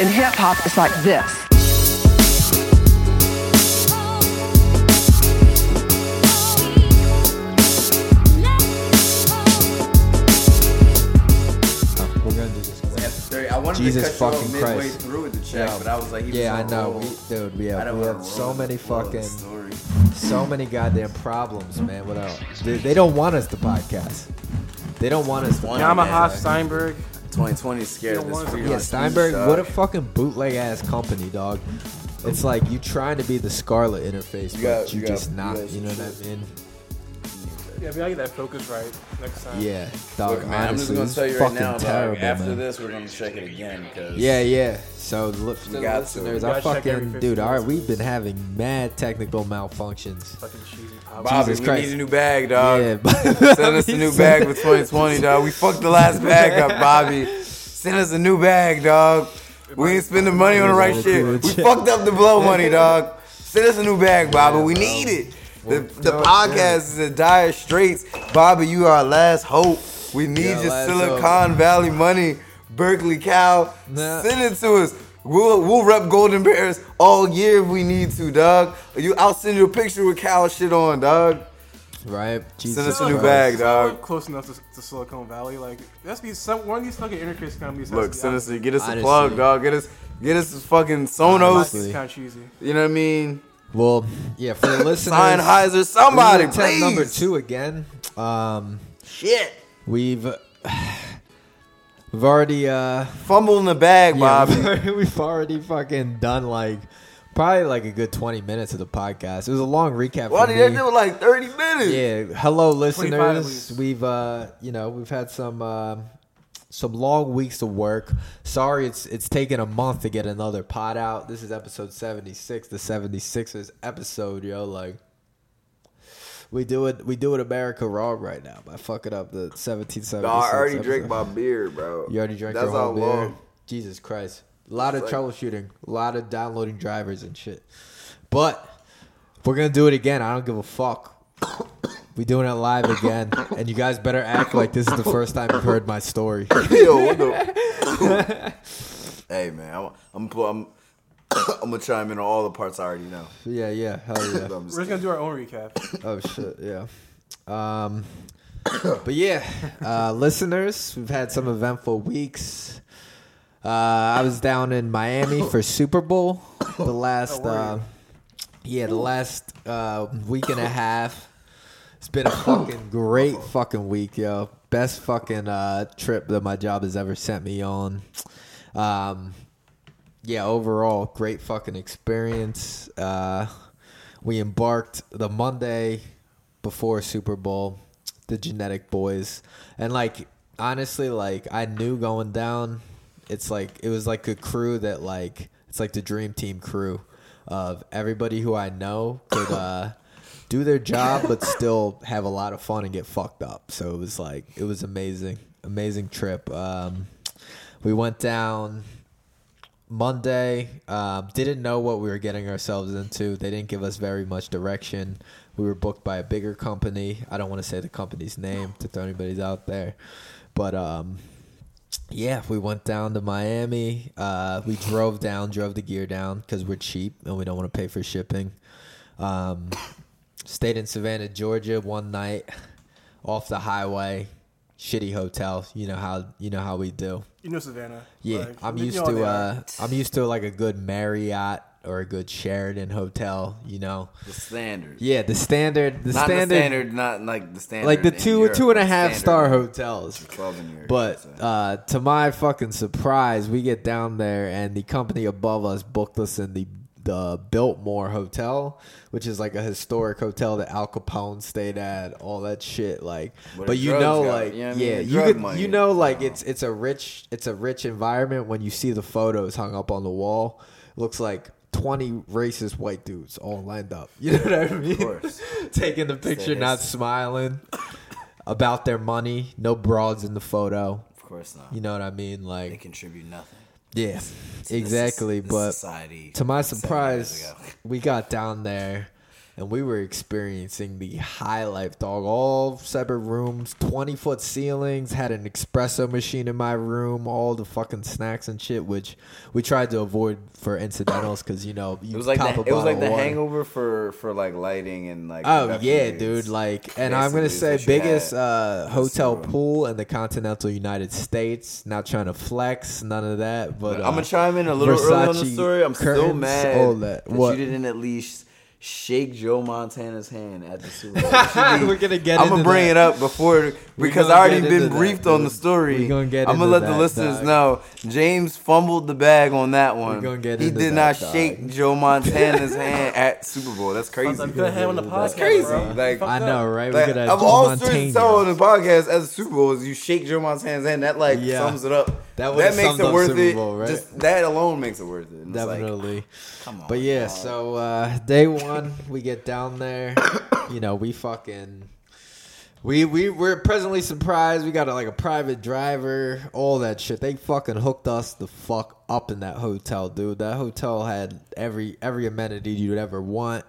But in hip hop, it's like this. We're gonna do this. quick. After 30, I wanted Jesus to cut you off fucking midway Christ. through with the check, Yeah. but I was like, he was Yeah, I know, roll. we, dude. We I have, we have so many the flow of the fucking, story. so many goddamn problems, man. What else? They, they don't want us to podcast. They don't want us to. One- podcast. Yamaha Steinberg. 2020 is scared of this want Yeah, Steinberg. What a fucking bootleg ass company, dog. It's like you trying to be the Scarlett interface, You but got- you you got- just you not. got You know what I mean? Yeah, we gotta get that focus right next time. Yeah, dog. Look, man, I'm just honestly, gonna this tell you right fucking now. Dog, terrible, after man. this, we're gonna check it again because Yeah, yeah. So look, for the got to. listeners, We I gotta check every fucking 15 dude. All right, minutes. we've been having mad technical malfunctions. Fucking cheesy pop. Bobby, Jesus we Christ. need a new bag, dog. Yeah, Send us a new bag for 2020, dog. We fucked the last bag up, Bobby. Send us a new bag, dog. We ain't spending money on the right shit. We fucked up the blow money, dog. Send us a new bag, Bobby. We need it. The, the podcast is in dire straits. Bobby, you are our last hope. We need your Silicon Valley money. Berkeley Cow. Nah. Send it to us. We'll, we'll rep Golden Bears all year if we need to, dog. You, I'll send you a picture with cow shit on, dog. Right? Jesus Send us a new Christ. bag, dog. Close enough to, to Silicon Valley. Like, that's be some one of these fucking interface companies. Look, send us, a, get us a Honestly. plug, dog. Get us, get us a fucking Sonos. Honestly. It's kind of cheesy. You know what I mean? Well, yeah, for the listeners, Sennheiser, somebody, we attempt please. number two again. Um, Shit. we've we've already uh, Fumble in the bag, yeah, Bobby. we've already fucking done like probably like a good twenty minutes of the podcast. It was a long recap. Why did they do like 30 minutes? Yeah, hello listeners. We've uh, you know, we've had some um some long weeks of work. Sorry it's it's taken a month to get another pod out. This is episode 76, the 76ers episode, yo, like we do it we do it America wrong right now by fucking up the 1776. No, I already drank my beer, bro. You already drank That's your whole beer? long. Jesus Christ. A lot of like- troubleshooting, a lot of downloading drivers and shit. But we're gonna do it again, I don't give a fuck. We doing it live again, and you guys better act like this is the first time you've heard my story. Yo, hey, man, I'm, I'm, I'm, I'm gonna chime in on all the parts I already know. yeah, yeah, hell yeah. I'm We're just just gonna do our own recap. Oh shit, yeah. Um, but yeah, uh, listeners, we've had some eventful weeks. Uh, I was down in Miami for Super Bowl the last, were you? uh, yeah, the last uh, week and a half. It's been a fucking great fucking week, yo. Best fucking uh, trip that my job has ever sent me on. Um, yeah, overall, great fucking experience. Uh, we embarked the Monday before Super Bowl, the Genetic Boys, and like honestly, like I knew going down, it's like it was like a crew that like it's like the dream team crew of everybody who I know could uh, do their job but still have a lot of fun and get fucked up. So it was like it was amazing, amazing trip. Um, we went down. Monday. Um, didn't know what we were getting ourselves into. They didn't give us very much direction. We were booked by a bigger company. I don't want to say the company's name to throw anybody's out there, but um, yeah, we went down to Miami. Uh, we drove down, drove the gear down because we're cheap and we don't want to pay for shipping. Um, stayed in Savannah, Georgia, one night off the highway. Shitty hotel. You know how you know how we do. You know Savannah. Yeah, Like, I'm used to uh I'm used to like a good Marriott or a good Sheraton hotel, you know. the standard. Yeah, the standard the not standard, the standard, not like the standard. like the two Europe, two and a but half standard star hotels. 12 in Europe, But so. uh, to my fucking surprise, we get down there and the company above us booked us in the the Biltmore Hotel, which is like a historic hotel that Al Capone stayed at, all that shit. Like, Where but you know, like, you know what I mean? yeah, you could, you know, like it's it's a rich it's a rich environment when you see the photos hung up on the wall. looks like. 20 racist white dudes all lined up. You know what I mean? course. Taking the picture, not smiling about their money. No broads in the photo. of course not. You know what I mean? Like they contribute nothing. Yeah, to this- exactly. this but society to my surprise, we got down there, and we were experiencing the high life, dog. All separate rooms, twenty foot ceilings, had an espresso machine in my room, all the fucking snacks and shit, which we tried to avoid for incidentals because you know you It was like the, it was like the. Hangover for for like lighting and like. Oh yeah, dude! Like, and I'm gonna say it's what you biggest uh, hotel pool in the continental United States. Not trying to flex, none of that. But uh, I'm gonna chime in a little early on the story. I'm still mad all that. that What? you didn't at least shake Joe Montana's hand at the Super Bowl. Be- We're gonna get I'm gonna bring that. it up before because I already been into that, briefed on the story. We're gonna get I'm gonna into let the listeners dog. know James fumbled the bag on that one. gonna get he into did that, not dog. shake Joe Montana's hand at Super Bowl. That's crazy. You could have had him on the podcast. That's crazy. Bro. Like- I know, right? Like, we of Joe all stories to tell on the podcast as a Super Bowl is you shake Joe Montana's hand. That like Yeah. sums it up. That That, makes it worth Super it. Bowl, right? Just that alone makes it worth it. And it's like, Definitely. come on. But yeah, so uh, day one, we get down there. You know, we fucking. We we we're presently surprised. We got a, like a private driver, all that shit. They fucking hooked us the fuck up in that hotel, dude. That hotel had every every amenity you'd ever want.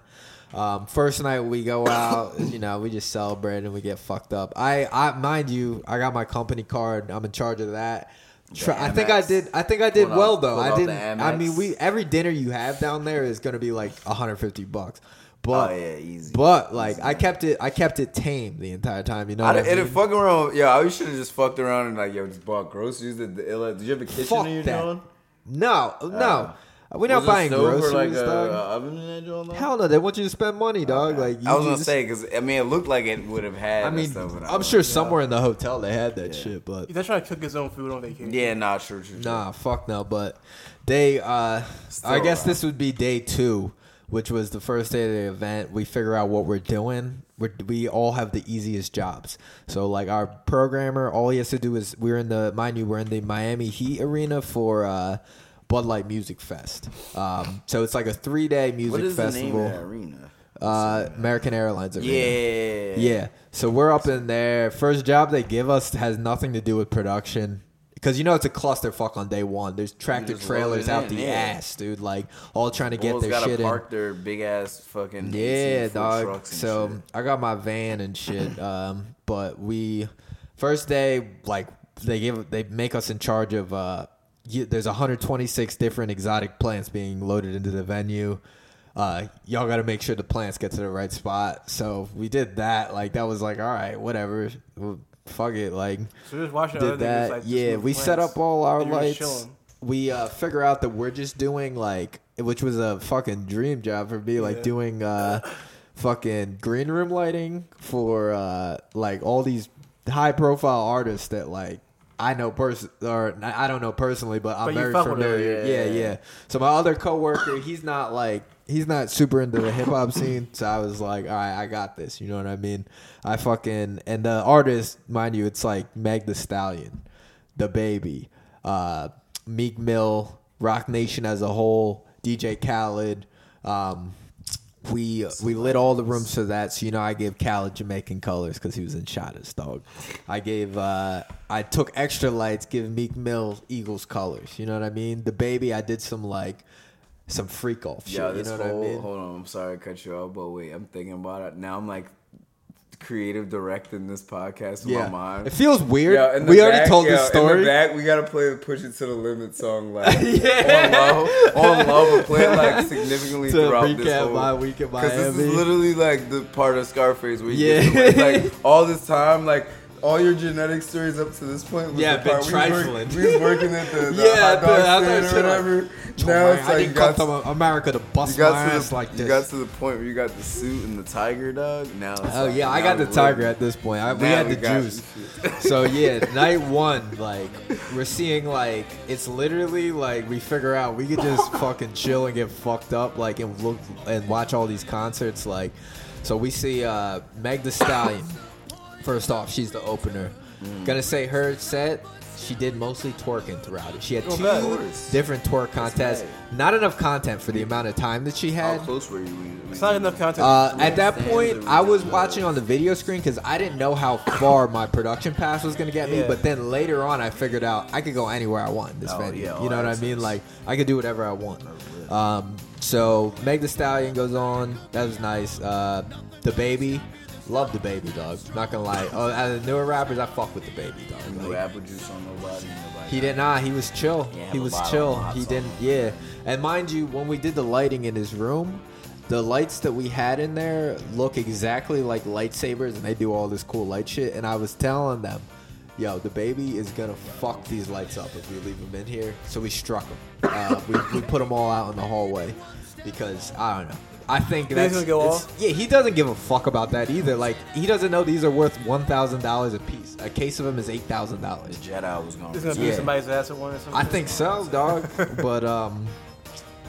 Um, first night we go out, you know, we just celebrate and we get fucked up. I, I mind you, I got my company card. I'm in charge of that. Try, I think I did. I think I did well though. I didn't. I mean, we every dinner you have down there is gonna be like 150 bucks. But oh yeah, easy. but like Easy, I kept it. I kept it tame the entire time. You know. I I didn't mean? fucking around. Yeah, I should have just fucked around and like yo, just bought groceries. Did, the, did you have a kitchen Fuck in your that. No, no. Uh. We're Was not buying groceries, like a, dog. a oven in that joint. Hell no, they want you to spend money, dog. Like I was gonna just- say because I mean it looked like it would have had. I mean, stuff, I I'm don't sure know. somewhere in the hotel they had that Yeah. shit, but They're trying to cook his own food on vacation. Yeah, nah, sure, true, true. Nah, fuck no. But they, uh, I guess uh, this would be day two, which was the first day of the event. We figure out what we're doing. We're, we all have the easiest jobs. So, like, our programmer, all he has to do is we're in the, mind you, we're in the Miami Heat Arena for uh, Bud Light Music Fest. Um, so it's like a three day music What is festival. the name of that arena? Uh, American Airlines Arena. Yeah, Yeah. So we're up in there. First job they give us has nothing to do with production. Because you know it's a clusterfuck on day one. There's tractor trailers out in, the yeah. ass, dude. Like all trying to get Bulls their gotta shit in. park their big ass fucking Yeah, dog. So shit. I got my van and shit. Um, but we first day like they give they make us in charge of. Uh, you, there's 126 different exotic plants being loaded into the venue. Uh, y'all got to make sure the plants get to the right spot. So we did that. Like that was like all right, whatever. Well, fuck it. Like So just watching did that. like, yeah, we set up all our you're lights. We uh, figure out that we're just doing like, which was a fucking dream job for me, like Yeah. doing uh, fucking green room lighting for uh, like all these high profile artists that like. I know person or I don't know personally, but I'm But very fuck with them, familiar. Yeah, yeah. yeah, So my other coworker, he's not like he's not super into the hip hop scene. So I was like, all right, I got this. You know what I mean? I fucking and the artist, mind you, it's like Meg The Stallion, DaBaby, uh, Meek Mill, Roc Nation as a whole, DJ Khaled. Um, we we lit all the rooms for that. So you know, I gave Khaled Jamaican colors because he was in Shotters, dog. I gave uh, I took extra lights, give Meek Mill Eagles colors. You know what I mean? DaBaby, I did some like some freak off shit. Yo, you know whole, what I mean? hold on, I'm sorry to cut you off, but wait, I'm thinking about it now. I'm like creative directing this podcast in yeah, my mind. it feels weird. Yo, we already told yo, this story. In the back, we gotta play the "Push It to the Limit" song, like Yeah. on love, on love, and play it like significantly throughout this whole. my week in Because this is literally like the part of Scarface where you Yeah. get to, like all this time, like all your genetic stories up to this point. Was Yeah, the been part we was work- trifling. We was working at the, the Yeah, hot dog I stand or shit like- now it's I like you got, to America to you bust got my to ass the like you this. got to the point where you got the suit and the tiger dog. Now it's Oh like, yeah, I got the tiger at this point. I, we had we the juice. so yeah, night one, like we're seeing like it's literally like we figure out we could just fucking chill and get fucked up, like and look and watch all these concerts. Like, so we see uh Meg The Stallion. First off, she's the opener. Mm. Gonna say her set. She did mostly twerking throughout it. She had Oh, two bet. course. different twerk contests. right. Not enough content for the amount of time that she had. How had. close were you? when you- It's not enough content. Uh, at that point, I was watching on the video screen because I didn't know how far my production pass was gonna get me. Yeah. But then later on, I figured out I could go anywhere I want in this Oh, venue. yeah, you know what I access. mean? Like I could do whatever I want. Um, so Meg the Stallion goes on. That was nice. Uh, DaBaby, love DaBaby dog. Not gonna lie. Oh, out of the newer rappers, I fuck with DaBaby dog. No Like, apple juice on nobody. nobody he did not. He was chill. Yeah, he was chill. He didn't. Yeah. And mind you, when we did the lighting in his room, the lights that we had in there look exactly like lightsabers, and they do all this cool light shit. And I was telling them, "Yo, DaBaby is gonna fuck these lights up if we leave him in here." So we struck him. Uh, we we put them all out in the hallway because I don't know. I think They that's just go off? yeah. He doesn't give a fuck about that either. Like he doesn't know these are worth one thousand dollars a piece. A case of them is eight thousand dollars. The Jedi was going. It's gonna Yeah. be somebody's ass at one or something. I think so, dog. but um,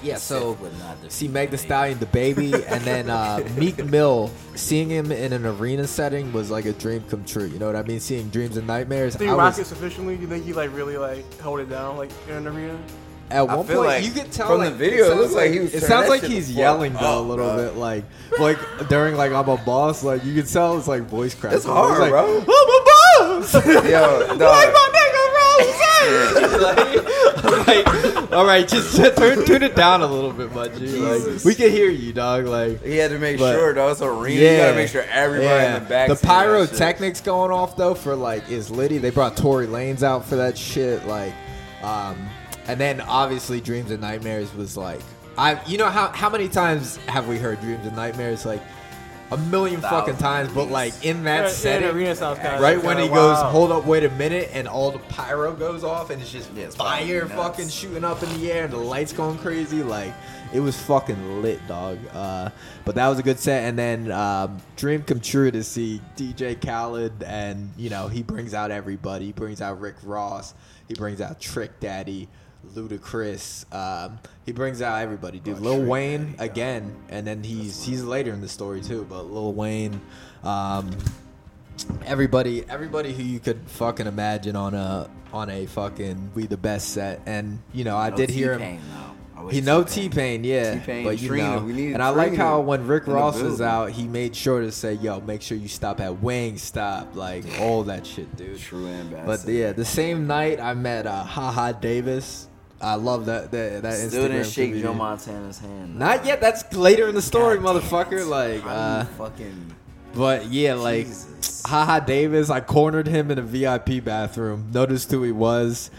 yeah. So would not defeat see Meg the the Stallion, DaBaby, and then uh, Meek Mill. Seeing him in an arena setting was like a dream come true. You know what I mean? Seeing dreams and nightmares. Do you I rock was, it sufficiently? You think he like really like hold it down like in an arena? At I one point, like you could tell from the video, it sounds looks like he was It sounds like he's yelling though a little dog. bit, like like during like I'm a boss. Like you can tell it's like voice cracks. It's hard, like, bro. I'm a boss. Yo, like my nigga Rose. like, like, all right, just, turn, turn it down a little bit, my G. Like, we can hear you, dog. Like, He had to make But- sure, dog. It's arena. You gotta make sure everybody in the back. The seeing that shit. pyrotechnics going off though for like is Liddy. They brought Tory Lanez out for that shit. Like, um, and then obviously Dreams and Nightmares was like, I, you know how how many times have we heard Dreams and Nightmares like a million fucking times, at but like in that Yeah, yeah, setting. the arena sounds kinda Right kinda when he goes, wild. hold up, wait a minute, and all the pyro goes off, and it's just Yeah, it's fire fucking nuts. fucking shooting up in the air, and the lights going crazy. Like it was fucking lit, dog. Uh, but that was a good set, and then um, dream come true to see DJ Khaled, and you know he brings out everybody. He brings out Rick Ross. He brings out Trick Daddy. Ludacris, um, he brings out everybody, dude. Lil Wayne again, and then he's he's later in the story too. But Lil Wayne, um, everybody everybody who you could fucking imagine on a on a fucking we the best set and you know i No did hear him T-Pain, though. I wish he know T-Pain. t-pain yeah T-Pain, but you Trina, know and i like how when rick ross was out he made sure to say yo make sure you stop at Wingstop like all that shit dude True bad. but yeah the same night i met uh haha davis i love that that, that Still didn't Instagram shake Joe. Montana's hand. not yet that's later in the story God motherfucker like uh fucking but yeah, like Jesus. Haha Davis, I cornered him in a VIP bathroom. Noticed who he was.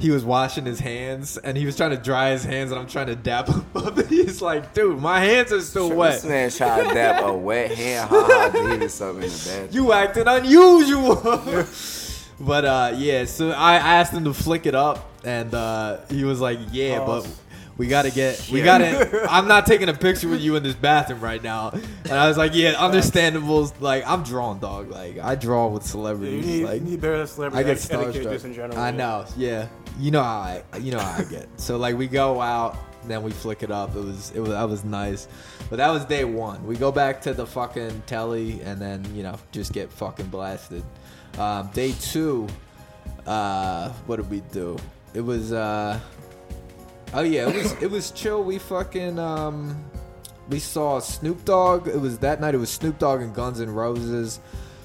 He was washing his hands and he was trying to dry his hands and I'm trying to dap him up. And he's like, dude, my hands are still This wet. man tried to dap a wet hand. Ha ha, Davis something in the bathroom. You acting unusual. but uh yeah, so I asked him to flick it up and uh he was like, Yeah, Pause. but we gotta get we gotta I'm not taking a picture with you in this bathroom right now. And I was like, Yeah, understandable. Like I'm drawn, dog. Like I draw with Yeah, you celebrities. need, like you need better I celebrity get etiquette just in general. I know, yeah. You know how I, you know how I get. So like we go out, then we flick it up. It was, it was, that was nice. But that was day one. We go back to the fucking telly, and then you know just get fucking blasted. Um, day two, uh, what did we do? It was, uh, oh yeah, it was, it was chill. We fucking, um, we saw Snoop Dogg. It was that night. It was Snoop Dogg and Guns N' Roses.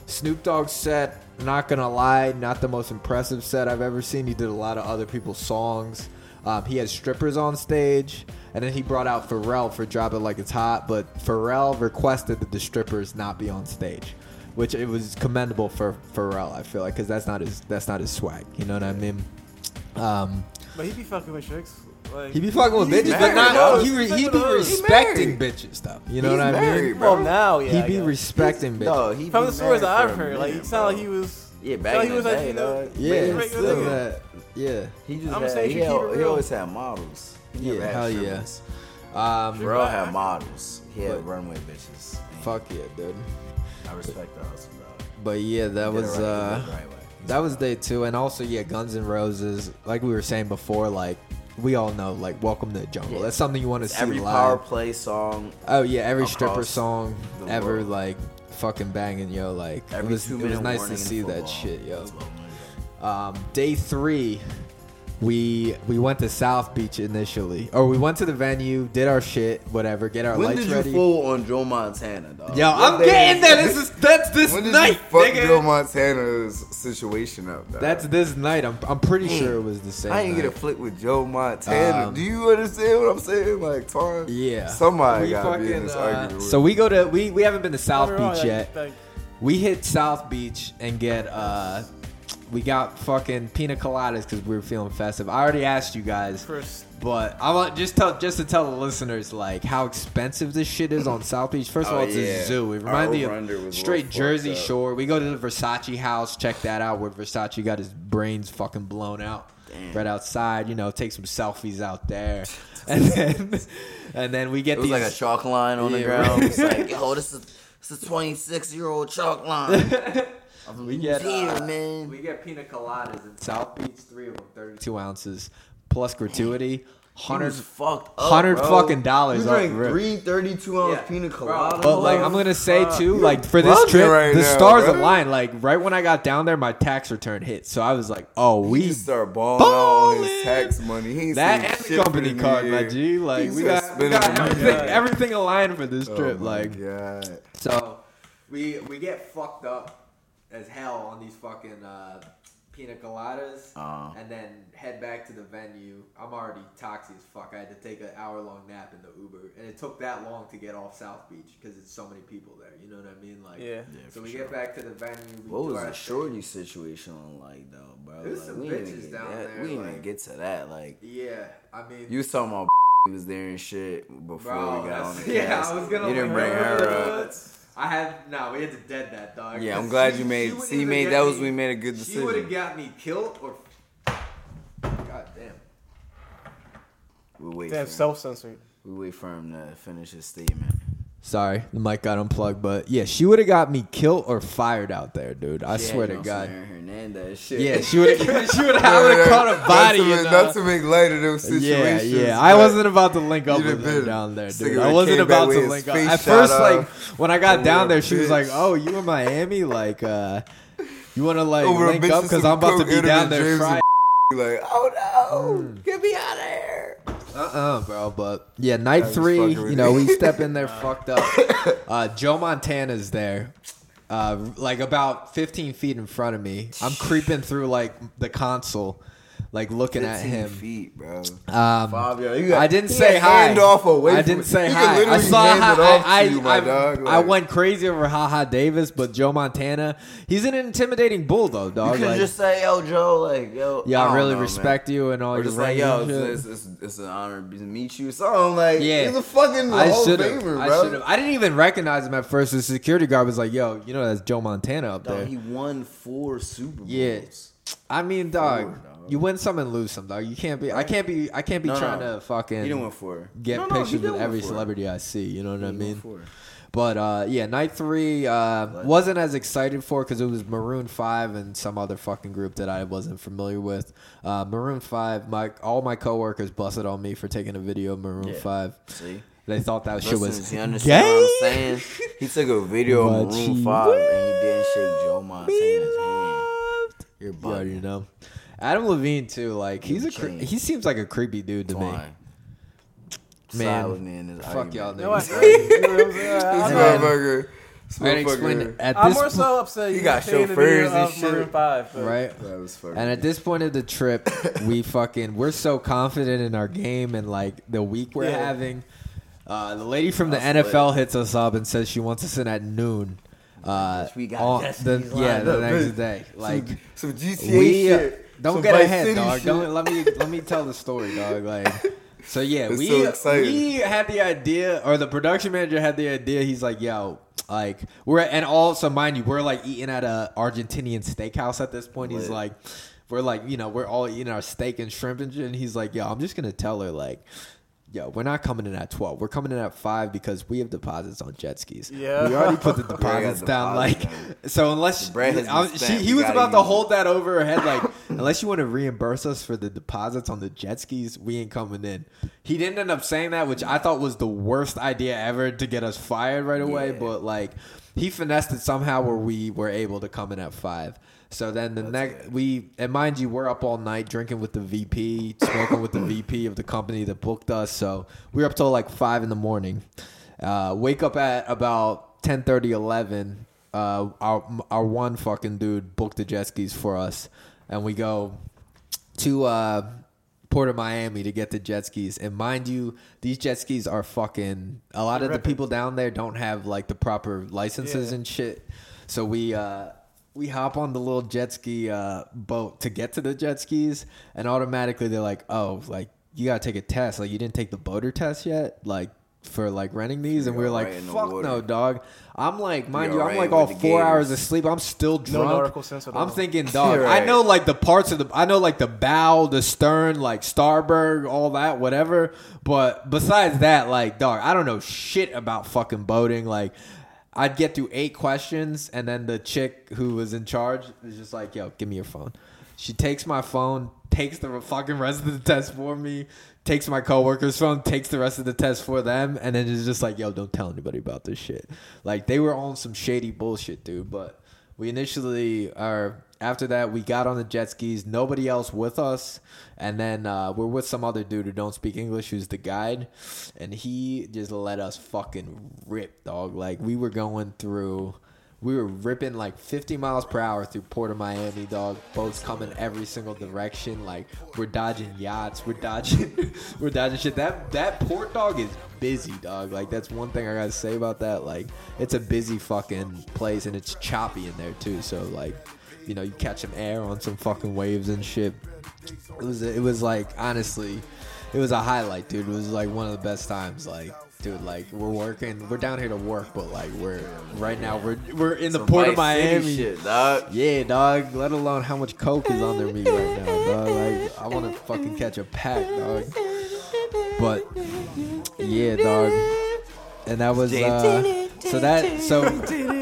Snoop Dogg set. Not gonna lie, not the most impressive set I've ever seen. He did a lot of other people's songs. Um, he had strippers on stage, and then he brought out Pharrell for "Drop It Like It's Hot." But Pharrell requested that the strippers not be on stage, which it was commendable for Pharrell. I feel like because that's not his that's not his swag. You know what I mean? Um, But he be fucking with chicks. Like, he be fucking with He's bitches, but married, not dog. he, re, he be with those. He's respecting married. bitches though. You know He's what I married, mean? bro. well, now, yeah. he I be guess. respecting bitches. No, he From be the stories that I've heard, like he minute, sounded like he was. Yeah, sounded back like in he the was like, day, you know, dog. yeah, still that, yeah. He just I'm had, saying he, you keep it al- he always had models. He Yeah, had hell yeah. strippers. Um, Bro had models. He had runway bitches. And fuck yeah, dude. I respect the hustle, bro. But yeah, that was right, he did uh, right way. That was day two, and also yeah, Guns N' Roses. Like we were saying before, like we all know, like Welcome to the Jungle. Yeah. That's something you want to see Every live. power play song, oh yeah, every stripper song ever, world. like fucking banging, yo. Like every it was, it was nice to see that shit, yo. That's what I'm gonna do. Um, day three, we we went to South Beach initially, or we went to the venue, did our shit, whatever, get our When lights did you ready. fool on Joe Montana, dog? Yo, What I'm day getting that. This is that's this When did night, you fuck nigga. Joe Montana's situation up? Dog? That's this night. I'm I'm pretty sure it was the same. I ain't night. get a flick with Joe Montana. Um, Do you understand what I'm saying? Like, Twan? Yeah. Somebody got to be in this uh, argument. So we go to we we haven't been to South Don't get me wrong, Beach yet. We hit South Beach and get uh we got fucking pina coladas because we were feeling festive. I already asked you guys, Chris, but I want just tell just to tell the listeners like how expensive this shit is on South Beach. First of Oh, all, it's yeah. a zoo. It Our reminds me over-under of little straight fucked Jersey up. Shore. We go to the Versace house, check that out where Versace got his brains fucking blown out. Damn. Right outside, you know, take some selfies out there, and then and then we get It was these like a chalk line on the Yeah, ground. right. It's like, yo, this is this is a 26 year old chalk line. We get here, uh, man. We get pina coladas in South Beach, three of them, thirty-two ounces plus gratuity, He hundred. was fucked up, hundred bro. fucking dollars You up drank three 32 ounce Yeah, pina bro. coladas. But like I'm gonna say Fuck. too, like for this trip, right the now, stars bro. aligned. Like right when I got down there, my tax return hit, so I was like, oh, we we just start balling out on his tax money. He ain't that and the company for card, my year. G. Like He we got, we got everything, everything aligned for this Oh trip. my like God. So we we get fucked up as hell on these fucking uh, pina coladas, Uh. and then head back to the venue. I'm already toxic as fuck. I had to take an hour long nap in the Uber, and it took that long to get off South Beach because it's so many people there. You know what I mean? Like, Yeah. so we sure. get back to the venue. We What do was our the thing. shorty situation like though, bro? There's like, some we didn't bitches get down that. there, We didn't like- even get to that. Like Yeah, I mean, you was talking about was there and shit before Bro, we got on that's- the yeah. I was gonna You didn't bring bring her her up. Up. I had no. We had to dead that dog. Yeah, I'm glad she- you made. would See, either made get that was we made a good decision. She would have decision. got me killed or. God damn. We wait. damn self censored. We wait for him to finish his statement. Sorry, the mic got unplugged, but yeah, she would have got me killed or fired out there, dude. I Yeah, swear to God. Hernandez shit. Yeah, she would have. she would have caught a body. Not to, make, not to make light of those situations. yeah. yeah. I wasn't about to link up with her down there, dude. I wasn't about to link up. At first, off. like when I got down there, she was like, "Oh, you in Miami? Like, uh, you want to like Over link up because I'm about to be down there Friday." Like, oh no, get me out of here. Uh-uh, bro. But yeah, night was three, you know, we step in there fucked up. Uh, Joe Montana's there. Uh, like about 15 feet in front of me. I'm creeping through like the console, like looking at him. feet, bro. Um, yards. You got- I didn't say hi. off away I didn't say hi. I saw it I, you, I, dog. I went crazy over Haha Davis, but Joe Montana, he's an intimidating bull though, You dog. could Like, just say, "Yo, Joe, like, yo, yeah, I really know, man. respect you and all Or your just like, yo, it's, it's, it's, it's an honor to meet you. Something like, Yeah. he's a fucking I Hall of. Famer, I bro. should have. I didn't even recognize him at first. The security guard was like, "Yo, you know that's Joe Montana up Dog, there." he won four Super Bowls. Yeah. I mean, dog, Four, dog. You win some and lose some, dog. You can't be. I can't be. I can't be No, trying no. to fucking He didn't win four. get No, no, he pictures did with win every four. celebrity I see. You know what I He won mean? four. But uh, yeah, night three uh, wasn't as excited for because it was Maroon Five and some other fucking group that I wasn't familiar with. Uh, Maroon Five, my all my coworkers busted on me for taking a video of Maroon Yeah. Five. See? They thought that shit Listen, was you understand gay. what I'm saying? He took a video of But Maroon 5 and he didn't shake Joe Montana's hand. You're You already bugging. know. Adam Levine too. Like he's a cre- he seems like a creepy dude to me. Twine. Man, Side with me in Fuck y'all argument. You know what? niggas. You know what I'm? This I'm- Man. motherfucker. This I explained at I'm this more po- so upset. He you got painted chauffeurs and shit. Five, but- right. That was fucking. And at this point of the trip, we fucking we're so confident in our game and like the week we're Yeah. having. Uh, the lady from the That's NFL hits us up and says she wants us in at noon. Uh, We got on- the, yeah, the next day. Like some GTA we uh, shit. Don't get ahead, dog. shit. Don't let me let me tell the story, dog. Like. So yeah, we so we had the idea, or the production manager had the idea. He's like, "Yo, like we're and also mind you, we're like eating at a Argentinian steakhouse at this point." He's like, "We're like, you know, we're all eating our steak and shrimp and shit." And he's like, "Yo, I'm just gonna tell her like." Yo, we're not coming in at twelve. We're coming in at five because we have deposits on jet skis. Yeah. we already put the deposits down. Like, deposits, so unless The bread has been I she, he was about to hold that over her head, like, unless you want to reimburse us for the deposits on the jet skis, we ain't coming in. He didn't end up saying that, which I thought was the worst idea ever to get us fired right away. Yeah. But like, he finessed it somehow where we were able to come in at five. So then the next we and mind you, we're up all night drinking with the VP, smoking with the VP of the company that booked us. So we were up till like five in the morning. Uh, wake up at about 10, 30, 11. Uh, our our one fucking dude booked the jet skis for us, and we go to uh, Port of Miami to get the jet skis. And mind you, these jet skis are fucking. A lot of the people down there don't have like the proper licenses Yeah. and shit. So we uh, we hop on the little jet ski uh, boat to get to the jet skis, and automatically they're like, "Oh, like you gotta take a test. Like you didn't take the boater test yet. Like." For like renting these, and we You're were like, right in the "Fuck water. no, dog!" I'm like, mind You're you, I'm right like all with the four hours of sleep. I'm still drunk. nautical sense at I'm all. thinking, dog. You're I know like the parts of the I know like the bow, the stern, like starboard, all that, whatever. But besides that, like dog, I don't know shit about fucking boating. Like I'd get through eight questions and then the chick who was in charge is just like, yo, give me your phone. She takes my phone, takes the fucking rest of the test for me, takes my coworker's phone, takes the rest of the test for them, and then is just like, yo, don't tell anybody about this shit. Like they were on some shady bullshit, dude. But we initially are after that we got on the jet skis nobody else with us and then uh, we're with some other dude who don't speak english who's the guide and he just let us fucking rip dog like we were going through we were ripping like 50 miles per hour through Port of Miami, dog. Boats coming every single direction. Like we're dodging yachts, we're dodging, we're dodging shit. That that port dog is busy, dog. Like that's one thing I gotta say about that. Like it's a busy fucking place and it's choppy in there too. So like, you know, you catch some air on some fucking waves and shit. It was it was like honestly, it was a highlight, dude. It was like one of the best times. Like, dude, like we're working, we're down here to work, but like we're right now we're we're in the Some port of Miami. shit, dog. Yeah, dog. Let alone how much coke is under me right now, dog. Like I want to fucking catch a pack, dog. But yeah, dog. And that was uh, so that so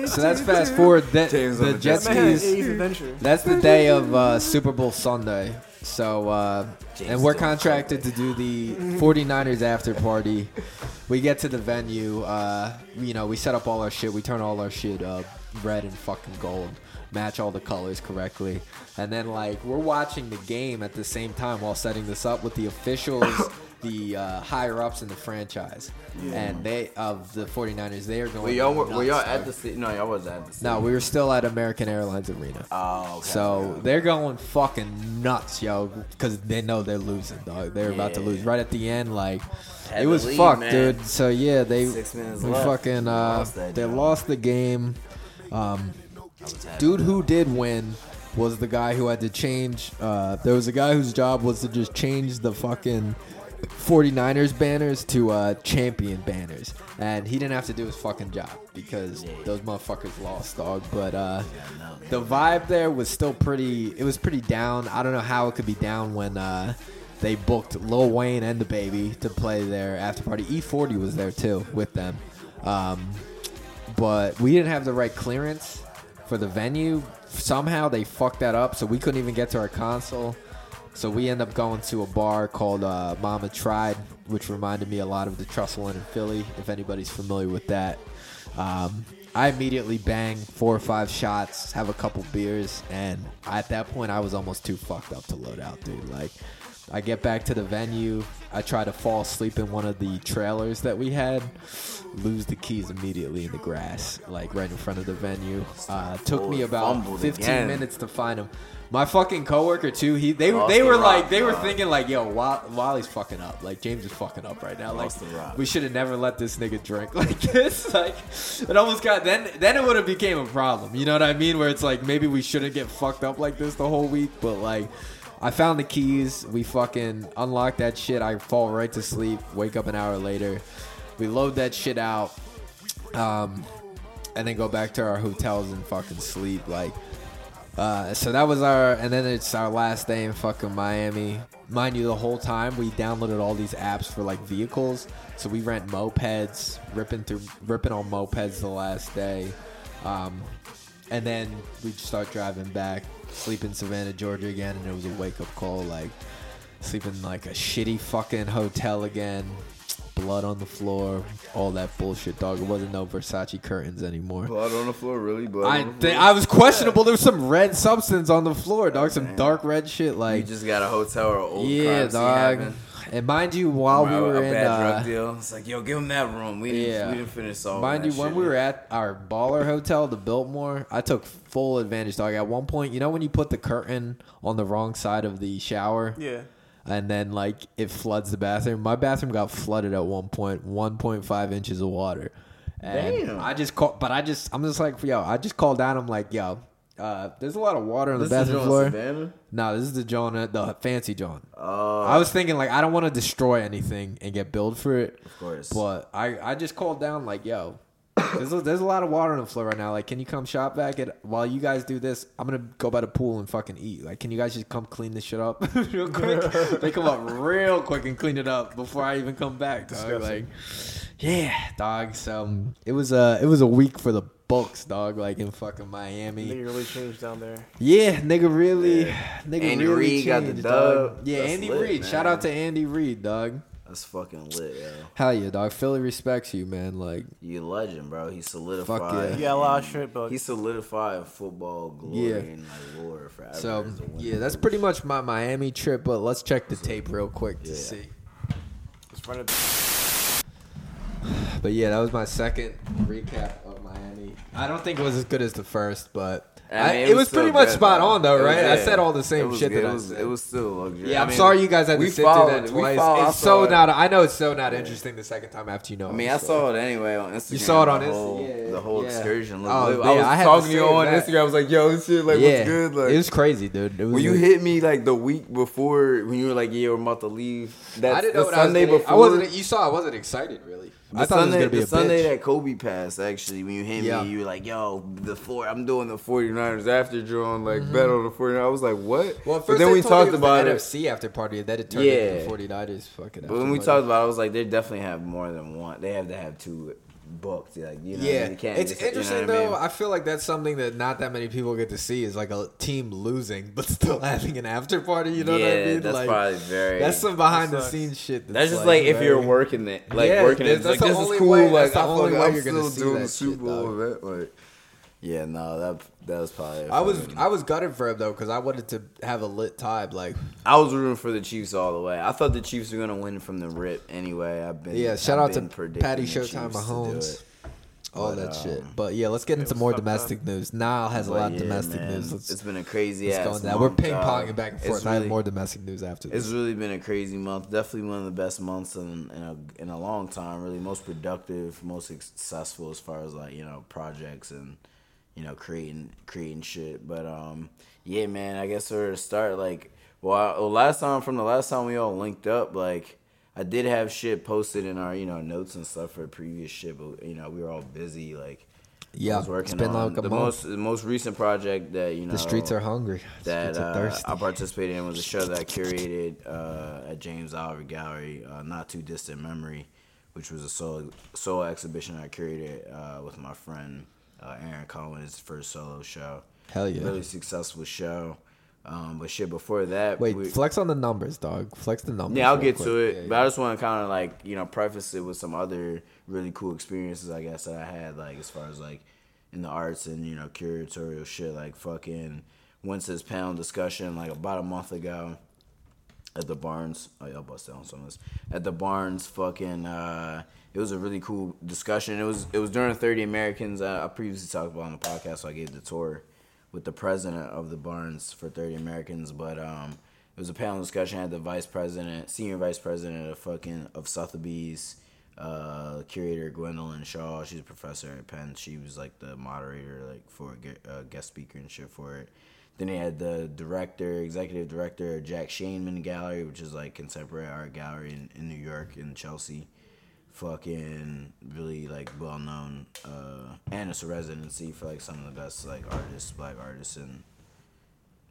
so that's fast forward. That James on the the jet jet Man, skis. A's adventure. That's the day of uh, Super Bowl Sunday. So, uh, James and we're Jones contracted to do the 49ers after party. We get to the venue. Uh, you know, we set up all our shit. We turn all our shit uh, red and fucking gold. Match all the colors correctly. And then, like, we're watching the game at the same time while setting this up with the officials, the uh, higher ups in the franchise. And they, of the 49ers, they are going. Were y'all were, were y'all at the city? No, y'all wasn't at the city. No, we were still at American Airlines Arena. Oh, okay. So they're going fucking nuts, yo, because they know they're losing, dog. They're about to lose right at the end. Like Had it was leave, fucked, man. dude. So yeah, they Six we left. fucking uh, Lost they job. lost the game. Um, I was happy. dude who did win was the guy who had to change. Uh, there was a guy whose job was to just change the fucking 49ers banners to uh, champion banners. And he didn't have to do his fucking job because those motherfuckers lost, dog. But uh, the vibe there was still pretty, it was pretty down. I don't know how it could be down when. Uh, they booked Lil Wayne and DaBaby to play their after party. E40 was there too with them. Um, but we didn't have the right clearance for the venue. Somehow they fucked that up, so we couldn't even get to our console. So we end up going to a bar called uh, Mama Tried, which reminded me a lot of the Inn in Philly. If anybody's familiar with that, um, I immediately bang four or five shots, have a couple beers, and at that point I was almost too fucked up to load out, dude. Like. I get back to the venue. I try to fall asleep in one of the trailers that we had. Lose the keys immediately in the grass, like right in front of the venue. Uh, took me about 15 minutes to find them. My fucking coworker too. He they Lost they the were rock, like they were thinking like, yo, Wally's fucking up. Like James is fucking up right now. Lost like the rock. we should have never let this nigga drink like this. Like it almost got then then it would have became a problem. You know what I mean? Where it's like maybe we shouldn't get fucked up like this the whole week, but like. I found the keys. We fucking unlock that shit. I fall right to sleep. Wake up an hour later. We load that shit out. Um, and then go back to our hotels and fucking sleep. Like, uh, so that was our, and then it's our last day in fucking Miami. Mind you, the whole time we downloaded all these apps for like vehicles. So we rent mopeds, ripping through, ripping on mopeds the last day. Um, and then we start driving back, sleep in Savannah, Georgia again, and it was a wake up call. Like, sleep in like a shitty fucking hotel again. Blood on the floor, all that bullshit, dog. It wasn't no Versace curtains anymore. Blood on the floor, really? Blood I on the th- floor? I was questionable. There was some red substance on the floor, dog. Some man. dark red shit, Like you just got a hotel or old yeah, crime dog. happen. And mind you, while we a were in, bad uh, drug deal, it's like, yo, give him that room. We didn't, Yeah. we didn't finish solving Mind that you, when shit. we were at our baller hotel, the Biltmore, I took full advantage, dog. At one point, you know when you put the curtain on the wrong side of the shower, Yeah. And then like it floods the bathroom. My bathroom got flooded at one point, one point five inches of water. And Damn. I just call, but I just, I'm just like, yo, I just called down. I'm like, yo, uh, there's a lot of water on This the bathroom floor. Savannah? No, this is the John, uh, the fancy John. Oh, I was thinking like I don't want to destroy anything and get billed for it. Of course. But I, I just called down like, yo, there's a, there's a lot of water on the floor right now. Like, can you come shop back? And while you guys do this, I'm gonna go by the pool and fucking eat. Like, can you guys just come clean this shit up real quick? they come up real quick and clean it up before I even come back. Dog. Disgusting. Like, yeah, dog. So um, it was a it was a week for the books, dog. Like in fucking Miami. Nigga really changed down there. Yeah, nigga really, Yeah. nigga Andy really Reid got the dub. dog. Yeah, That's Andy lit, Reid. man. Shout out to Andy Reid, dog. That's fucking lit, yo. Hell yeah, dog. Philly respects you, man. Like, You legend, bro. He solidified. yeah. You got a lot of shit, but He solidified football glory Yeah. and like lore forever. so as a winner. yeah, that's pretty much my Miami trip. But let's check the tape real quick to Yeah. see. it's running. But yeah, that was my second recap of Miami. I don't think it was as good as the first, but I I- mean, it, was still pretty much good, spot on though, It was- right? I said all the same was shit good. that it I was, said. It was still luxury. yeah, I I'm mean, sorry you guys had to we sit followed through that twice. followed- I it's so it. not. I know it's so not interesting the second time after you know. I mean, I saw it anyway on Instagram. You saw it on the Insta- whole, yeah, the whole yeah. excursion. Looked Oh, lit. yeah, I was I talking to you on that. Instagram. I was like, "Yo, this shit, like, yeah, what's good?" Like, it was crazy, dude. When you hit me like the week before, when you were like, "Yeah, we're about to leave." That I didn't know what I was Sunday gonna- before. I wasn't. You saw. I wasn't excited really. The I thought Sunday, it was gonna be the Sunday that Kobe passed, actually, when you hit Yeah. me, you were like, yo, the four, I'm doing the 49ers after drawing, like, Mm-hmm. bet on the 49ers. I was like, what? Well, at but first then we talked about the it. NFC after party. Then it turned Yeah. into the 49ers fucking. But when we party. talked about it, I was like, they definitely have more than one. They have to have two booked. Like, you know, Yeah, you can't it's just- you know interesting I mean? though. I feel like that's something that not that many people get to see is like a team losing but still having an after party. You know yeah, what I mean? that's like, probably very. that's some behind the scenes shit. That's just like, if you're working it, like Yeah, working it. that's Like the this is only cool. way- like that's the I only fucking- way I'm you're gonna still see doing that the Super shit, Bowl dog. event. Like, yeah, no, that that was probably. I was fucking- I was gutted for him though because I wanted to have a lit time. Like I was rooting for the Chiefs all the way. I thought the Chiefs were gonna win from the rip anyway. I've been yeah, shout I've out to Patty Showtime Chiefs to Mahomes. All But, that shit. um, But yeah, let's get into more fucked up. domestic news. Niall has a But lot of domestic man, news. Let's, it's been a crazy let's ass. go on that. We're ping ponging back and It's forth. I have more domestic news after this. It's really been a crazy month. Definitely one of the best months in in a in a long time. Really, most productive, most successful as far as like you know projects and you know creating creating shit. But um, yeah, man. I guess we're to start, like, well, I, last time from the last time we all linked up, like. I did have shit posted in our, you know, notes and stuff for previous shit, but you know, we were all busy. Like, Yeah, I was working it's been on like a the month. most the most recent project that you know the streets are hungry. That are uh. I participated in was a show that I curated uh, at James Oliver Gallery, uh, not too distant memory, which was a solo solo exhibition I curated uh, with my friend uh, Aaron Cohen. His first solo show. Hell yeah. Really successful show. Um, but shit, before that, Wait, we- flex on the numbers, dog. Flex the numbers. yeah, I'll get quick. to it. Yeah, But yeah. I just want to kind of like you know preface it with some other really cool experiences I guess that I had like as far as like in the arts and you know curatorial shit like fucking to this panel discussion like about a month ago at the Barnes. Oh, y'all bust down some of this at the Barnes. Fucking, uh, it was a really cool discussion. It was it was during Thirty Americans. I, I previously talked about on the podcast, so I gave the tour with the president of the Barnes for Thirty Americans. But um, it was a panel discussion. I had the vice president, senior vice president of fucking of Sotheby's. Uh, curator Gwendolyn Shaw, she's a professor at Penn. She was like the moderator, like for guest speaker and shit for it. Then they had the director, executive director, Jack Shainman Gallery, which is like contemporary art gallery in, in New York in Chelsea. Fucking really like well known, uh, and it's a residency for like some of the best like artists, black artists in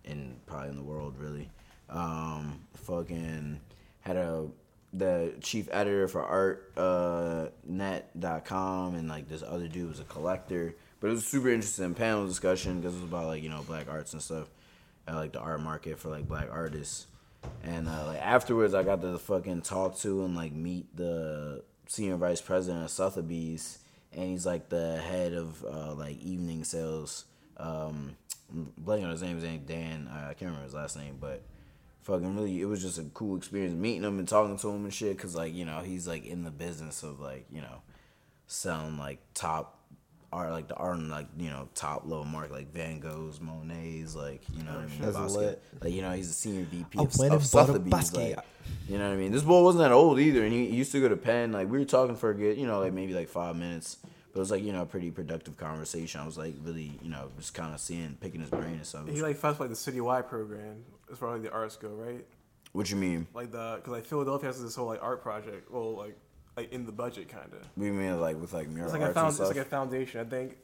in probably in the world really. Um, fucking had a the chief editor for art uh, and like this other dude was a collector. But it was super interesting panel discussion because it was about like, you know, black arts and stuff. Like the art market for like black artists. And uh, like afterwards, I got to fucking talk to and like meet the senior vice president of Sotheby's, and he's like the head of uh, like evening sales. Um, blanking on his name. His name Dan. I can't remember his last name, but fucking really, it was just a cool experience meeting him and talking to him and shit. Cause like you know he's like in the business of like you know selling like top art, like the art, and like you know top level mark, like Van Goghs, Monets, like you know, what I mean, That's Basquiat. lit. like you know he's a senior VP of, went of and Sotheby's, like, you know what I mean. This boy wasn't that old either, and he, he used to go to Penn. Like we were talking for a good, you know, like maybe like five minutes. But it was like you know a pretty productive conversation. I was like really you know just kind of seeing, picking his brain and stuff. He like funds like the citywide program as far as like the arts go, right? What you mean? Like the because like Philadelphia has this whole like art project, well like like in the budget kind of. We mean like with like mural It's like a arts found, and it's stuff? like a foundation. I think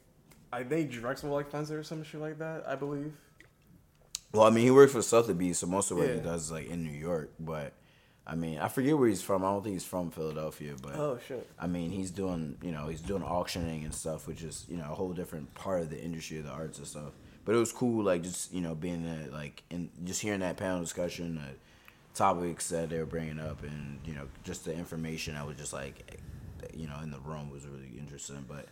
I think Drexel like funds it or some shit like that. I believe. Well, I mean, he works for Sotheby's, so most of what he does is like in New York. But I mean, I forget where he's from. I don't think he's from Philadelphia, but Oh shit. I mean, he's doing you know he's doing auctioning and stuff, which is you know a whole different part of the industry of the arts and stuff. But it was cool, like just you know being there, like and just hearing that panel discussion, the topics that they were bringing up, and you know just the information that was just like you know in the room was really interesting. But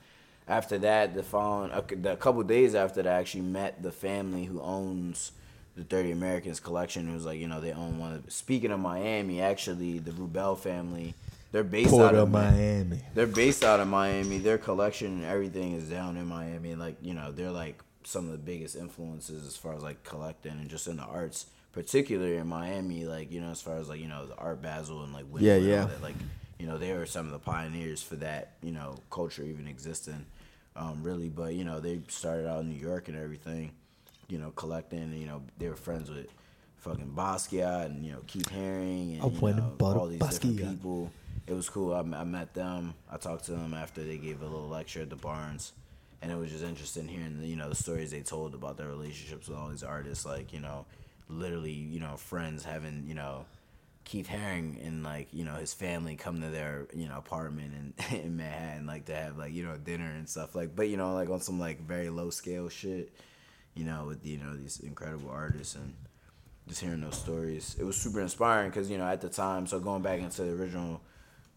after that, the following a, couple days after that, I actually met the family who owns the 30 Americans collection. It was like, you know, they own one of, speaking of Miami, actually, the Rubell family, they're based out of Mi- Miami. They're based out of Miami. Their collection and everything is down in Miami. Like, you know, they're like some of the biggest influences as far as like collecting and just in the arts, particularly in Miami, like, you know, as far as like, you know, the Art Basel and like Yeah, and yeah. that, like, you know, they were some of the pioneers for that, you know, culture even existing, um, really. But, you know, they started out in New York and everything, you know, collecting, and, you know, they were friends with fucking Basquiat and, you know, Keith Haring and, you know, all these different people. It was cool. I, I met them. I talked to them after they gave a little lecture at the Barnes. And it was just interesting hearing, you know, the stories they told about their relationships with all these artists. Like, you know, literally, you know, friends having, you know, Keith Haring and like you know his family come to their you know apartment in in Manhattan like to have like you know dinner and stuff like but you know like on some like very low scale shit you know with you know these incredible artists and just hearing those stories it was super inspiring because you know at the time so going back into the original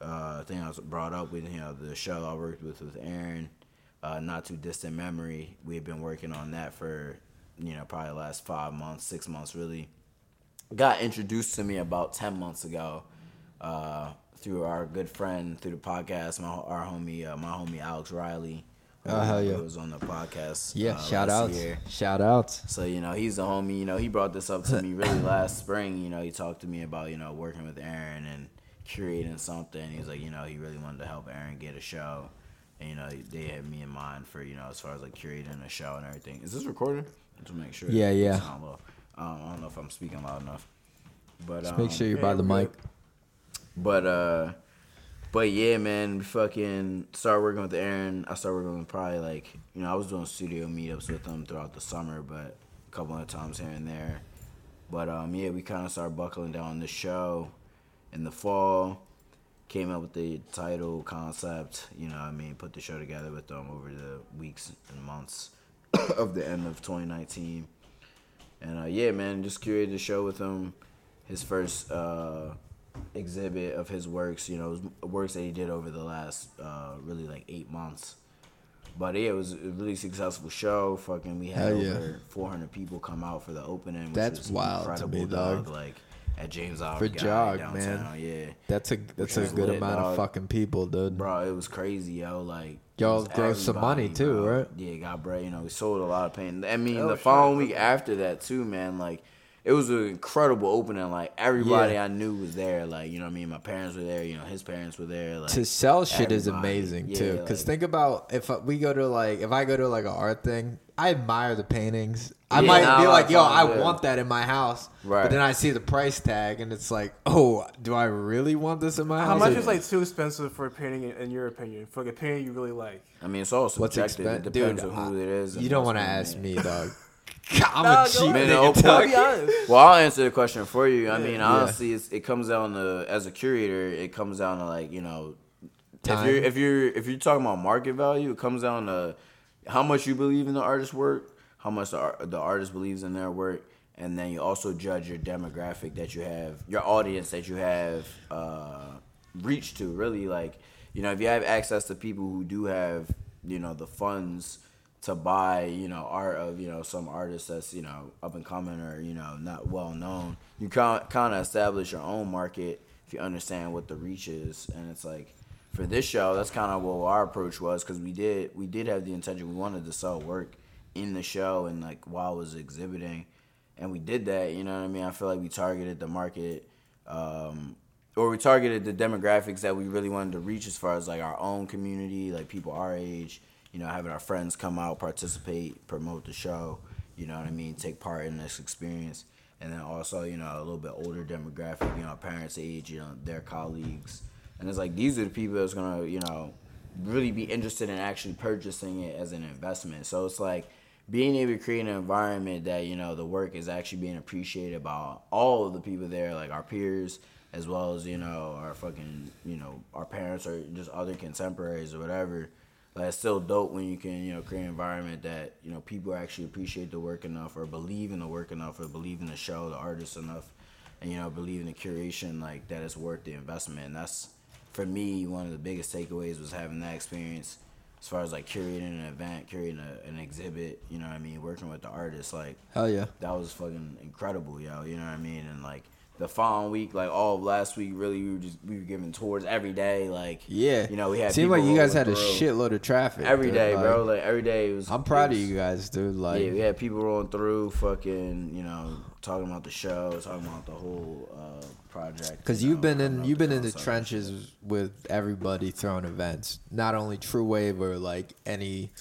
uh, thing I was brought up with you know the show I worked with with Aaron uh, not too distant memory we had been working on that for you know probably the last five months six months really got introduced to me about 10 months ago uh, through our good friend through the podcast my our homie uh, my homie alex riley Oh, hell yeah. was on the podcast Yeah, uh, shout outs. year. Shout outs. So you know he's the homie. You know he brought this up to me really last spring. You know he talked to me about you know working with Aaron and curating something. He's like you know he really wanted to help Aaron get a show, and you know they had me in mind for you know as far as like curating a show and everything. Is this recording? To make sure. Yeah, yeah. sound low. Um, I don't know if I'm speaking loud enough, but Just um, make sure you're yeah, by the mic. but uh, but yeah, man, we fucking started working with Aaron. I started working with probably like you know I was doing studio meetups with him throughout the summer, but a couple of times here and there. But um, yeah, we kind of started buckling down the show in the fall. Came up with the title concept, you know. I mean, put the show together with them over the weeks and months of the end of 2019. And uh, yeah, man, just curated the show with him. His first uh, exhibit of his works, you know, works that he did over the last uh, really like eight months. But yeah, it was a really successful show. Fucking, we had Hell yeah. over 400 people come out for the opening. Which That's was wild to incredible, me, dog. Like at James Oliver For Jog, downtown, man. Yeah, That's a that's a good lit, amount dog. of fucking people, dude. bro, it was crazy, yo. Like Y'all it grossed some money, too, bro. right? Yeah, got bread. You know, we sold a lot of paint. I mean, Oh, the shit. following week after that too, man. Like, it was an incredible opening. Like everybody Yeah. I knew was there. Like, you know, what I mean, my parents were there. You know, his parents were there. Like, to sell shit is amazing Yeah, too. Because like- think about if we go to like if I go to like an art thing, I admire the paintings. I Yeah, might be like, yo, I times, want that in my house. Right. But then I see the price tag and it's like, oh, do I really want this in my house? How much is like too expensive for a painting in, in your opinion? For like a painting you really like? I mean, it's all What's subjective. expensive, it depends dude? on who I- it is. You don't want to ask me, dog. I'm Nah, a go cheap. Man, nigga, the dog. Be honest. Well, I'll answer the question for you. I mean, Yeah. honestly, it's, it comes down to as a curator, it comes down to like you know, Time. if you're if you're if you're talking about market value, it comes down to how much you believe in the artist's work, how much the art, the artist believes in their work, and then you also judge your demographic that you have, your audience that you have uh, reach to. Really, like you know, if you have access to people who do have you know the funds to buy you know art of you know some artist that's you know up and coming or you know not well known, you kind of establish your own market if you understand what the reach is, and it's like for this show, that's kind of what our approach was because we did we did have the intention we wanted to sell work in the show and like while I was exhibiting, and we did that. You know what I mean? I feel like we targeted the market, um, or we targeted the demographics that we really wanted to reach as far as like our own community, like people our age. You know, having our friends come out, participate, promote the show. You know what I mean? Take part in this experience, and then also you know a little bit older demographic. You know, parents' age. You know, their colleagues and it's like these are the people that's gonna, you know, really be interested in actually purchasing it as an investment. So it's like being able to create an environment that, you know, the work is actually being appreciated by all of the people there, like our peers, as well as, you know, our fucking, you know, our parents or just other contemporaries or whatever. Like it's still dope when you can, you know, create an environment that, you know, people actually appreciate the work enough or believe in the work enough or believe in the show, the artist enough and, you know, believe in the curation like that it's worth the investment. And that's for me, one of the biggest takeaways was having that experience as far as like curating an event, curating a, an exhibit, you know what I mean, working with the artists, like Hell yeah. that was fucking incredible, yo. You know what I mean? And like the following week, like all of last week, really we were just we were giving tours every day, like Yeah. you know we had. Seemed like you guys had rolling a shitload of traffic every dude. day, Like, bro. Like every day it was. I'm proud it of you guys, dude. Like, yeah, we had people rolling through, fucking, you know, talking about the show, talking about the whole uh, project. Because you you've know, been in you've been in the trenches with everybody throwing events, not only True Wave or like any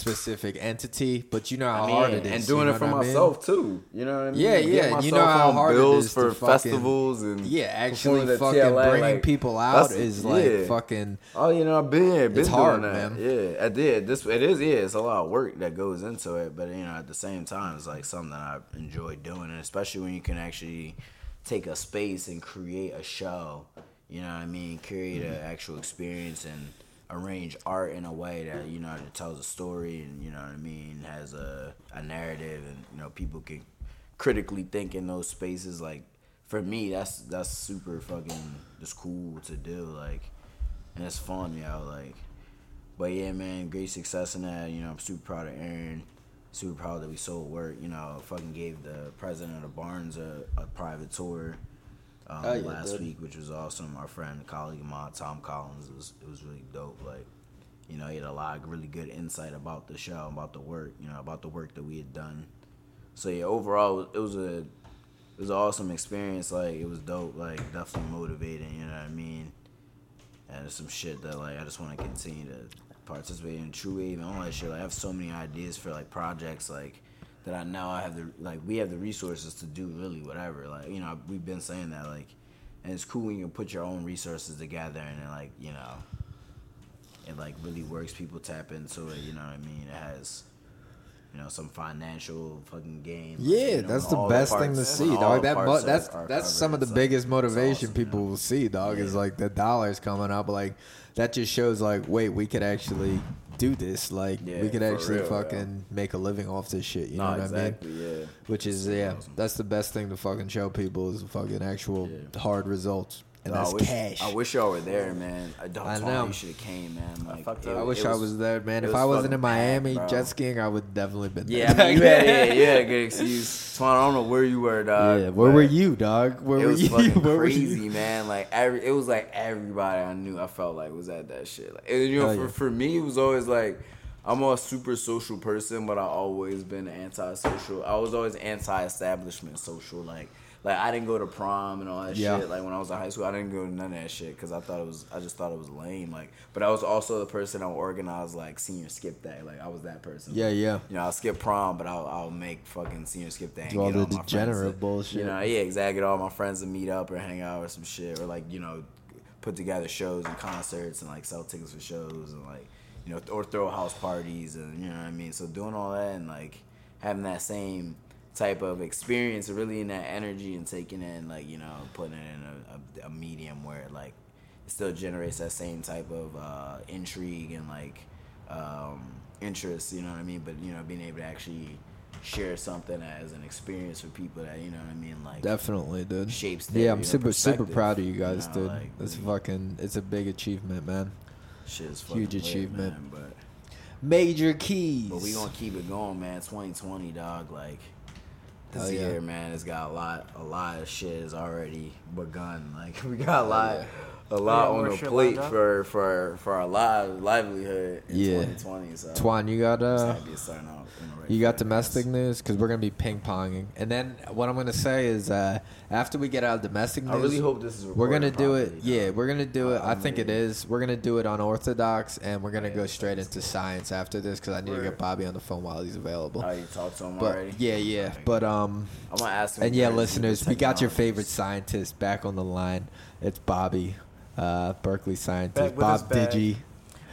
specific entity, but you know how I mean, hard it is. and doing you know it for I mean? myself too. You know what I mean? Yeah, yeah, you know how hard it bills is for fucking- festivals and Yeah, actually fucking TLA, bringing like, people out is like yeah. fucking. Oh, you know, I've been been It's hard, that. man. Yeah, I did. This it is. Yeah, it's a lot of work that goes into it, but you know, at the same time, it's like something I enjoy doing, and especially when you can actually take a space and create a show. You know what I mean? Create an mm-hmm. actual experience and arrange art in a way that you know that tells a story and you know what I mean has a a narrative and you know people can critically think in those spaces. Like for me that's that's super fucking just cool to do like and it's fun yo like but yeah man great success in that you know I'm super proud of Aaron super proud that we sold work you know fucking gave the president of the Barnes a, a private tour um, Oh, yeah, last dude. week which was awesome our friend colleague of mine Tom Collins it was, it was really dope like you know, he had a lot of really good insight about the show, about the work, you know, about the work that we had done. So yeah, overall, it was a it was an awesome experience. Like it was dope. Like definitely motivating. You know what I mean? And there's some shit that like I just want to continue to participate in True Wave and all that shit. Like I have so many ideas for like projects like that I know I have the like we have the resources to do really whatever. Like you know we've been saying that like, and it's cool when you put your own resources together and then like you know it like really works. People tap into it. You know what I mean? It has, you know, some financial fucking like, Yeah, you know, that's the best thing to see, dog. That mo- parts are- that's are that's some of the like- biggest it's motivation awesome, you people know? will see, dog. Is like the dollars coming up. Like that just shows like, wait, we could actually do this. Like Yeah, we could actually real, fucking make a living off this shit. You know what exactly. I mean? Yeah. Which is yeah, that's the best thing to fucking show people is fucking actual Yeah. hard results, and Dog, that's I wish, cash. I wish y'all were there, man. I don't I know. know. You should have came, man. Like, fucked it- I wish it I was there, man. If was I wasn't in Miami packed, bro. jet skiing, I would definitely been there. Yeah, I mean, you had, yeah, you had good excuse. Twan, I don't know where you were, dog. yeah. Where were you, dog? Where It were was you? fucking Where crazy, man. Like every, it was like everybody I knew. I felt like was at that shit. Like, and, you know, Hell for, yeah. for me, it was always like I'm a super social person, but I always been anti-social. I was always anti-establishment social. Like, like I didn't go to prom and all that Yeah. shit. Like when I was in high school, I didn't go to none of that shit because I thought it was. I just thought it was lame. Like, but I was also the person that organized like senior skip day. Like I was that person. Yeah, yeah. You know, I'll skip prom, but I'll, I'll make fucking senior skip day. Do all the my degenerate to- bullshit. You know, yeah, exactly. Get all my friends to meet up or hang out or some shit, or like you know, put together shows and concerts and like sell tickets for shows and like you know, or throw house parties and you know what I mean. So doing all that and like having that same type of experience, really in that energy and taking it and like you know, putting it in a, a, a medium where it like it still generates that same type of uh, intrigue and like um, interest. You know what I mean? But you know, being able to actually share something as an experience for people that you know what I mean, like Definitely, dude. Shapes their, Yeah, I'm super super proud of you you guys, know, dude. like, it's fucking it's a big achievement, man. shit is Huge lit, achievement. man, but Major keys. but we gonna keep it going, man. 2020, dog. Like this Hell yeah. man, it's got a lot. A lot of shit has already begun. Like we got a lot. yeah. A lot Yeah, on the plate for for for our live livelihood in Yeah. 2020. So Twan, you got uh, gotta be starting out in the right you got foot, I domestic news because we're gonna be ping ponging, and then what I'm gonna say is uh, after we get out of domestic news, I really hope this is. we're gonna do it. properly, Yeah, we're gonna do it. I I'm think it ready. We're gonna do it on Orthodox, and we're gonna Yeah, go straight into good. science after this because I need to get Bobby on the phone while he's available. Oh, you talked to him But already. yeah, yeah. Alright, But um, I'm gonna ask him. and yeah, where is he with listeners, we got your favorite scientist back on the line. It's Bobby, uh, Berkeley scientist, Back with his Bob. Digi.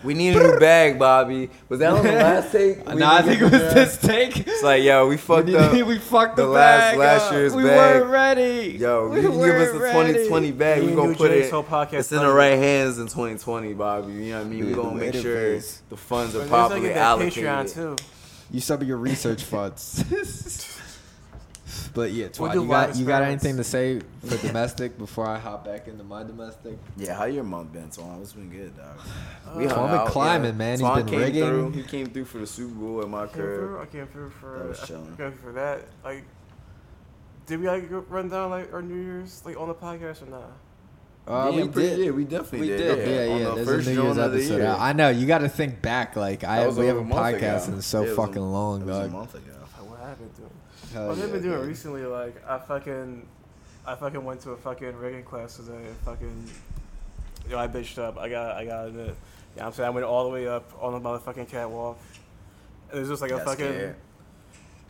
We need a new bag, Bobby. Was that on the last take? We no, I think it was the- this take. It's like, yo, we fucked we, up. we fucked the, the last- bag last up. year's we bag. weren't ready. Yo, we you give us weren't the ready. 2020 bag. Me We and gonna put Jake's it. podcast It's in the right hands in 2020, Bobby. You know what I mean? We Dude, gonna make sure face. the funds are But properly allocated. Patreon too. You sub your research funds. but yeah, We'll you got you got anything to say for domestic before I hop back into my domestic? Yeah, how your month been, Twan? It's been good, dog. Uh, We hung Twan been climbing, yeah. man. He's Twan been came rigging. Through. He came through for the Super Bowl at my I came I came through for. That was chilling. came for that. Like, did we like run down like our New Year's like on the podcast or not? Uh, yeah, we pretty- did. Yeah, we definitely We did. did, yeah, On yeah. the There's first a New Year's episode. year. I know you got to think back. Like I, we over a haven't ago. podcasted in so Yeah, it fucking a- long, It was a month ago. What have I been doing? Hell yeah, I've been doing dude. recently, like I fucking, I fucking went to a fucking rigging class today. And fucking, yo, I bitched up. I got, I got admit. Yeah, I'm saying I went all the way up on the motherfucking catwalk. And It was just like a Got fucking. scared.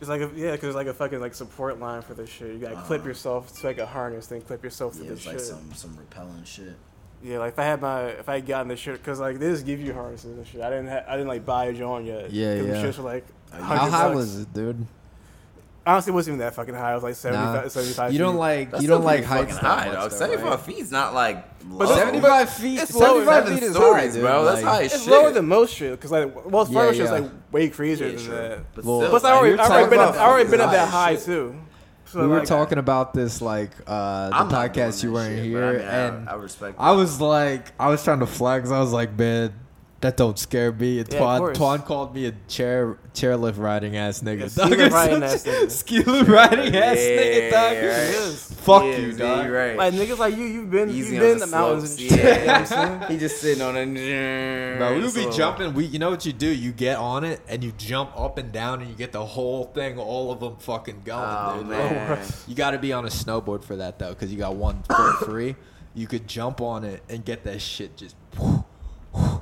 It's like a yeah, cause it's like a fucking like support line for this shit. You gotta clip Uh-huh. yourself to like a harness, then clip yourself to Yeah, this it's like some some repellent shit. Yeah, like if I had my if I had gotten this shit, cause like they just give you harnesses and shit. I didn't ha- I didn't like buy a joint yet. Yeah, yeah. shits were like How How 100 high bucks. was it, dude? Honestly, it wasn't even that fucking high. It was like 75, Nah. 75 You don't feet. like That's you don't like heights that high, much, though, Seventy-five right? feet's not like. But low. that's- 75 feet. It's 75 feet is stories, high, dude. bro. That's Like, high as It's shit. lower than most shit, cause like Wells Fargo Yeah, shit's yeah. like way crazier Yeah, than sure. that. But still, Plus, I already, I already been up, I already been up that high shit. too. So we were like, talking about this like uh the I'm podcast you weren't shit, here I mean, and I respect I was like I was trying to flex. I was like, man, that don't scare me. And Yeah, Twan. Twan called me a chair chairlift riding ass nigga. Yeah, dog. ski riding ass nigga. Ski lift riding ass nigga, dog. Right. Fuck Yeah, you, see, dog. Right. Like niggas like you, you've been, Easy you've been in the the mountains and slopes, shit. You know Yeah. he just sitting on a. Bro, we would be jumping. We, you know what you do? You get on it and you jump up and down and you get the whole thing, all of them fucking going, Oh dude. man. You got to be on a snowboard for that though, because you got one foot free. You could jump on it and get that shit just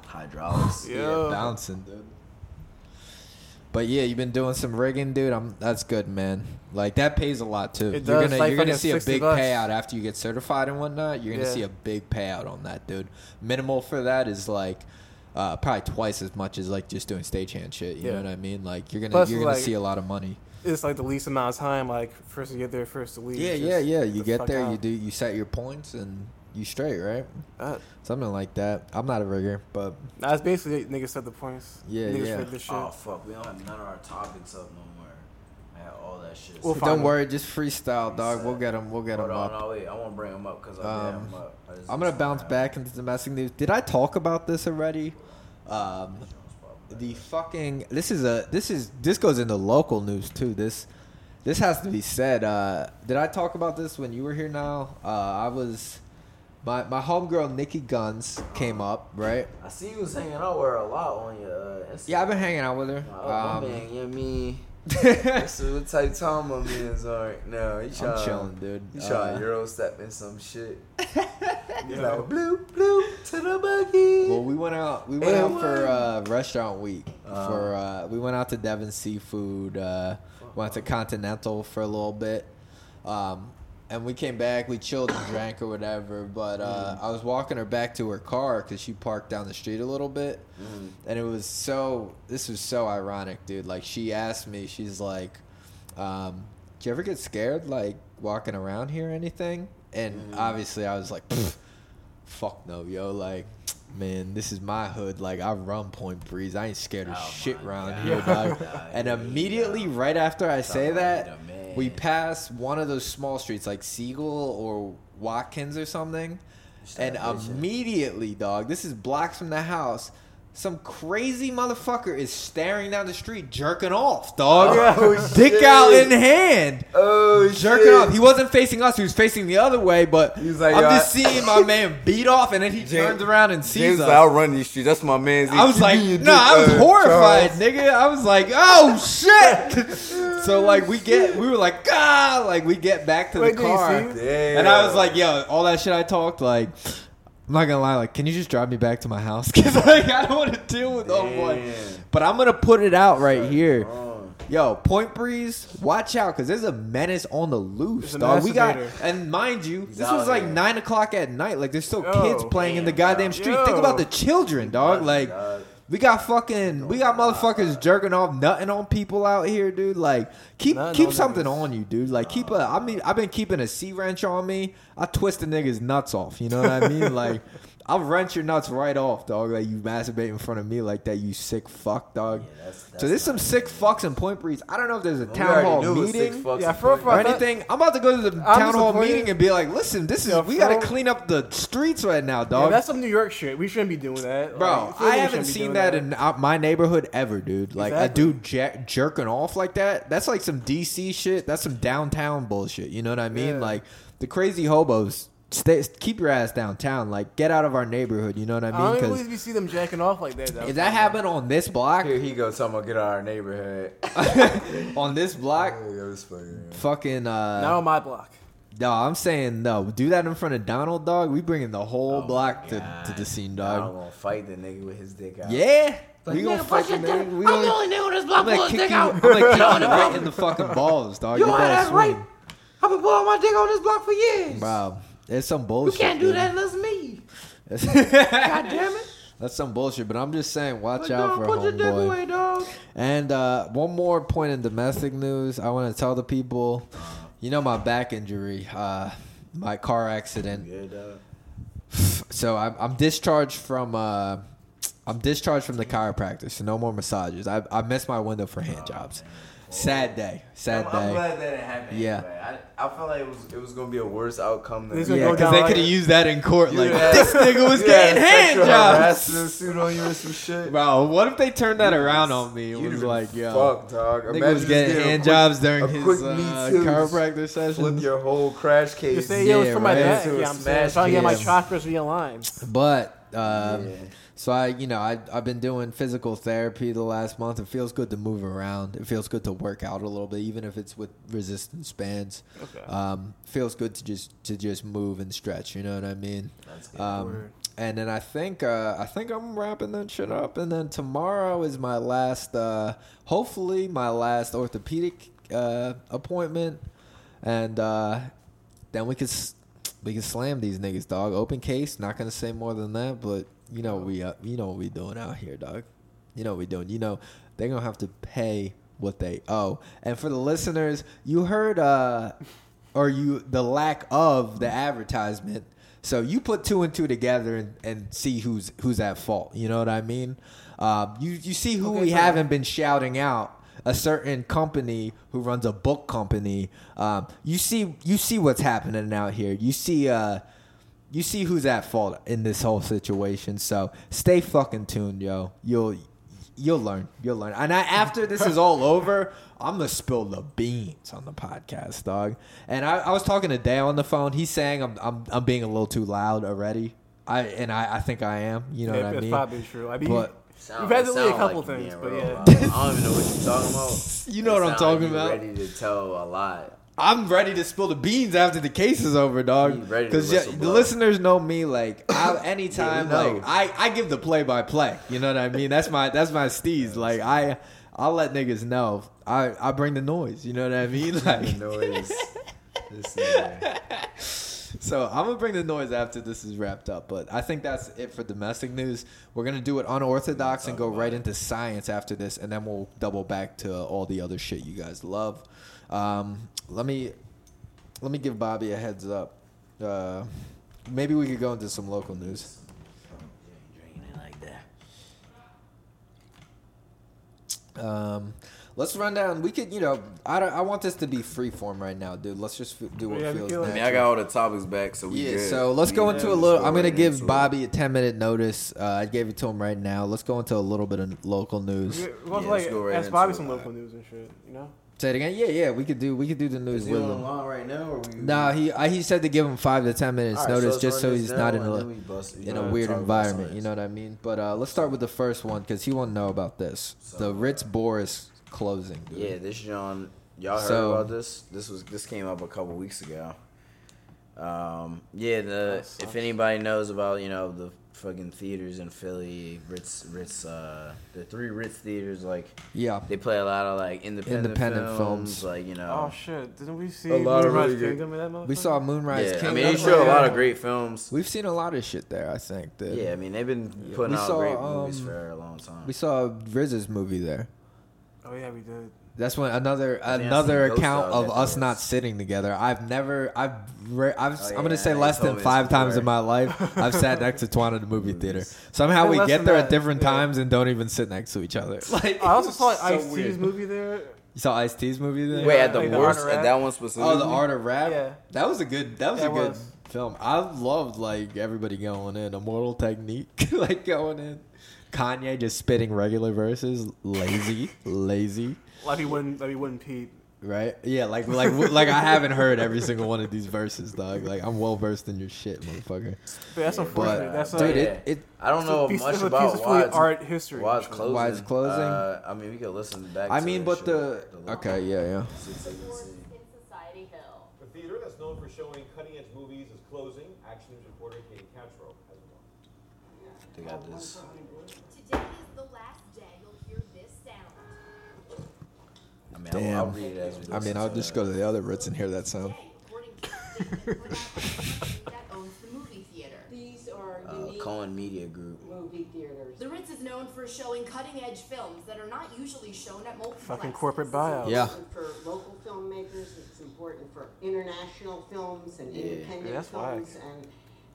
Hydraulics. Yeah. yeah, bouncing, dude. But yeah, you've been doing some rigging, dude. I'm that's good, man. Like that pays a lot too. It you're does, gonna like you're gonna see a big bucks. payout after you get certified and whatnot. You're gonna Yeah. see a big payout on that, dude. Minimal for that is like uh, probably twice as much as like just doing stagehand shit. You Yeah. know what I mean? Like you're gonna Plus, you're gonna like- see a lot of money. It's like the least amount of time, like first to get there, first to leave. Yeah, yeah, yeah. You get fuck there, you do you set your points and you straight, right? Uh, Something like that. I'm not a rigger, but that's it's basically niggas set the points. Yeah, niggas yeah. this shit. Oh fuck, we don't have none of our topics up no more. I had all that shit. We'll So- don't them. worry, just freestyle, dog. We'll get them. We'll get Hold them on, up. no wait, I want to bring them up because I'm. Um, up. I I'm gonna bounce back into domestic news. Did I talk about this already? Um, the fucking this is a this is this goes into local news too. This this has to be said. Uh, did I talk about this when you were here? Now uh, I was my my homegirl Nikki Guns came up right. I see you was hanging out with her a lot on your uh, Instagram. Yeah, I've been hanging out with her. Oh, Um, man, you know what I mean? That's what type of time my man's on right now. He trying, I'm chilling, dude. He trying Uh, to Euro step in some shit. He's like, blue, blue, to the buggy. Well, we went out. We went out for uh, restaurant week. Uh. for uh, we went out to Devon Seafood. Uh, went to Continental for a little bit, um, and we came back. We chilled and drank or whatever. But uh, I was walking her back to her car because she parked down the street a little bit, Mhm. and it was so. This was so ironic, dude. Like she asked me, she's like, um, "Do you ever get scared, like walking around here or anything?" And Mhm. obviously, I was like, "Fuck no, yo!" Like man, this is my hood. Like I run Point Breeze. I ain't scared of Oh shit my around God. here, dog. God, And immediately, yeah. right after I say Somebody that, man. we pass one of those small streets like Sigel or Watkins or something, and immediately, dog, this is blocks from the house. Some crazy motherfucker is staring down the street, jerking off, dog. Oh, Dick shit. out in hand. Oh Jerking off. He wasn't facing us. He was facing the other way. But like, I'm just seeing my man beat off, and then he James- turns around and sees James, us. I'll run these streets. That's my man. I was like, no, I was horrified, nigga. I was like, oh shit. so like we get, we were like, ah, like we get back to Wait, the car, and I was like, yo, all that shit I talked, like, I'm not gonna lie, like, can you just drive me back to my house? Cause like I don't want to deal with oh boy. But I'm gonna put it out right here. Yo, Point Breeze, watch out, cause there's a menace on the loose, There's a dog. We got, masturbator. and mind you, this out was like here. nine o'clock at night. Like, there's still Yo. kids playing in the goddamn street. Yo. Think about the children, dog. Like, dog. We got fucking, we got motherfuckers jerking off, nutting on people out here, dude. Like, keep Nutting keep on something niggas. on you, dude. Like, keep a. I mean, I've been keeping a C wrench on me. I twist the niggas nuts off. You know what I mean? like. I'll wrench your nuts right off, dog. Like you masturbate in front of me like that, you sick fuck, dog. Yeah, that's- that's so there's some sick fucks in Point Breeze. I don't know if there's a We town hall knew it was meeting Yeah, in for a Point or anything. I'm about to go to the I'm town hall meeting and be like, listen, this is Yo, we got to clean up the streets right now, Yeah, dog. that's some New York shit. We shouldn't be doing that, Bro, Like, feel I haven't seen doing that, in uh, my neighborhood ever, dude. Like Exactly. a dude jer- jerking off like that. That's like some DC shit. That's some downtown bullshit. You know what I mean? Yeah. Like the crazy hobos. Stay, keep your ass downtown. Like get out of our neighborhood. You know what I I mean? don't Because believe you see them jacking off like that. Though. if that happened on this block, Here he goes talking about get out of our neighborhood. on this block, Yeah, it was funny, man. fucking. uh not on my block. No, I'm saying no. Do that in front of Donald, dog. We bringing the whole block to, to the scene, dog. I'm gonna fight the nigga with his dick out. Yeah, we gonna fuck fight the nigga. We I'm gonna, the only nigga on this I'm block gonna pulling kick dick you. out. I'm gonna kick you right in the fucking balls, dog. You Your know balls that's right. I've been pulling my dick on this block for years. Wow, it's some bullshit. You can't do dude. that unless me. God God damn it. That's some bullshit, but I'm just saying, watch Like, out dog, for put your dick homeboy. away, dog. And uh, one more point in domestic news, I want to tell the people, you know, my back injury, uh, my car accident. Good, dog. So I'm, I'm discharged from uh, I'm discharged from the chiropractor. So no more massages. I I missed my window for hand jobs. Sad day. Sad I'm, I'm day. glad that it happened. Yeah. anyway. I, I felt like it was it was gonna be a worse outcome than Yeah, because they like- could have used that in court. Like Yeah. this nigga was You getting hand jobs. harassment suit on you or some shit. Bro, what if they turned that around on me? It was like, been yo, fuck, dog. nigga Imagine was just getting a hand quick- jobs during his quick uh, Me Too. chiropractor Flip sessions. your whole crash case. You say, yo, it's Yeah, for my right. back. Into a Yeah, I'm saying, smash trying to get my case. chakras realigned. But um, Yeah. So I, you know, I I've been doing physical therapy the last month. It feels good to move around. It feels good to work out a little bit, even if it's with resistance bands. Okay. Um, feels good to just to just move and stretch. You know what I mean? That's good. Um, Word. and then I think uh, I think I'm wrapping that shit up. And then tomorrow is my last, uh, hopefully my last orthopedic uh, appointment, and uh, then we could we can slam these niggas, dog. Open case. Not gonna say more than that, but you know we uh, you know what we doing out here, dog. You know what we doing. You know they're gonna have to pay what they owe. And for the listeners, you heard uh, or you the lack of the advertisement. So you put two and two together and, and see who's who's at fault. You know what I mean? Um, you you see who Okay, we haven't been shouting out. A certain company who runs a book company. Um, you see you see what's happening out here. You see uh, you see who's at fault in this whole situation. So stay fucking tuned, yo. You'll you'll learn. You'll learn. And I, after this is all over, I'm gonna spill the beans on the podcast, dog. And I, I was talking to Dale on the phone. He's saying I'm I'm I'm being a little too loud already. I and I, I think I am. You know yeah, what I that's mean? probably true. I mean, But Sound- You've had it to leave a couple like things, but yeah. I don't even know what you're talking about. You know It what I'm talking like you about. Ready to tell a lot. I'm ready to spill the beans after the case is over, dog. Because whistle the listeners know me. Like, I, anytime, Yeah, like I, I give the play by play. You know what I mean? That's my that's my steez. Like I, I'll let niggas know. I, I bring the noise. You know what I mean? Like, noise. So I'm gonna bring the noise after this is wrapped up. But I think that's it for domestic news. We're gonna do it unorthodox and go right into science after this, and then we'll double back to all the other shit you guys love. Um, let me let me give Bobby a heads up. Uh, maybe we could go into some local news. Um, let's run down. We could, you know, I, I want this to be free form right now, dude. Let's just f- do what yeah, feels. Natural. I mean, I got all the topics back, so we yeah. Good. So let's we go into a little. I'm gonna give. Bobby a 10 minute notice. Uh, I gave it to him right now. Let's go into a little bit of local news. We're, we're yeah, like, right ask Bobby some it. local news and shit. You know. Say it again. Yeah, yeah. We could do. We could do the news Is he with on him. line right now? Or we, Nah, he I, he said to give him five to ten minutes All right, notice, let's just so this he's down not in and a then we bust it. in Yeah, a weird talk about environment. science. You know what I mean? But uh, let's start with the first one because he won't know about this. So, the Ritz Bourse closing. Dude. Yeah, this John, y'all heard So- about this? This was this came up a couple weeks ago. Um, yeah, the if anybody knows about you know the fucking theaters in Philly, Ritz, Ritz, uh, the three Ritz theaters, like Yeah. they play a lot of like independent, Independent films, films. like you know. Oh shit! Didn't we see A lot of Moonrise really good- Kingdom in that motherfucker? We saw Moonrise yeah, I Kingdom. mean they show a lot of great films. We've seen a lot of shit there. I think. Dude. Yeah, I mean they've been putting We out saw, great movies um, for a long time. We saw RZA's movie there. Oh yeah, we did. That's when another I think I another account of us day. not sitting together. I've never I've re- I've Oh, I'm gonna say less than five times in my life I've sat next to Twan in the movie theater. Somehow we get there that, at different yeah. times and don't even sit next to each other. Like I also saw like, so Ice T's movie there. You saw Ice T's movie there? Wait, at the Like worst, Art at that one specifically. Oh, the art of rap. Yeah. that was a good. That was That a good was. film. I loved like everybody going in. Immortal Technique, like going in. Kanye just spitting regular verses. Lazy, lazy. Like he wouldn't. Like he wouldn't Pete. Right? Yeah, like like like I haven't heard every single one of these verses, dog. Like I'm well versed in your shit, motherfucker. But that's Yeah, unfortunate. But that's dude, uh, it, it I don't know piece, much about piece why art history. why it's closing. Why it's closing? Uh, I mean, we could listen back. I mean, it, but shit, the okay, yeah, yeah. The theater that's known for showing cutting-edge movies is closing. Action News reporter Katie Castro has more. They got this. I mean, Damn. I'll, I'll read it as we I mean, I'll just it. go to the other Ritz and hear that sound. Today, according to a statement put out by the company that owns the movie theater. These are Uh, Cohen Media Group. movie theaters. The Ritz is known for showing cutting-edge films that are not usually shown at multiplexes. Fucking corporate buyout. Yeah. For local filmmakers, it's important for international films and Yeah. independent Yeah, that's films, and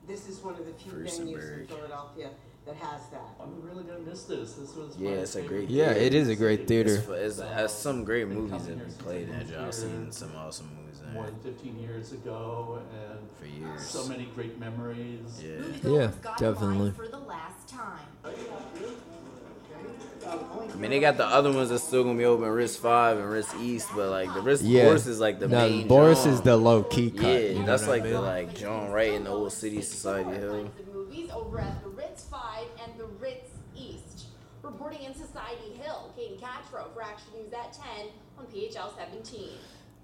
this is one of the few venues in Philadelphia that has that. I'm really gonna miss this. This was Yeah, it's a favorite great Yeah, theater it is a great theater. It's, it's, it has some great movies that here we played in I it. moved I've seen some awesome movies in More than 15 years ago, and for years. so many great memories. Yeah. Yeah, got in line definitely. for the last time. I mean, they got the other ones that's still gonna be open, Ritz Five and Ritz East, but like the Ritz Yeah. Bourse is like the no, main. Bourse joint. is the low key cut. Yeah, you know that's what I like mean? the like John right in the old city society More hill. Over at the Ritz 5 and the Ritz East. Reporting in Society Hill, Katie Castro for Action News at 10 on PHL 17.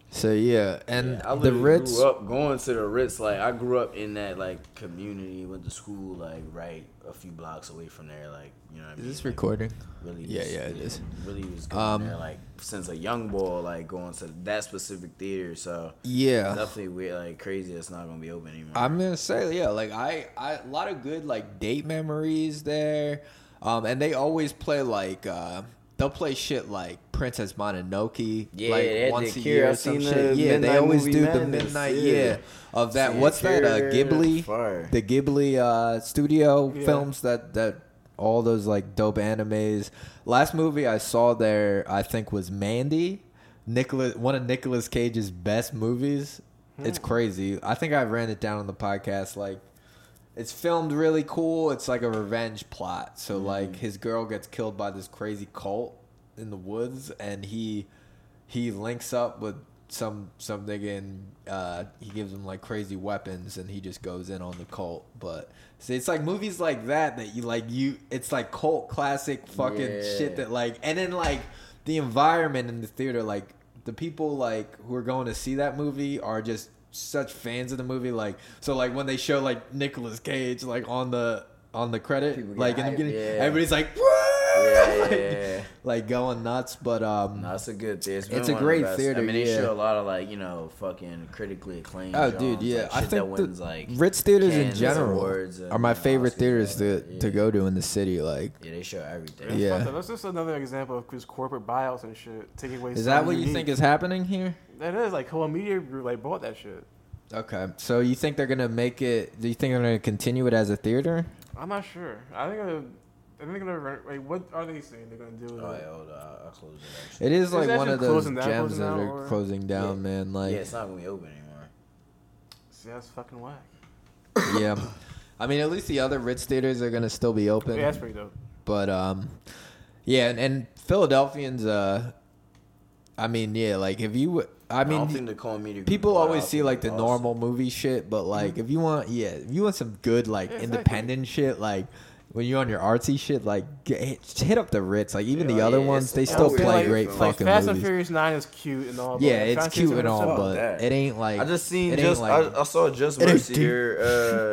So yeah, and I the Ritz. grew up going to the Ritz. Like I grew up in that like community, went to school like right a few blocks away from there. Like you know what I Is mean? this Like, recording? Really, Yeah, was- yeah, it is. Really was going Um, there like since a young boy, like going to that specific theater. So Yeah. definitely weird, like crazy. It's not gonna be open anymore. I'm gonna say yeah, like I, I a lot of good like date memories there, um, and they always play like uh, they'll play shit like Princess Mononoke, Yeah, like once a year or I've some shit. the Yeah, they always Movie do the midnight, yeah. yeah, of that. Seen What's that? Uh, Ghibli, fire. the Ghibli uh, studio Yeah. films that that all those like dope animes. Last movie I saw there, I think, was Mandy. Nicolas, one of Nicolas Cage's best movies. It's crazy. I think I ran it down on the podcast. Like, it's filmed really cool. It's like a revenge plot. So like, his girl gets killed by this crazy cult in the woods, and he he links up with some some nigga and uh, he gives him like crazy weapons, and he just goes in on the cult. But so it's like movies like that that you like you. It's like cult classic fucking Yeah. shit that like, and then like the environment in the theater, like the people like who are going to see that movie are just such fans of the movie. Like so, like when they show like Nicolas Cage like on the on the credit, People like in the beginning, yeah. everybody's like, yeah, yeah, like, yeah. like going nuts. But um, No, it's a good theater. been It's a one of the great theater, I mean, they yeah. show a lot of like you know fucking critically acclaimed. Oh, genres, dude, yeah. like, I think that wins the like Ritz theaters in general and, are my favorite Oscars, theaters to, that, to go to in the city. Like, Yeah, they show everything. That's Yeah. fucked. That's just another example of just corporate buyouts and shit taking away. is that what you unique. think is happening here? That is like Cohen Media Group like bought that shit. Okay, so you think they're gonna make it? Do you think they're gonna continue it as a theater? I'm not sure. I think uh, I think they're gonna run. Wait, what are they saying they're gonna do? with Oh, it? yeah, hold on. I'll I'll close it. Actually. It is Is like one of those down, gems that are or- closing down, man. Like, yeah, it's not gonna be open anymore. See, that's fucking whack. yeah. I mean, at least the other Ritz theaters are gonna still be open. Yeah, that's pretty dope. But um, yeah, and, and Philadelphians. Uh, I mean, yeah, like if you, I I, mean, don't think the call media. group people always see like the normal movie shit, but mm-hmm. like if you want, yeah, if you want some good like Yeah, exactly. independent shit, like. When you're on your artsy shit, like get, hit- hit up the Ritz. Like even the other yeah, ones, they still play like- great like Like fucking Fast and movies. Furious Nine is cute and all. Yeah, it's cute and all, but that. it ain't like I just seen just like- I, I saw Just Mercy here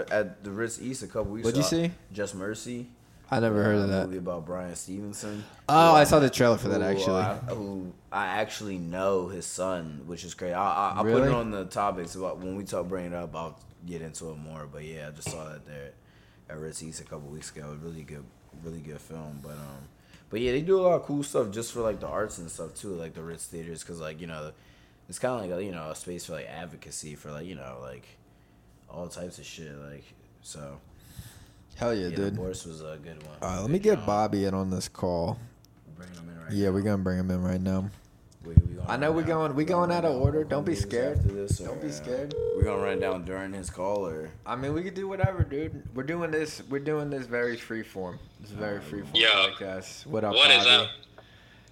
uh, at the Ritz East a couple weeks. What'd you see? Just Mercy. I never heard of uh, that. movie about Bryan Stevenson. Oh, I saw the trailer for that, uh, actually. I, actually know his son, which is crazy. I, I, I'll put it on the topics about when we talk, bring it up. I'll get into it more. But yeah, I just saw that there at Ritz East a couple weeks ago. Really good, really good film. But um, but yeah, they do a lot of cool stuff just for like the arts and stuff too, like the Ritz theaters, because like you know, it's kind of like a, you know a space for like advocacy for like you know like all types of shit. Like so, Hell yeah, yeah, dude. the Bourse was a good one. All right, let me get Bobby in on this call. Bring him in right Yeah, now. we're gonna bring him in right now. We, we gonna I know we're down- going- we gonna going out of order. Don't be scared. this, or, Don't be uh, scared. We're gonna run down during his call, or I mean, we could do whatever, dude. We're doing this. We're doing this very free form. This is very free form Yo. podcast. What up, What is Bobby? up?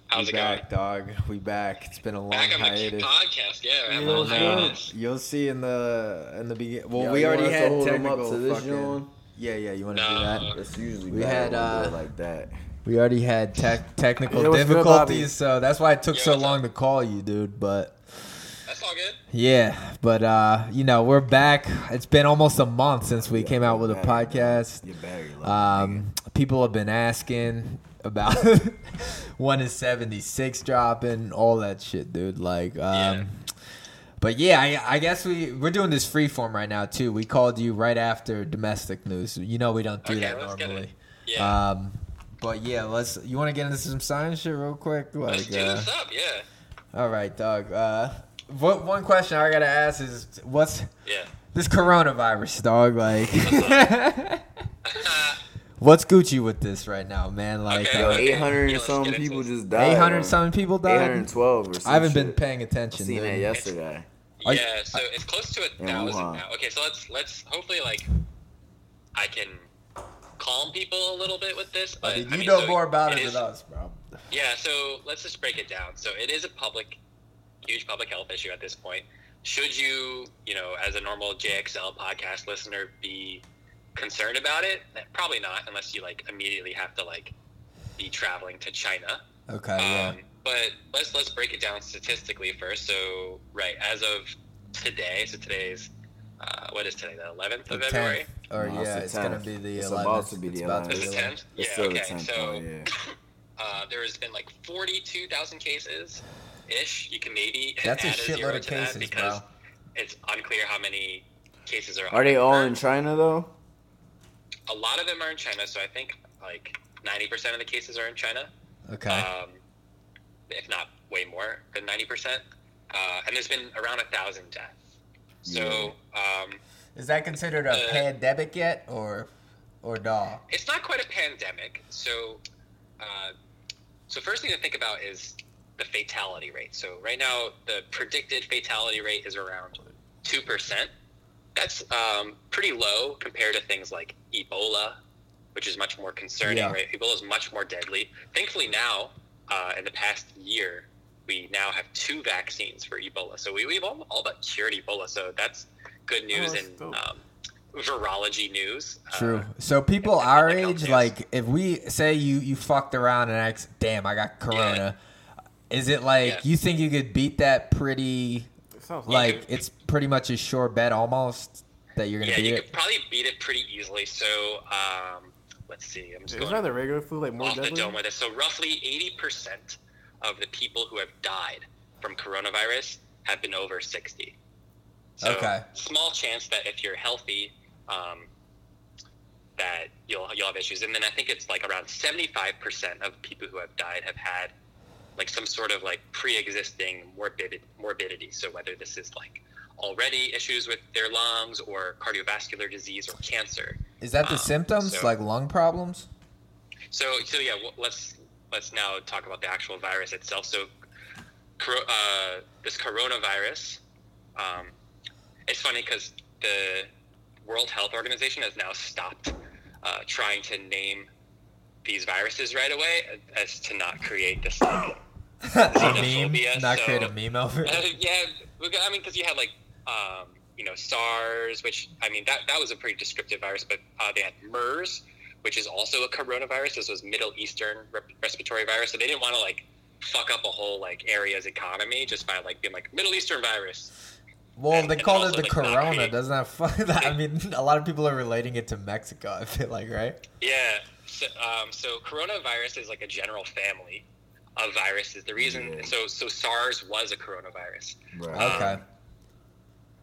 How's we it going? back, dog. We back. It's been a long Back on the hiatus. podcast, yeah. Yeah, I'm on what's hiatus. You'll see in the in the beginning. Well, Yeah, we already want us to had hold 'em up technical to this, fucking. Yeah, yeah. You want to do that? it's usually We bad had, when we do uh, like that. We already had tech technical Yeah, what's good, difficulties, so that's why it took Yeah, so long up? to call you, dude. But That's all good. yeah, but uh, you know, we're back. It's been almost a month since we Yeah, came out with a podcast. You're bad, you're lucky, Um, people have been asking about when is 76 dropping, all that shit, dude. Like, um, Yeah. but yeah, I, I guess we we're doing this free form right now too. We called you right after domestic news. You know we don't do Okay, that let's get it. normally. Yeah. Um, but yeah, let's. You want to get into some science shit real quick? Let's do uh, this up, yeah. all right, Doug. Uh, what one question I gotta ask is, what's Yeah. this coronavirus, dog? Like, what's Gucci with this right now, man? Like, Okay, uh, okay. 800 Yeah, and some people it. just died. 800 um, something people died. 812 or some I haven't been shit. paying I attention. seen that dude. yesterday. Are- yeah, so it's close to a In thousand Wuhan. now. Okay, so let's let's hopefully like I can calm people a little bit with this. But But you I mean, know so more about it, is- than us, bro. Yeah, so let's just break it down. So it is a public, huge public health issue at this point. Should you, you know, as a normal JXL podcast listener, be concerned about it? Probably not, unless you like immediately have to like be traveling to China. Okay, yeah. Um, but let's let's break it down statistically first. So right, as of today, so today's uh, what is today? The eleventh The of February. 10th, or No, yeah, the it's gonna be the It's 11th. about to be It's the about to 11th. Is be it the 10th? It's yeah. still okay. the 10th. So oh, yeah. uh, there has been like forty-two thousand cases, ish. You can maybe That's a add shitload zero of to that cases, because bro. it's unclear how many cases are. Are they all in. China though? A lot of them are in China, so I think like ninety percent of the cases are in China. Okay. um, if not way more than 90%. Uh, and there's been around a thousand deaths. So um, Is that considered a uh, pandemic yet, or or dog? it's not quite a pandemic. So, uh, so first thing to think about is the fatality rate. So right now, the predicted fatality rate is around two percent. That's um, pretty low compared to things like Ebola, which is much more concerning. Yeah. Right, Ebola is much more deadly. Thankfully, now uh, in the past year, we now have two vaccines for Ebola. So we, we've all, all but cured Ebola. So that's good news that's and dope. um, virology news. True. Uh, so people and our public health age, news. like if we say you you fucked around and asked, damn, I got corona. Is it like Yeah. you think you could beat that pretty? It sounds Like it's pretty much a sure bet almost that you're gonna yeah, beat you it. could probably beat it pretty easily. So um, let's see. I'm just Isn't going that the regular flu like more off the dome with it. So roughly 80% of the people who have died from coronavirus have been over 60. So Okay. small chance that if you're healthy, um, that you'll you'll have issues. And then I think it's like around 75% of people who have died have had like some sort of like pre-existing morbid morbidity. So whether this is like already issues with their lungs or cardiovascular disease or cancer. Is that the um, symptoms so- like lung problems? So so yeah, w- let's let's now talk about the actual virus itself. So, uh, this coronavirus, um, it's funny because the World Health Organization has now stopped uh, trying to name these viruses right away as to not create this like, xenophobia, not so- create a meme over uh, yeah, I mean, because you had like, um, you know, SARS, which I mean that that was a pretty descriptive virus, but uh, they had MERS, which is also a coronavirus. This was Middle Eastern rep- respiratory virus, so they didn't want to like fuck up a whole like area's economy just by like being like Middle Eastern virus. Well, and- they and call it the like, corona. Doesn't that fuck? I mean, a lot of people are relating it to Mexico. I feel like, right? Yeah. So, um, so coronavirus is like a general family of viruses. The reason, Yeah. so so SARS was a coronavirus. Right. Okay.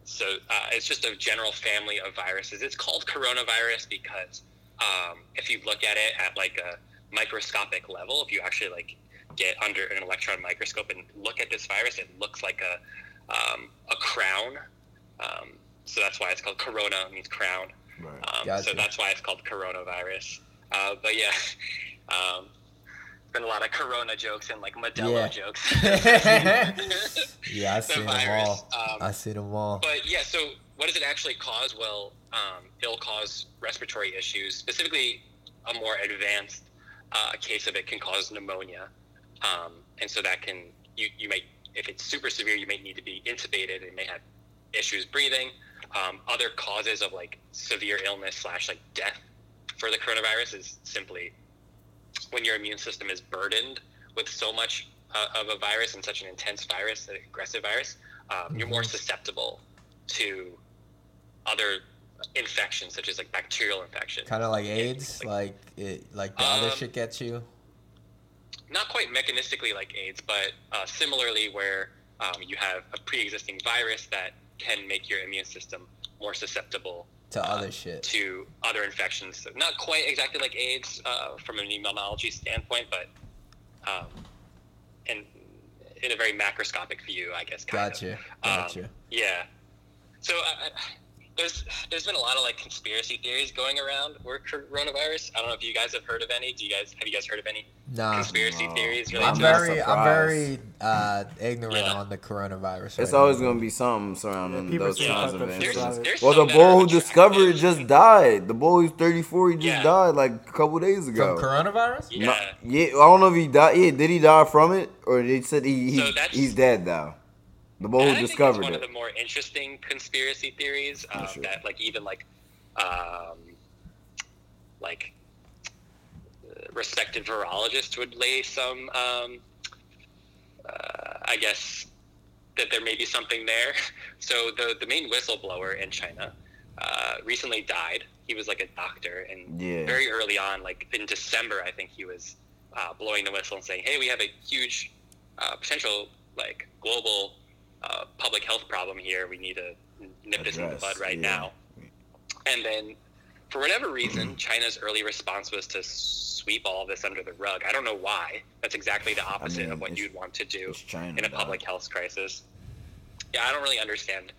So uh, it's just a general family of viruses. It's called coronavirus because um, if you look at it at like a microscopic level, if you actually like get under an electron microscope and look at this virus, it looks like a um, a crown. Um, so that's why it's called corona. It means crown. Right. Um, Gotcha. So that's why it's called coronavirus. Uh, but yeah, um, been a lot of corona jokes and like Modelo Yeah. jokes. Yeah, I The them virus, all. um, I seen them all. But yeah, so what does it actually cause? Well, um, it'll cause respiratory issues. Specifically, a more advanced uh, case of it can cause pneumonia, um, and so that can you you might if it's super severe, you may need to be intubated and may have issues breathing. Um, other causes of like severe illness slash like death for the coronavirus is simply when your immune system is burdened with so much uh, of a virus and such an intense virus, an aggressive virus, um, you're more susceptible to other infections such as like bacterial infections. Kind of like AIDS, like it, like the other Um, shit gets you. Not quite mechanistically like AIDS, but uh, similarly where um, you have a pre-existing virus that can make your immune system more susceptible To other shit. to other infections. So not quite exactly like AIDS uh, from an immunology standpoint, but um, in in a very macroscopic view, I guess. Kind Gotcha. Of. Gotcha. Um, yeah. So uh, there's there's been a lot of like conspiracy theories going around with coronavirus. I don't know if you guys have heard of any. Do you guys have you guys heard of any Nah. conspiracy No. theories I'm I'm related to not very, I'm surprised. very uh, ignorant Yeah. on the coronavirus. It's always gonna be something surrounding Yeah, those kinds of up events. shit There's, about it. there's Well, the that boy who discovered it just died. The boy who's 34, he just Yeah. died like a couple days ago. from coronavirus. Yeah. No- yeah, I don't know if he died. Yeah, did he die from it, or they said he, he So he's dead now? The boy who I think discovered one it. of the more interesting conspiracy theories um, sure. that, like, even like, um, like, uh, respected virologists would lay some, um, uh, I guess, that there may be something there. So the the main whistleblower in China uh, recently died. He was like a doctor, and Yeah. very early on, like in December, I think he was uh, blowing the whistle and saying, "Hey, we have a huge uh, potential like global uh, public health problem here. We need to nip this in the bud right yeah. now." And then, for whatever reason, China's early response was to sweep all this under the rug. I don't know why. That's exactly the opposite mean, of what you'd want to do China. in a public health crisis. Yeah, I don't really understand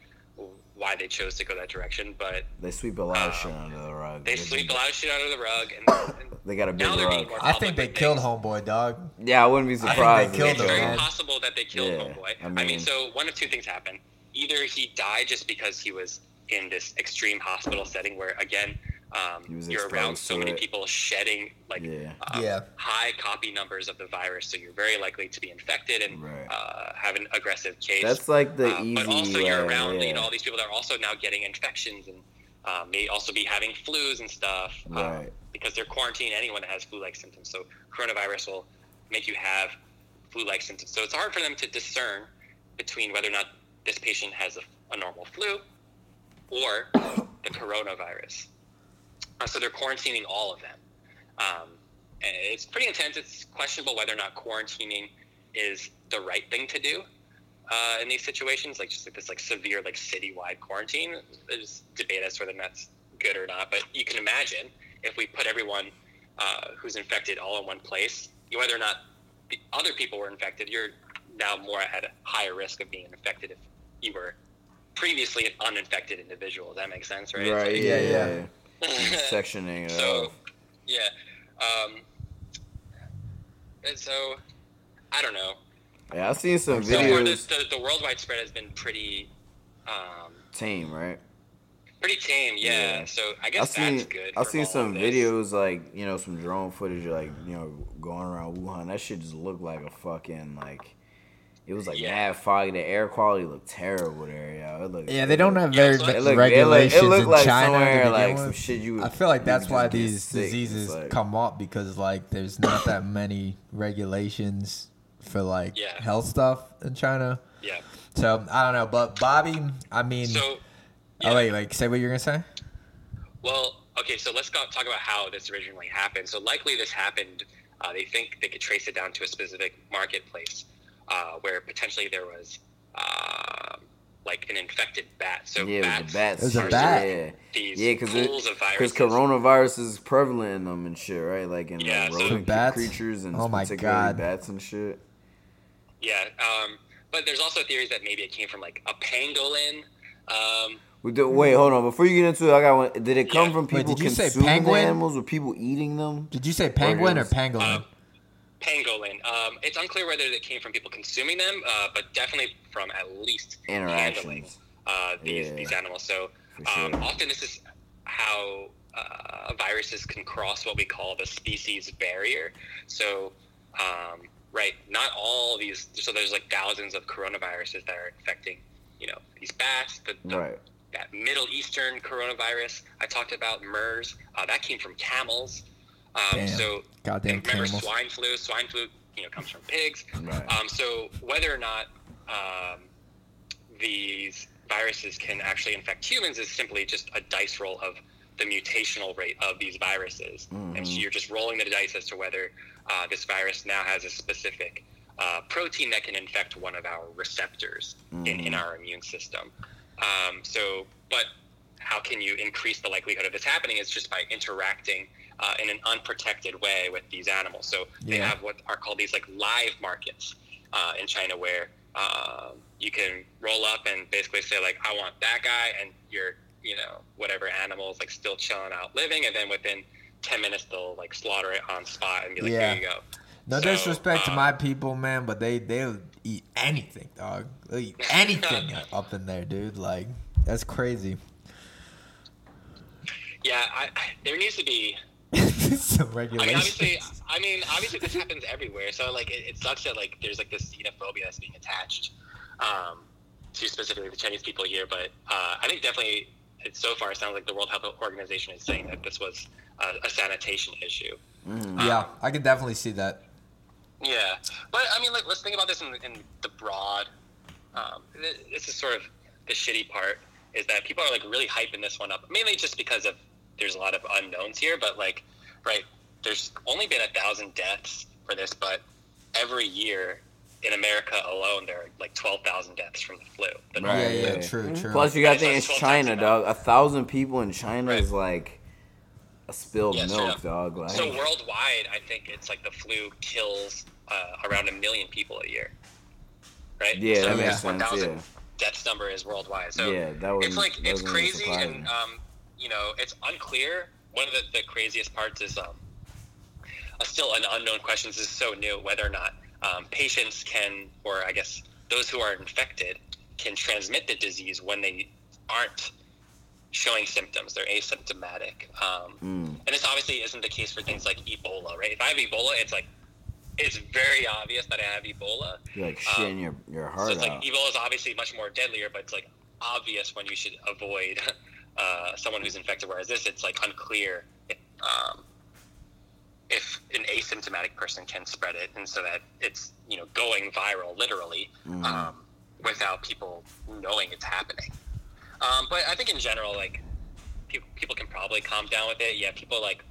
why they chose to go that direction, but They sweep a lot of Um, shit under the rug. they sweep a lot of shit under the rug, and, and They got a big now they're rug. more I think they with killed things. Homeboy, dog. Yeah, I wouldn't be think they surprised. killed It's him, very man. possible that they killed Yeah, Homeboy. I I mean, mean- so one of two things happened. Either he died just because he was in this extreme hospital setting where, again, um, you're around so many it. people shedding like Yeah. um, Yeah. high copy numbers of the virus, so you're very likely to be infected and Right. uh, have an aggressive case. That's like the Uh, easy but also you're way, around, you know, all these people that are also now getting infections and uh, may also be having flus and stuff. um, because they're quarantining anyone that has flu-like symptoms. So coronavirus will make you have flu-like symptoms. So it's hard for them to discern between whether or not this patient has a, a normal flu or the coronavirus. Uh, so they're quarantining all of them. Um, and it's pretty intense. It's questionable whether or not quarantining is the right thing to do uh, in these situations, like just like this like severe like citywide quarantine. There's debate as to whether that's good or not. But you can imagine if we put everyone uh, who's infected all in one place, whether or not the other people were infected, you're now more at a higher risk of being infected if you were previously an uninfected individual. Does that make sense, right? Right. Yeah, Yeah. yeah. yeah. Sectioning So, off. yeah. Um, And so I don't know. Yeah, I've seen some So far, the, videos. the, the worldwide spread has been pretty, um, Tame, right? pretty tame. Yeah. Yeah. So I I've guess seen that's good. I've seen some videos like you know some drone footage like you know going around Wuhan. That shit just looked like a fucking like. It was like Yeah. mad foggy. The air quality looked terrible there, yo. It looked, Yeah, it they don't looked- have very so good it looked, regulations it looked, it looked in like China. somewhere like some shit you. would- I feel like that's why these diseases like- come up because like there's not that many regulations for like Yeah. health stuff in China. Yeah. So I don't know, but Bobby, I mean, So. oh wait, like say what you're gonna say. Well, okay, so let's go, talk about how this originally happened. So likely this happened. Uh, they think they could trace it down to a specific marketplace uh, where potentially there was uh, like an infected bat. So yeah, it bats was a bat. It was a bat. Yeah, These yeah, because pools of because viruses. coronavirus is prevalent in them and shit, right? Like in Yeah, like, so- rodent bats? creatures and Oh my God. bats and shit. Yeah, um, but there's also theories that maybe it came from like a pangolin. Um, We wait, hold on. Before you get into it, I got one. Did it come Yeah. from Wait, people did you say consuming the penguin? animals or people eating them? Did you say penguin or just- pangolin? Um, pangolin. Um, it's unclear whether it came from people consuming them, uh, but definitely from at least handling uh, these Yeah. these animals. So um, sure. often this is how uh, viruses can cross what we call the species barrier. So um, right, not all these. So there's like thousands of coronaviruses that are infecting, you know, these bats. The, the Right. that Middle Eastern coronavirus I talked about, MERS, uh, that came from camels. Um, Damn. so Goddamn remember camels. swine flu? Swine flu, you know, comes from pigs. Right. Um, so whether or not um, these viruses can actually infect humans is simply just a dice roll of the mutational rate of these viruses, and so Mhm. you're just rolling the dice as to whether uh, this virus now has a specific uh, protein that can infect one of our receptors in, in Mhm. our immune system. Um, so, but how can you increase the likelihood of this happening? Is just by interacting uh, in an unprotected way with these animals. So they Yeah. have what are called these like live markets uh, in China, where um, you can roll up and basically say like, I want that guy, and you're you know whatever animals like still chilling out living, and then within ten minutes they'll like slaughter it on spot and be like, Yeah. here you go. No So, disrespect to um, my people, man, but they they'll eat anything, dog. They'll eat anything up in there, dude. Like that's crazy. Yeah, I, I, there needs to be Some I mean, obviously, I mean, obviously, this happens everywhere. So, like, it, it sucks that like there's like this xenophobia that's being attached um, to specifically the Chinese people here. But uh, I think definitely, it, so far, it sounds like the World Health Organization is saying that this was a, a sanitation issue. yeah, I can definitely see that. Yeah, but I mean, like, let's think about this in, in the broad. Um, this is sort of the shitty part is that people are like really hyping this one up, mainly just because of there's a lot of unknowns here. But like, right, there's only been a thousand deaths for this, but every year in America alone, there are like twelve thousand deaths from the flu. The Yeah, normal yeah, flu. true, true. Plus, you got to think it's it's 12 China, dog. A thousand people in China Right. is like a spilled Yeah, milk, up. dog. Like, So worldwide, I think it's like the flu kills uh, around a million people a year. Right? Yeah, so that makes this sense, 1,000 yeah. deaths number is worldwide. So Yeah, that wouldn't- it's like it's crazy, and um, you know, it's unclear. One of the, the craziest parts is um, uh, still an unknown question. This is so new whether or not um, patients can, or I guess those who are infected, can transmit the disease when they aren't showing symptoms. They're asymptomatic. Um, Mm. and this obviously isn't the case for things like Ebola, right? If I have Ebola, it's like it's very obvious that I have Ebola. you're like Um, shitting your, your So heart it's like. Ebola is obviously much more deadlier, but it's like obvious when you should avoid uh, someone who's infected. Whereas this, it's like unclear um, if an asymptomatic person can spread it, and so that it's you know going viral literally Mhm. um, without people knowing it's happening. Um, but I think in general, like people, people can probably calm down with it. Yeah, people like.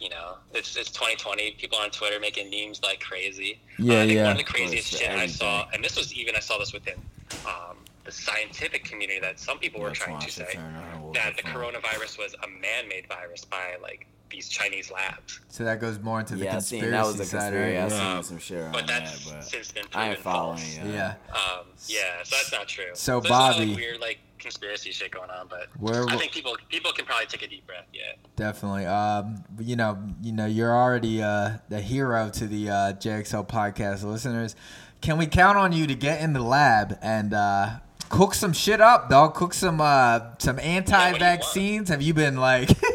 You know, it's it's 2020. People on Twitter making memes like crazy. Yeah, Uh, I think yeah. One of the craziest shit I saw, and this was even I saw this within um, the scientific community that some people were That's trying to say turn on World that the coronavirus was a man-made virus by like these Chinese labs. So that goes more into the Yeah, conspiracy seen that was a side, conspiracy. I right? seen Um, some shit around but that, that's but since been I proven ain't following false. it. Yeah. Um, yeah, so that's not true. So, there's a lot Bobby- like, weird like conspiracy shit going on, but Where- I think people people can probably take a deep breath. Yeah. Definitely. Um, you know, you know, you're already uh, the hero to the uh, JXL podcast listeners. Can we count on you to get in the lab and uh, cook some shit up, dog? Cook some uh, some anti-vaccines. Have you been like?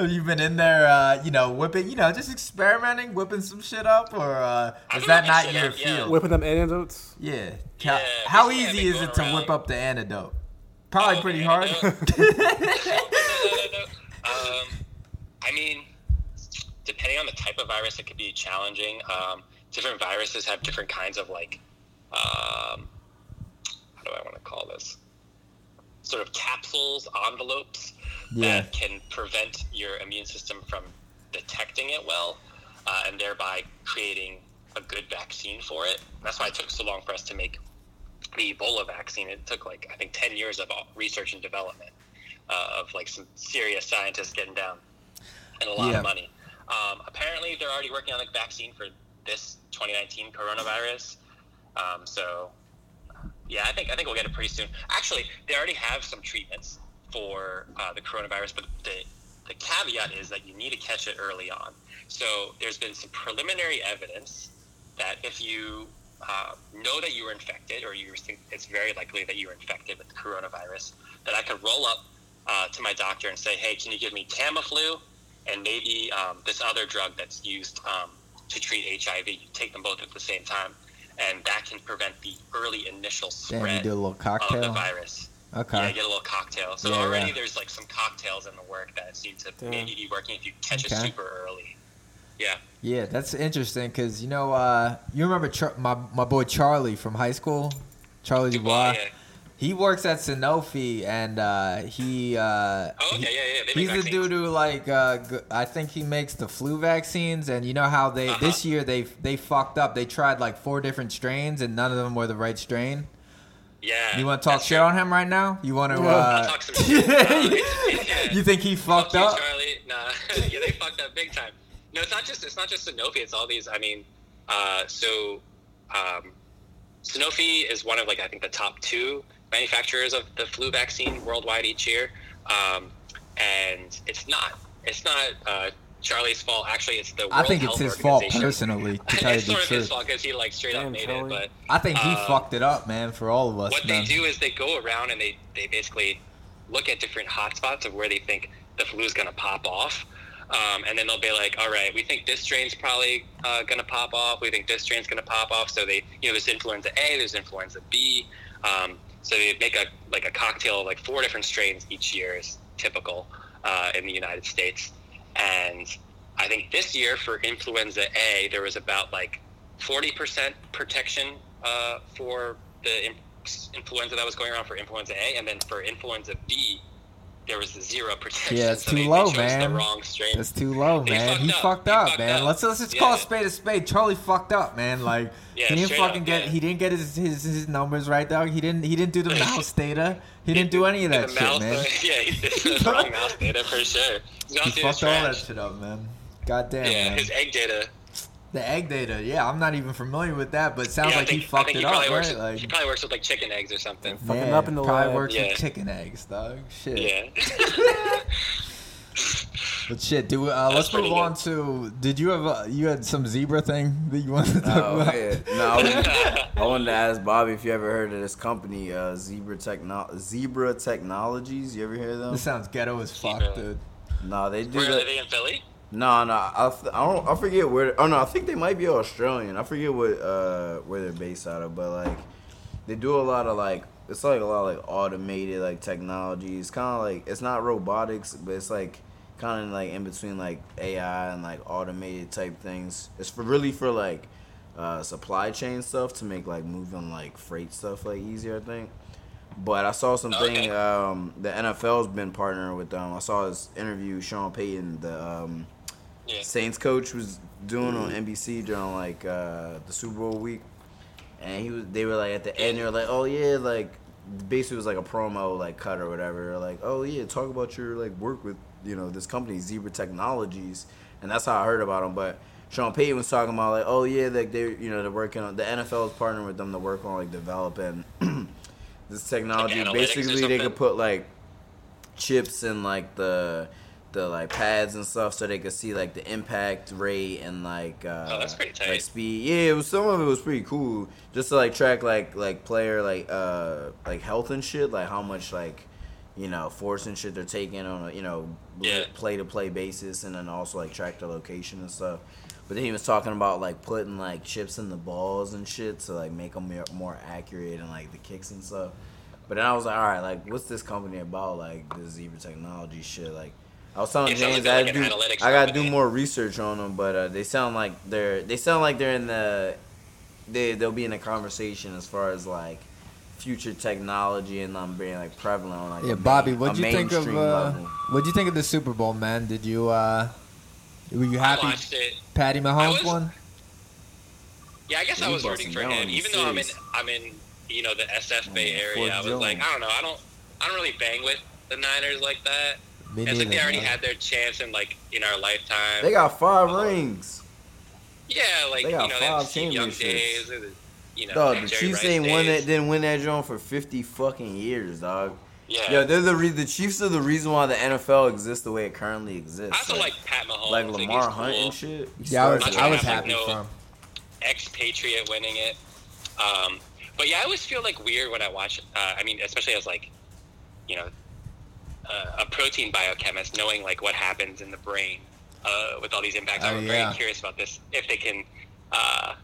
Have you been in there, uh, you know, whipping, you know, just experimenting, whipping some shit up, or uh, is that not your field? Whipping them antidotes. Yeah. Ca- How easy is it to whip up the antidote? Probably pretty hard. Um, I mean, depending on the type of virus, it could be challenging. Um, different viruses have different kinds of like, um, how do I want to call this? Sort of capsules, envelopes Yeah. that can prevent your immune system from detecting it well, uh, and thereby creating a good vaccine for it. That's why it took so long for us to make the Ebola vaccine. It took like I think ten years of uh, research and development uh, of like some serious scientists getting down and a lot Yeah. of money. Um, apparently, they're already working on a vaccine for this 2019 coronavirus. Um, so, yeah, I think I think we'll get it pretty soon. Actually, they already have some treatments for uh, the coronavirus, but the the caveat is that you need to catch it early on. So, there's been some preliminary evidence that if you uh, know that you were infected, or you think it's very likely that you were infected with coronavirus, that I could roll up uh, to my doctor and say, "Hey, can you give me Tamiflu and maybe um, this other drug that's used um, to treat HIV? You take them both at the same time, and that can prevent the early initial Damn, spread you do a little cocktail. of the virus." Okay. Yeah, get a little cocktail. So Yeah, already yeah. there's like some cocktails in the work that seem to Damn. maybe be working if you catch it super early. Yeah. Yeah, that's interesting because you know, uh, you remember Char- my my boy Charlie from high school, Charlie Dubois. Yeah, He works at Sanofi, and uh, he. Uh, Oh, okay, he- yeah, yeah, they make He's the dude who like. Uh, g- I think he makes the flu vaccines, and you know how they Uh-huh. this year they they fucked up. They tried like four different strains, and none of them were the right strain. Yeah. You want to talk shit on him right now? You want to? I'll Uh, talk some shit. It's- yeah. you think he fucked Fuck you, up? Charlie. Nah, yeah, they fucked up big time. No, it's not just it's not just Sanofi. It's all these. I mean, uh, so um, Sanofi is one of like I think the top two manufacturers of the flu vaccine worldwide each year, um, and it's not it's not uh, Charlie's fault. Actually, it's the World I think it's Health his fault Organization. personally. To tell you it's the sort of his truth, fault because he like straight up made it. But I think he uh, fucked it up, man, for all of us. what man. they do is they go around and they, they basically look at different hotspots of where they think the flu is going to pop off. Um, and then they'll be like, all right, we think this strain's probably uh, going to pop off. We think this strain's going to pop off. So they, you know, there's influenza A, there's influenza B. Um, so they make a like a cocktail of like four different strains each year is typical uh, in the United States. And I think this year for influenza A, there was about like 40% protection uh, for the in- influenza that was going around for influenza A, and then for influenza B, there was zero protection. Yeah, it's so too they, low, they man. The wrong strain. That's too low, He man. fucked He up. fucked up, fucked man. up. Let's let's just call a spade a spade. Charlie fucked up, man. Like Yeah, he didn't fucking up, get. yeah. He didn't get his, his his numbers right, dog. He didn't he didn't do the mouse data. He didn't do any of that shit, mouse, man. uh, yeah, he did the wrong mouse data for sure. His mouse He fucked all that shit up, man. Goddamn, Yeah, man. his egg data. The egg data, yeah, I'm not even familiar with that, but it sounds yeah, like think, he fucked I think it he up, probably right? works with, Like, he probably works with like chicken eggs or something. yeah, up in the probably lab. works Yeah. with chicken eggs, dog. Shit. Yeah. But shit, do uh, let's pretty move on to. Did you have a, you had some zebra thing that you wanted to talk Oh, about? yeah. No, I, was, I wanted to ask Bobby if you ever heard of this company, uh, Zebra Techno- Zebra Technologies. You ever hear of them? This sounds ghetto as fuck, Zebra. dude. No, they do Where are they in Philly? No, no, I, th- I don't. I forget where. Oh no, I think they might be Australian. I forget what uh where they're based out of, but like they do a lot of like it's like a lot of like automated like technology. It's kind of like it's not robotics, but it's like kind of like in between like AI and like automated type things. It's for really for like uh supply chain stuff to make like moving like freight stuff like easier. I think. But I saw something. Okay. Um, the NFL's been partnering with them. I saw this interview. Sean Payton, the um, Yeah. Saints coach, was doing on NBC during like uh, the Super Bowl week, and he was. They were like at the end. They were like, "Oh yeah, like basically it was like a promo like cut or whatever. Like, oh yeah, talk about your like work with you know this company Zebra Technologies, and that's how I heard about them. But Sean Payton was talking about like, oh yeah, like they you know they're working on the NFL is partnering with them to work on like developing this technology. Like Basically, they could put like chips in like the the like pads and stuff, so they could see like the impact rate and like uh, Oh, that's pretty tight. like speed. Yeah, it was some of it was pretty cool, just to like track like like player like uh like health and shit, like how much like you know force and shit they're taking on a you know Yeah. play to play basis, and then also like track the location and stuff. But then he was talking about like putting like chips in the balls and shit to like make them more, more accurate and like the kicks and stuff. But then I was like, all right, like what's this company about? Like this zebra technology shit. Like I was telling James, like I, gotta like do, I gotta do more research on them. But uh, they sound like they're they sound like they're in the they they'll be in a conversation as far as like future technology and um being like prevalent on like Yeah, a Bobby, what'd you think of uh, what'd you think of the Super Bowl, man? Did you uh were you I happy watched it. Patty Mahomes was- won? Yeah, I guess Yeah, I was rooting for him, even though I'm in. I'm in you know the SF Bay Yeah, area. I Fort was like, I don't know, I don't I don't really bang with the Niners like that. Me it's like they already man. had their chance in like in our lifetime. They got five rings. yeah, like they you know, know, they they have have Steve young championships. days. the- You know, Dog, the Chiefs ain't won days. that didn't win that joint for fifty fucking years, dog. Yeah. Yo, they're the re- the Chiefs are the reason why the NFL exists the way it currently exists. I also like Pat Mahomes. like Lamar he's Hunt cool. and shit. He Yeah, I was I was have, happy like, for no- him. expatriate winning it. Um, but yeah, I always feel like weird when I watch. Uh, I mean, especially as like, you know, uh, a protein biochemist, knowing like what happens in the brain uh, with all these impacts. Oh, I'm yeah. very curious about this. If they can uh,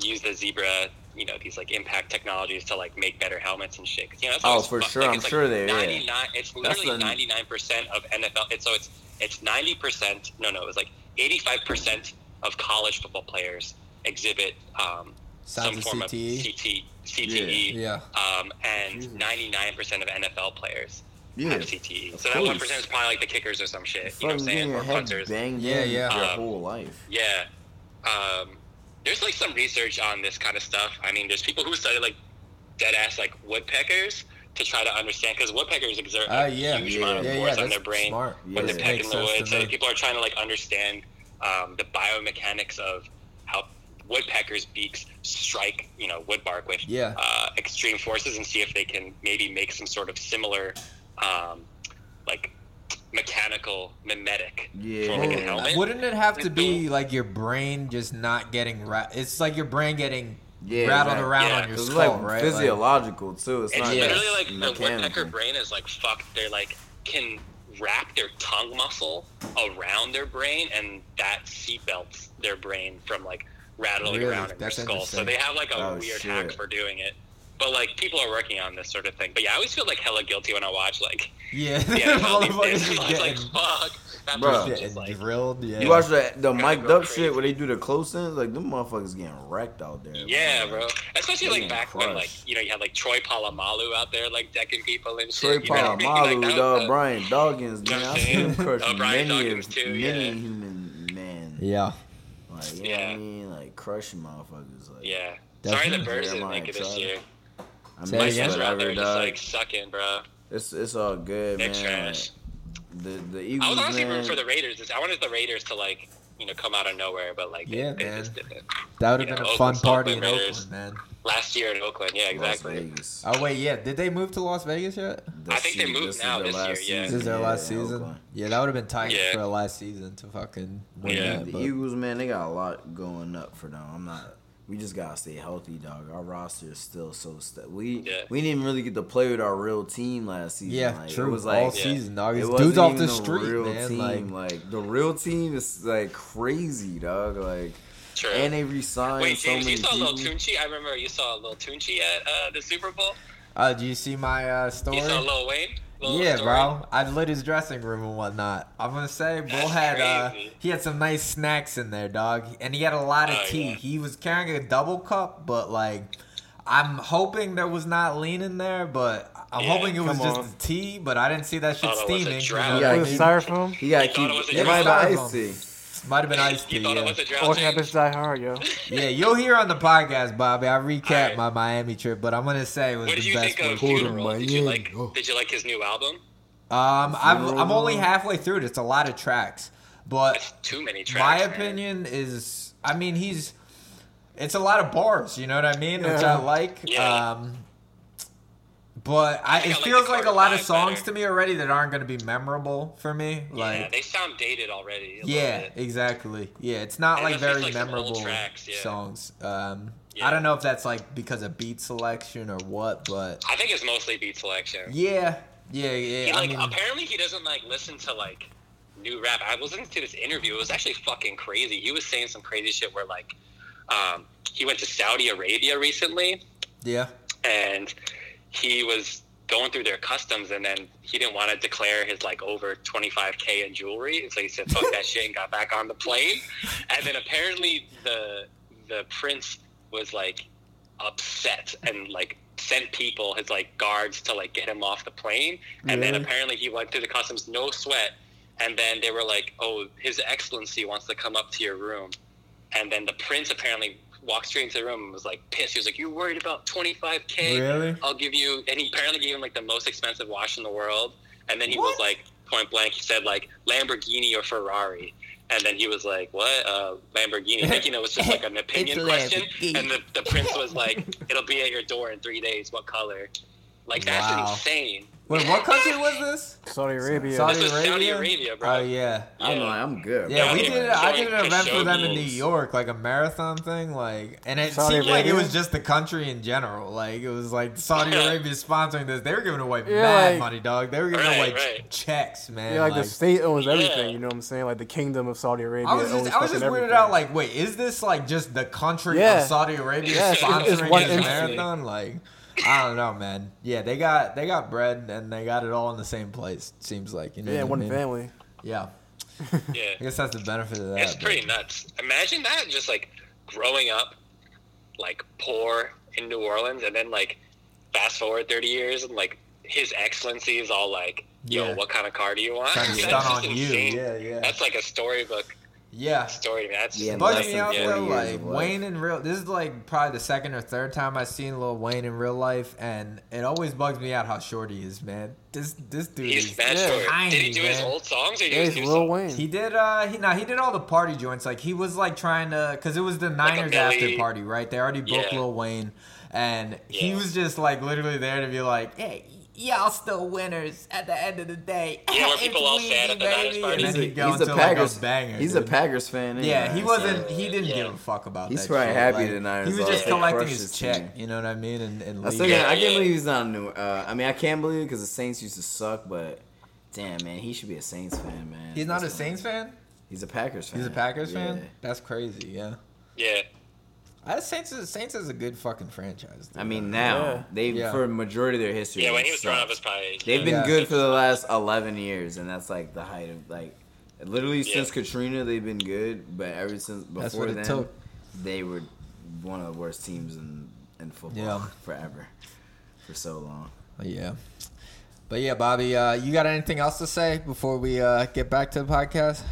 use the zebra, you know, these like impact technologies to like make better helmets and shit. you know, Oh, for fun. sure. Like, I'm like, sure they- yeah. 99. It's literally 99 percent of NFL. It's so it's it's 90 percent. No, no, it was like 85 percent of college football players exhibit um, some of form CTE? of CT, CTE. Yeah. Um, and 99% of NFL players Yeah, have CTE. So that one is probably like the kickers or some shit. You know what I'm saying? Or punters. banged Yeah, in yeah. your Um, whole life. Yeah. Um, there's like some research on this kind of stuff. I mean, there's people who study like dead ass like woodpeckers to try to understand because woodpeckers exert a yeah. huge yeah, amount of yeah, force yeah, on their brain smart. when Yeah. they're pecking the sense wood. So people are trying to like understand um, the biomechanics of how woodpeckers' beaks strike, you know, wood bark with Yeah. uh, extreme forces, and see if they can maybe make some sort of similar, um, like mechanical mimetic Yeah. for like a helmet. Wouldn't it have to be like your brain just not getting ra- It's like your brain getting Yeah, rattled exactly. around Yeah. on your It's skull, like right? physiological too. It's, It's not literally just like the woodpecker brain is like fuck. They're like can wrap their tongue muscle around their brain, and that seatbelts their brain from like rattling Really? around in That's their skull. So they have like a Oh, weird shit. hack for doing it. But like people are working on this sort of thing. But yeah, I always feel like hella guilty when I watch like yeah, the NFL these Motherfuckers days. just I'm like fuck. That Bro. person's just like drilled. Yeah. You watch the the Gonna mic'd up crazy. shit where they do the close ins, like them motherfuckers getting wrecked out there. yeah, bro. Especially They like getting back when like you know you had like Troy Polamalu out there like decking people and Trey shit. you know what I mean? Like, Polamalu, dog, Brian Dawkins, You know man, I I'm seen him crush Oh, Brian many, Dawkins too, many yeah. human men. Yeah. Like, you know what I mean? Like crushing motherfuckers. Like, Yeah. Sorry the Definitely. birds didn't make it this year. I Say My it sons are out there whatever, just like sucking, bro. It's it's all good, Big man. trash. Like, the the I was honestly man. rooting for the Raiders. I wanted the Raiders to like, you know, come out of nowhere, but like, Yeah, they, they man. just didn't. That would have been know, a fun Oakland, party in Oakland Raiders. Oakland, man. Last year in Oakland, yeah, Las exactly. Vegas. Oh wait, yeah. Did they move to Las Vegas yet? I think they moved this now this last year, yeah. This is their last season. Oakland. Yeah, that would have been tight Yeah. for a last season to fucking win Yeah. that. The Eagles, man, they got a lot going up for them. I'm not. We just gotta stay healthy, dog. Our roster is still so st- we Yeah. we didn't really get to play with our real team last season. Yeah, like, true. It was All like season, dog. it It's wasn't dudes off even the street, real man. Team. Like, Like, the real team is like crazy, dog. Like True. and they resigned Wait, so James, many you saw Lil. Tunechi? I remember you saw Lil Tunechi at uh, the Super Bowl. uh, do you see my uh, story? You saw Lil Wayne. Lil Yeah, story? bro. I lit his dressing room and whatnot. I'm gonna say Bull That's had uh, he had some nice snacks in there, dog, and he had a lot of Oh, tea. yeah. He was carrying a double cup, but like, I'm hoping there was not lean in there, but I'm Yeah, hoping it was come just on. the tea. But I didn't see that shit Thought it was steaming. you drought. know Yeah, what I With he- mean? styrofoam? He gotta keep. it was a It might have been styrofoam. iced tea. Might have been You iced tea. thought it Yeah. was a drought. All James? habits die hard, yo. yeah, you'll hear on the podcast, Bobby. I recap Alright. my Miami trip, but I'm gonna say it was What did the you best think of place. Funeral? Did you like? Oh. Did you like his new album? Um, I've, Funeral I'm only halfway through it. It's a lot of tracks, but That's too many my tracks. man. opinion is, I mean, he's, it's a lot of bars. You know what I mean? Which I like. Yeah. Um, but I, it I like feels the like a lot of songs better. to me already that aren't going to be memorable for me. yeah, Like, they sound dated already. yeah, exactly. Yeah, it's not And like very like, memorable tracks, yeah. songs. Um, Yeah. I don't know if that's like because of beat selection or what, but I think it's mostly beat selection. yeah, yeah, yeah. He, I like mean, apparently he doesn't like listen to like new rap. I was listening to this interview. It was actually fucking crazy. He was saying some crazy shit where like um, he went to Saudi Arabia recently yeah, and he was going through their customs and then he didn't want to declare his like over 25k in jewelry so he said fuck that shit and got back on the plane. And then apparently the the prince was like upset and like sent people his like guards to like get him off the plane. And then apparently he went through the customs no sweat. And then they were like oh his excellency wants to come up to your room. And then the prince apparently walked straight into the room and was like pissed. He was like, "You worried about 25k? Really? I'll give you." And he apparently gave him like the most expensive watch in the world. And then he was like, point blank, he said like Lamborghini or Ferrari. And then he was like, "What? Uh, Lamborghini?" Thinking it was just like an opinion question. And the, the prince was like, "It'll be at your door in three days. What color?" Like that's Wow. insane. Wait, what country was this? Saudi Arabia. Saudi Arabia. Saudi Arabia, bro. Oh yeah. I'm like, I'm good. Yeah, Yeah, we did. were I did an event for them in New York, like a marathon thing, like, and it Saudi seemed like it was just the country in general. Like it was like Saudi Arabia sponsoring this. They were giving away Yeah, mad like- money, dog. They were giving Right, away right. checks, man. Yeah, like, the state owns Yeah. everything. You know what I'm saying? Like the kingdom of Saudi Arabia. I was owns just, I was just weirded everything. out. Like, wait, is this like just the country Yeah. of Saudi Arabia Yeah, sponsoring this marathon? Like, I don't know, man. Yeah, they got they got bread and they got it all in the same place. Seems like you know. yeah, what I one mean? family. Yeah, Yeah. I guess that's the benefit of that. It's but- pretty nuts. Imagine that just like growing up like poor in New Orleans and then like fast forward 30 years and like his excellency is all like, yo, Yeah. what kind of car do you want? Trying to That's stun just on you. insane. Yeah, yeah. That's like a storybook Yeah. story to me. That's Yeah, Bugs me out though, like. Wayne in real. This is like probably the second or third time I've seen Lil Wayne in real life, and it always bugs me out how short he is, man. This this dude he's is mad Yeah. short. tiny, Did he do his old songs or did Yeah, he he's do Lil songs? Wayne. He did. Uh, he nah, he did all the party joints. Like he was like trying to, cause it was the Niners after party, right? They already booked Yeah. Lil Wayne, and he was just like literally there to be like, hey. Y'all still winners at the end of the day. Yeah, were It's people all sad at the Niners party? And He's a, he's a into, like, Packers banger. He's a. Packers fan. Yeah, he wasn't. He didn't Yeah. give a fuck about He's that. probably shit. happy like, the Niners He was just They collecting his his check. team. You know what I mean? And, and I leaving. can't, I can't believe he's not a new. Uh, I mean, I can't believe because the Saints used to suck, but damn, man, he should be a Saints fan, man. He's not a That's fine. Saints fan. He's a Packers fan. He's a Packers fan. That's crazy. Yeah. Yeah. I Saints is Saints is a good fucking franchise. dude. I mean, now Yeah. they've Yeah. for a majority of their history. Yeah, when they he was growing up, sucked. it's probably. They've been Yeah. good for the last eleven years, and that's like the height of like, literally Yeah. since Katrina, they've been good. But ever since before then, took. they were one of the worst teams in in football Yeah. forever, for so long. yeah. But yeah, Bobby, uh, you got anything else to say before we uh, get back to the podcast?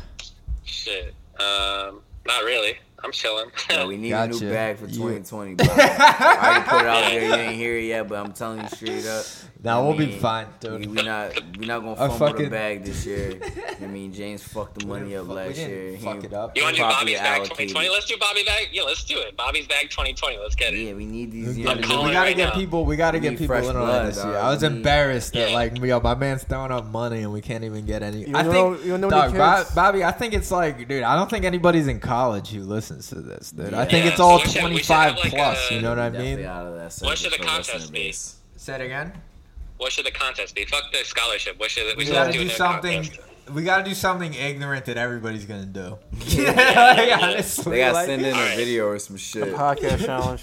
Shit. Um, not really. I'm chilling. Yeah, we need a new bag for You- 2020. bro. I already put it out there. You ain't hear it yet, but I'm telling you straight up. Nah, we'll be fine, dude. We, we not we not gonna I fumble fucking- the bag this year. I mean, James fucked the money up We last didn't year. fuck He- it up. You want to do properly Bobby's Bag 2020? Let's do Bobby Bag. Yeah, let's do it. Bobby's Bag 2020. Let's get it. Yeah, we need these. We gotta, we gotta right get now. people. We gotta We get people in on blood, this. dog. year. I was We need- embarrassed that like yo, my man's throwing up money and we can't even get any. You I know- think, you know dog, any Bob- kids? Bobby. I think it's like, dude. I don't think anybody's in college who listens to this, dude. I think Yeah, it's all we should- we twenty should five have, like, plus. a- you know what I mean? out of that What should the contest be? base. Say it again. What should the contest be? Fuck the scholarship. What should we We should gotta do do something. contest? We gotta do something ignorant that everybody's gonna do. Like, honestly, They gotta like- send in a Alright. video or some shit. A Podcast challenge.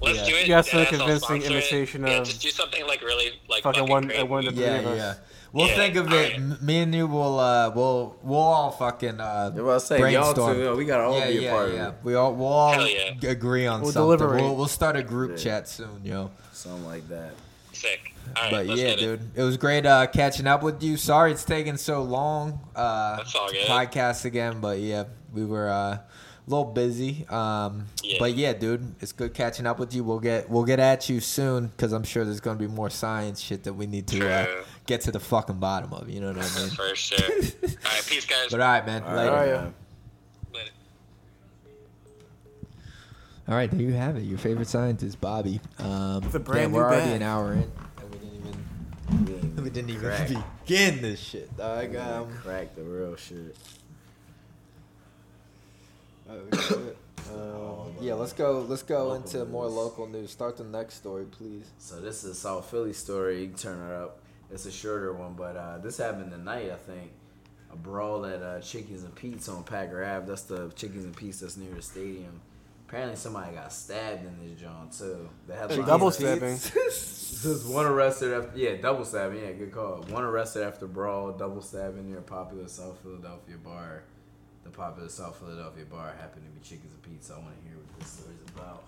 Let's Yeah. do it. You guys Yeah, a convincing sponsor it. imitation Yeah, of just do something like really like fucking fucking one- crazy. uh, one of the- Yeah, three of us. yeah. We'll Yeah, think of it. alright. M- Me and you will. Uh, we'll we'll all fucking uh, Yeah, well, I say y'all brainstorm. two, we gotta all yeah, be a yeah, part yeah. of it. We all we'll all yeah. agree on We'll something. deliberate. We'll, we'll start a group Yeah. chat soon, yo. Something like that. Sick. All right, But let's yeah, get it. dude, it was great uh, catching up with you. Sorry it's taking so long. Uh, That's all good. Podcast again, but yeah, we were uh, a little busy. Um, Yeah. But yeah, dude, it's good catching up with you. We'll get we'll get at you soon because I'm sure there's gonna be more science shit that we need to uh, get to the fucking bottom of. You know what I mean? For sure. all right, peace, guys. But all right, man. All later. right, yeah. man. Later. All right, there you have it. Your favorite scientist, Bobby. Um, With a brand yeah, we're new already bag. an hour in, and we didn't even Crack. begin this shit, dog. Um, Crack the real shit. Oh, shit. Um, yeah, let's go. Let's go into more local news. Start the next story, please. So this is a South Philly story. You can turn it up. It's a shorter one, but uh, this happened tonight. I think a brawl at uh, Chickies and Pete's on Packer Ave. That's the Chickies and Pete's that's near the stadium. Apparently, somebody got stabbed in this joint too. They had Hey, double stabbing. Just one arrested after yeah, double stabbing. Yeah, good call. One arrested after brawl, double stabbing near a popular South Philadelphia bar. The popular South Philadelphia bar happened to be Chickies and Pete's. I want to hear what this story's about.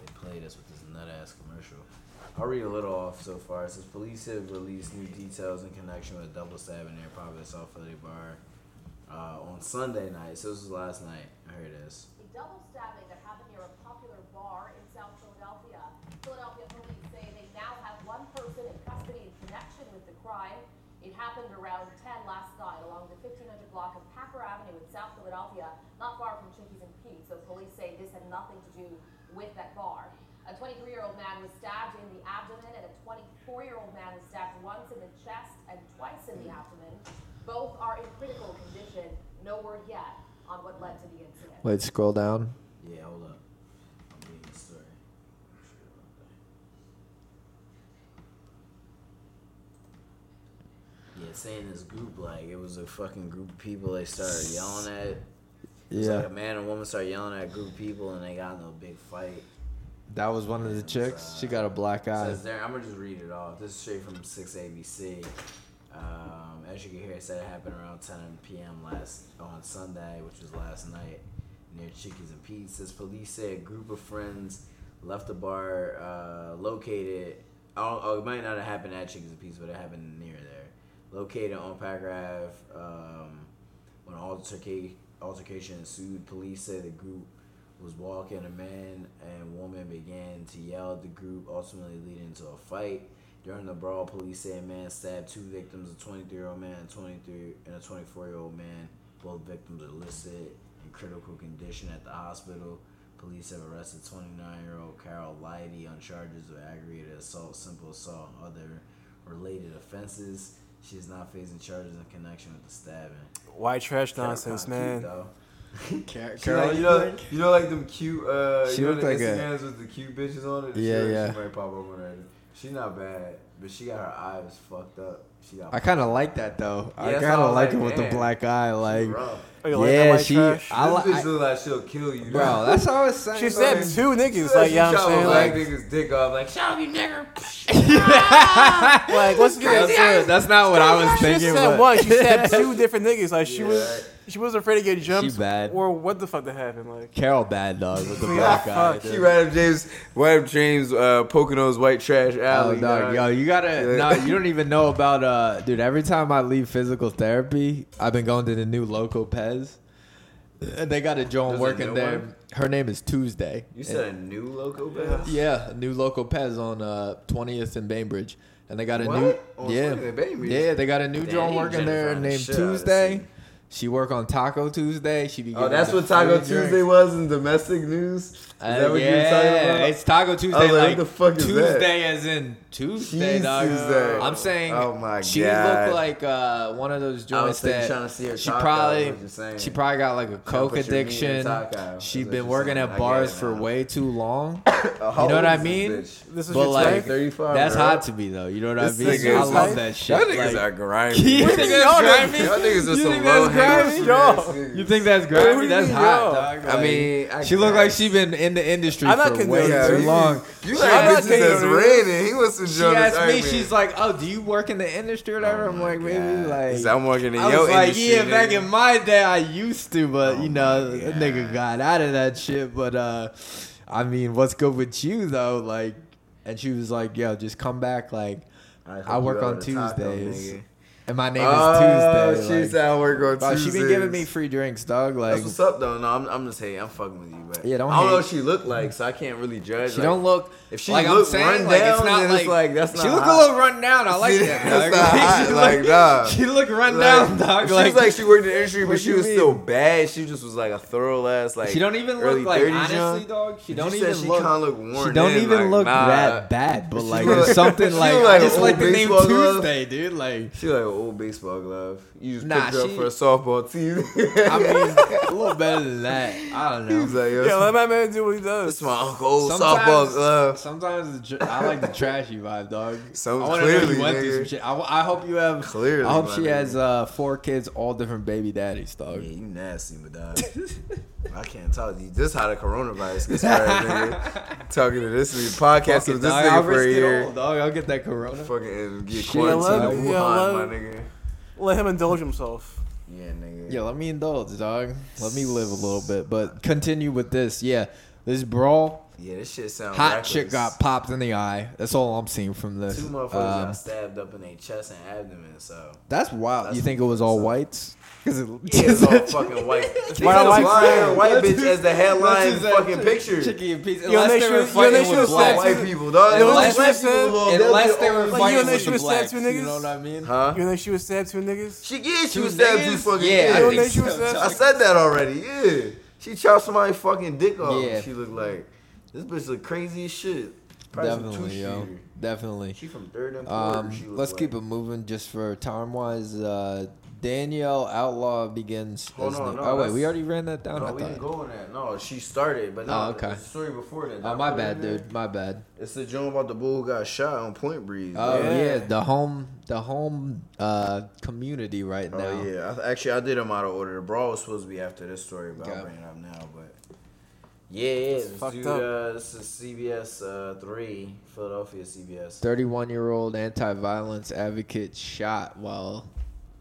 They played us with this nut ass commercial. I'll read a little off so far. It says police have released new details in connection with a double stabbing near popular South Philly bar uh, on Sunday night. So this was last night. Here it is. A double stabbing that happened near a popular bar in South Philadelphia. Philadelphia police say they now have one person in custody in connection with the crime. It happened around 10 last night along the 1500 block of Packer Avenue in South Philadelphia, not far from Chickies and Pete's. So police say this had nothing to do with that bar. A 23-year-old man was stabbed in the abdomen, and a 24-year-old man was stabbed once in the chest and twice in the abdomen. Both are in critical condition. No word yet on what led to the incident. Wait, scroll down. Yeah, hold up. I'm reading the story. Yeah, saying this group like it was a fucking group of people they started yelling at. It was Yeah. like a man and woman started yelling at a group of people and they got into a big fight. That was one of the chicks. She got a black eye. Says there, I'm gonna just read it off. This is straight from 6 ABC. Um, as you can hear, it said it happened around 10 p.m. last on Sunday, which was last night, near Chickies and Pete's. Says police say a group of friends left the bar uh, located. Oh, oh, it might not have happened at Chickies and Pete's, but it happened near there. Located on Packer Ave. Um, when altercation altercation ensued, police say the group was walking. A man and woman began to yell at the group, ultimately leading to a fight. During the brawl, police say a man stabbed two victims, a 23-year-old man and 23 and a 24-year-old man. Both victims are listed in critical condition at the hospital. Police have arrested 29-year-old Carol Lighty on charges of aggravated assault, simple assault, and other related offenses. She is not facing charges in connection with the stabbing. White trash nonsense, man. though. Car- She Carol, like, you you know, think? you know, like them cute. Uh, She you know look the like a- Instagrams with the cute bitches on it. She Yeah, like- yeah. She might pop up on her. She not bad, but she got her eyes fucked up. She got. I kind of like that though. I Yeah, that's kind of was like like, it with the black eye. Like. Oh, you like yeah, white she. trash? I this like, bitch look like she'll kill you, bro. That's what I was saying. She like- stabbed two niggas, She like, you know what I'm saying? black Like, nigga's dick off, like, shout out you nigger. like what's the That's, that's not what I was thinking. She thinking. said one. She said two different niggas. Like she was, right. She was afraid to get jumped. She bad. Or what the fuck that happened? Like Carol bad dog with the black eye. fuck. She right up James, right up James, uh, Pocono's white trash Oh, alley. dog, dog. yo, you gotta. No, you don't even know about. Uh, dude, every time I leave physical therapy, I've been going to the new local Pez. And they got a Joan working there. one? Her name is Tuesday. You said a new local bed? Yeah, a new local Pez on uh, 20th and Bainbridge. And they got a What? new On yeah Bainbridge? yeah they got a new Damn, Joan you working there named shit of Tuesday. She work on Taco Tuesday. She be Oh, that's what Taco drinks. Tuesday was in domestic news? Is that what yeah, you were talking about? it's Taco Tuesday. like, what like the fuck is that? Tuesday, as in Tuesday, Cheese dog. Tuesday. I'm saying, Oh my she God. looked like uh, one of those joints that trying to see her she taco, probably is what you're saying. she probably got like a coke put your meat in addiction. taco, is She's been working saying. at bars for way too long. You know what I is this mean? This is but your like 35, that's bro. hot to me though. You know what This I mean? I love that shit. Y'all niggas Like- are grimy. You think that's Y'all grimy? Y'all niggas are You some think low that's grimy? hangers. Yo. You think that's What grimy? That's hot, yo? dog. I mean, she looked like she been in the industry I'm not for way condoning too it. long. You I'm like not bitches taking that's it. raining. He wants to She join asked this me, argument. she's like, "Oh, do you work in the industry or whatever?" I'm like, maybe like. He said, I'm working in I your was like, industry. yeah, back nigga." in my day, I used to, but Oh you know, my that nigga got out of that shit. But uh, I mean, what's good with you though? Like, and she was like, "Yo, just come back." Like, hope I work go on to Taco, Tuesdays. nigga. And my name Oh, is Tuesday. she said I work on Bro, she Tuesdays. been giving me free drinks, dog. Like That's what's up, though. No, I'm, I'm just hating. I'm fucking with you, but Yeah, don't I don't know hate. what she look like, so I can't really judge. she like, don't look. If she like look I'm saying, run like down, it's not like, it's like that's not. she look hot. a little run down. I like See, that. that's Dog. not hot, she like, look, nah. She look run Like, down, dog. She Like, was like she worked in the industry, but she was mean? still bad. She just was like a thorough ass like. she don't even look like honestly, dog. She don't even she look. kinda look worn she don't even look that bad, but like something like I just like the name. Tuesday, dude. Like She like old baseball glove. You just Nah, picked her up for a softball team. I mean, a little better than that. I don't know. was like, yo, Yeah, let my man do what he does. That's my uncle old Sometimes- softball glove. Sometimes I like the trashy vibe, dog. So I want to know you went through some shit. I, I hope you have. Clearly, I hope she nigga. has uh, four kids, all different baby daddies, dog. Yeah, you nasty, but dog. I can't talk to you. This how the coronavirus gets spread, nigga. Talking to this nigga, Fuck podcast with this dog. I'll nigga for a year. all, dog. I'll get that corona. Fucking and get Shit, quarantined let- in yeah, Wuhan, let- my nigga. Let him indulge himself. Yeah, nigga. Yeah, let me indulge, dog. Let me live a little bit, but continue with this. Yeah, this brawl. Yeah, this shit sounds Hot reckless. chick got popped in the eye. That's all I'm seeing from this. Two motherfuckers Um, got stabbed up in their chest and abdomen, so. that's wild. That's you think it was all so- whites? Because it, Yeah, it's all fucking white. They got a white white, white bitch as the headline Let's just, fucking picture. Chickies and Pete's. Yo, Unless they they were fighting they with black. said- white people, dog. Yo, Them unless- black people, unless- little- they'll Unless they were fighting you and with should the blacks. You know what I mean? Huh? You know she was stabbed two niggas? She yeah, she Two was stabbed two niggas? fucking Yeah. I You think know she was so. I said that already. Yeah, she chopped somebody's fucking dick off. Yeah. She looked like this bitch look crazy as shit. Probably Definitely, yo. two-shooter. Definitely. She from third and fourth. Um, let's like. keep it moving just for time wise. Uh, Danielle Outlaw begins. As on, no, oh wait, we already ran that down. No, I we didn't thought. go on that. No, she started, but no, Oh, okay. a story before that. Oh my bad, dude. My bad. It's the joint about the bull who got shot on Point Breeze. Oh yeah, Yeah. the home, the home uh, community right now. Oh yeah, I actually I did them out of order. The brawl was supposed to be after this story, but Okay. I'll bring it up now. But yeah, yeah, this dude. Uh, this is CBS uh, three, Philadelphia CBS. Thirty-one-year-old anti-violence advocate shot while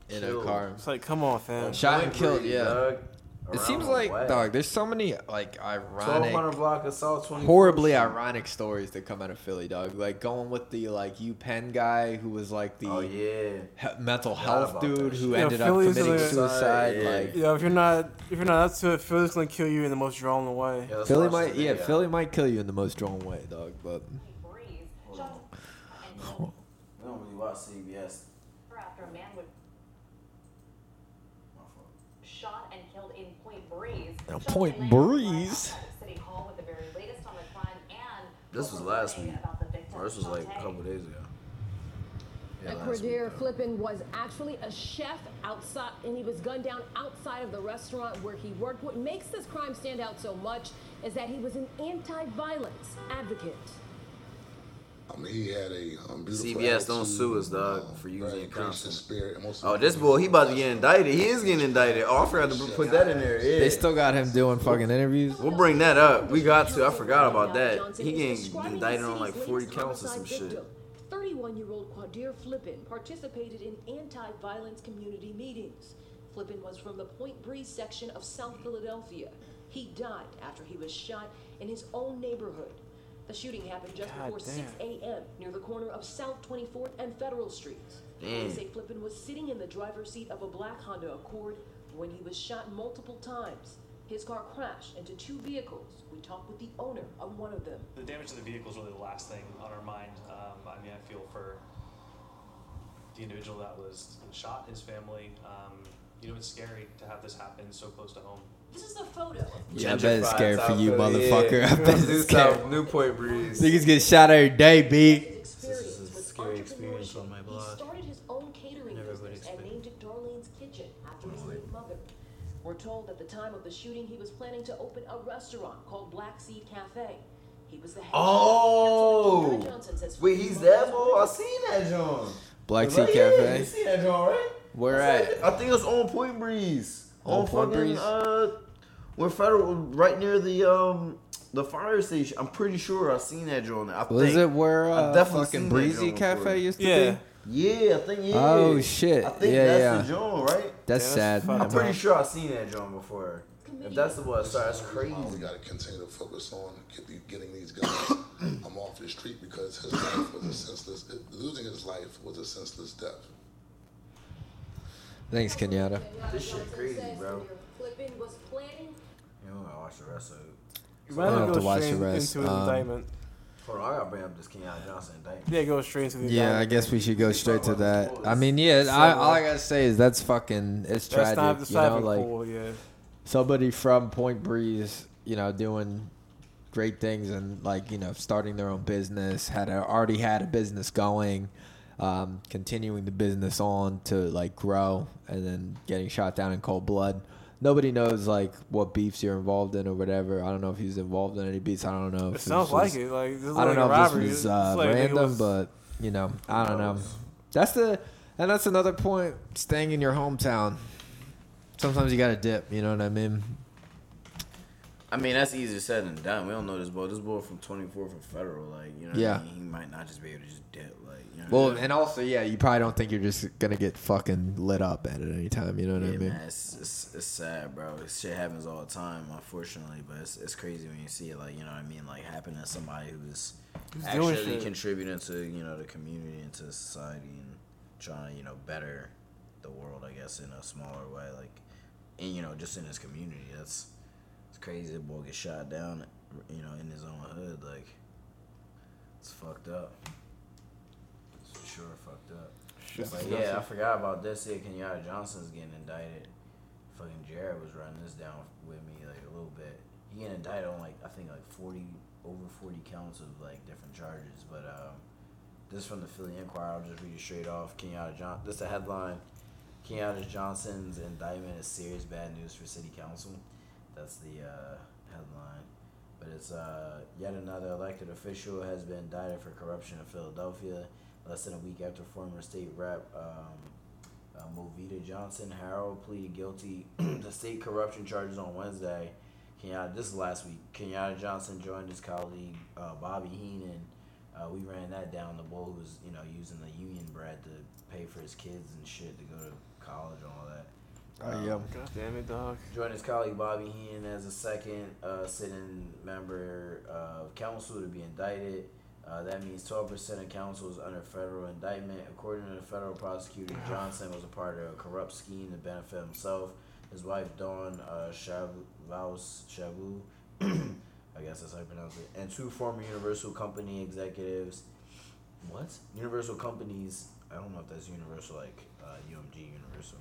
in Killed. a car. It's like, come on, fam. Shot and killed, Breeze, yeah. dog. It seems like, way. dog. There's so many like Twelve ironic, hundred block assault, twenty horribly ironic stories that come out of Philly, dog. Like going with the like U Penn guy who was like the Oh yeah, he- mental Forgot health dude who. Yeah, ended up committing like- suicide. Yeah. Like Yeah, if you're not if you're not up to it, Philly's gonna kill you in the most drawn way. yeah Philly might, this yeah. Philly might kill you in the most drawn way, dog. But Breeze shot and killed We don't really watch CBS. her after a man would shot and killed in Point Breeze. Now, Shot Point and landed Breeze? outside City Hall with the very latest on the crime and This was last week. about the victim, Or this was like a couple days ago. Yeah, last Quadir. Flippin was actually a chef outside, and he was gunned down outside of the restaurant where he worked. What makes this crime stand out so much is that he was an anti-violence advocate. I mean, he had a um, beautiful CBS don't sue us, dog, um, for using very your spirit, Oh, this boy, he about to get indicted. He is getting indicted. Oh, I forgot to put that in there. Yeah. they still got him doing fucking interviews. We'll bring that up. We got to. I forgot about that. He getting indicted on like 40 counts or some shit. 31-year-old Quadir Flippin participated in anti-violence community meetings. Flippin was from the Point Breeze section of South Philadelphia. He died after he was shot in his own neighborhood. The shooting happened just God before 6 a.m. near the corner of South 24th and Federal Streets. Damn. Police say Flippin was sitting in the driver's seat of a black Honda Accord when he was shot multiple times. His car crashed into two vehicles. We talked with the owner of one of them. The damage to the vehicle is really the last thing on our mind. Um, I mean, I feel for the individual that was shot, his family. Um, you know, it's scary to have this happen so close to home. This is a photo. Yeah, I bet it's scared for you, motherfucker. yeah. I bet New it's scared. South, Newport Breeze. Niggas get shot every day, B. experience is a scary experience entrepreneurship. on my He started his own catering Never business and named it Darlene's Kitchen after his late mother. We're told at the time of the shooting he was planning to open a restaurant called Black Seed Cafe. He was the head. Oh! Councilman Gary Johnson says Wait, he's was that boy? I seen that John. Black Like, Sea yeah, Cafe. You seen that John, right? Where That's at? like- I think it's on Point Breeze. On On, Point fucking Breeze? uh, where federal, right near the um the fire station. I'm pretty sure I've seen that John. I Was think. it where I uh, definitely fucking Breezy Cafe before. used to Yeah. be? Yeah, I think yeah. Oh, shit. I think Yeah, that's yeah. the John, right? That's Yeah, sad. that's fucked I'm pretty sure I've seen that John before. If that's the one, sorry, that's crazy. We got to continue to focus on get getting these guys. I'm off the street because his life was a senseless. Losing his life was a senseless death. Thanks, Kenyatta. This shit crazy, bro. Flippin was planning You know, I watch the rest of it. You I might don't go have to watch the rest. into his Um, indictment. Hold on, I gotta bring up this Kenyatta Johnson indictment. Yeah, go straight into the Yeah, I guess we should go straight to that. I mean, yeah, I, all I gotta say is that's fucking it's That's tragic. not the you know, like cool, yeah. somebody from Point Breeze, you know, doing great things and like you know starting their own business, had a, already had a business going, um, continuing the business on to like grow, and then getting shot down in cold blood. Nobody knows like what beefs you're involved in or whatever. I don't know if he's involved in any beefs. I don't know. It sounds like just- it, like, this is I don't like know if this was uh, like, I think it random, was- but you know, I don't know. That's the and that's another point. Staying in your hometown. Sometimes you gotta dip. You know what I mean? I mean, that's easier said than done. We don't know this boy. This boy from 24 from federal, like you know. What Yeah. I mean? He might not just be able to just dip, like you know. Well, I mean? and also, yeah, you probably don't think you're just gonna get fucking lit up at it any time. You know what yeah, I mean? man, it's, it's it's sad, bro. This shit happens all the time, unfortunately. But it's, it's crazy when you see it, like you know what I mean, like happen to somebody who's Who's doing actually contributing to you know the community and to society and trying to you know better the world, I guess, in a smaller way, like and you know just in his community. That's it's crazy. The boy gets shot down, you know, in his own hood, like it's fucked up. It's for sure fucked up. Yeah, I forgot about this. Yeah, Kenyatta Johnson's getting indicted. Fucking Jared was running this down with me like a little bit. He getting indicted on like I think like forty over forty counts of like different charges. But um, this from the Philly Inquirer. I'll just read it straight off. Kenyatta John. This is the headline. Kenyatta Johnson's indictment is serious bad news for City Council. That's the uh, headline. But it's uh, yet another elected official has been indicted for corruption in Philadelphia. Less than a week after former state rep um, uh, Movita Johnson Harrell pleaded guilty to state corruption charges on Wednesday. Kenyatta, this is last week. Kenyatta Johnson joined his colleague uh, Bobby Henon. Uh, we ran that down. The boy who was, you know, using the union bread to pay for his kids and shit to go to college and all that. Oh, yeah. God damn it, dog. Joined his colleague Bobby Henon as a second uh, sitting member of council to be indicted. Uh, that means 12% of council is under federal indictment. According to the federal prosecutor, Johnson was a part of a corrupt scheme to benefit himself, his wife Dawn uh, Chavous, Chavou, I guess that's how you pronounce it, and two former Universal Company executives. What? Universal Companies, I don't know if that's Universal, like uh, UMG Universal.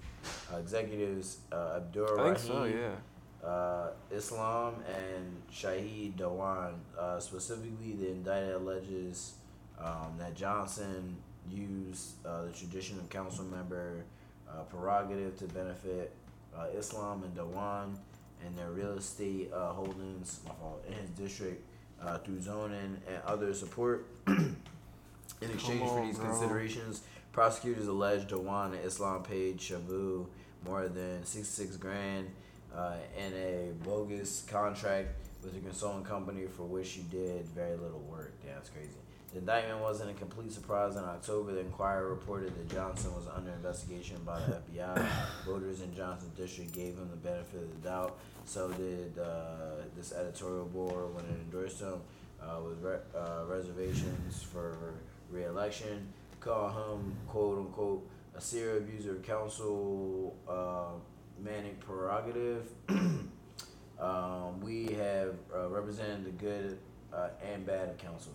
Uh, executives uh, Abdur I think so, yeah. uh, Islam and Shahid Dawan. Uh, specifically, the indicted alleges um, that Johnson used uh, the tradition of council member uh, prerogative to benefit uh, Islam and Dawan and their real estate uh, holdings in his district uh, through zoning and other support. In exchange for these bro. considerations, prosecutors alleged Dawan and Islam paid Shavu more than 66 grand uh, in a bogus contract with a consulting company for which she did very little work. Yeah, that's crazy. The indictment wasn't a complete surprise. In October, the Inquirer reported that Johnson was under investigation by the FBI. Voters in Johnson district gave him the benefit of the doubt. So did uh, this editorial board when it endorsed him uh, with re- uh, reservations for re-election. Call him quote unquote a serial abuser council uh, manic prerogative. um, we have uh, represented the good uh, and bad of council.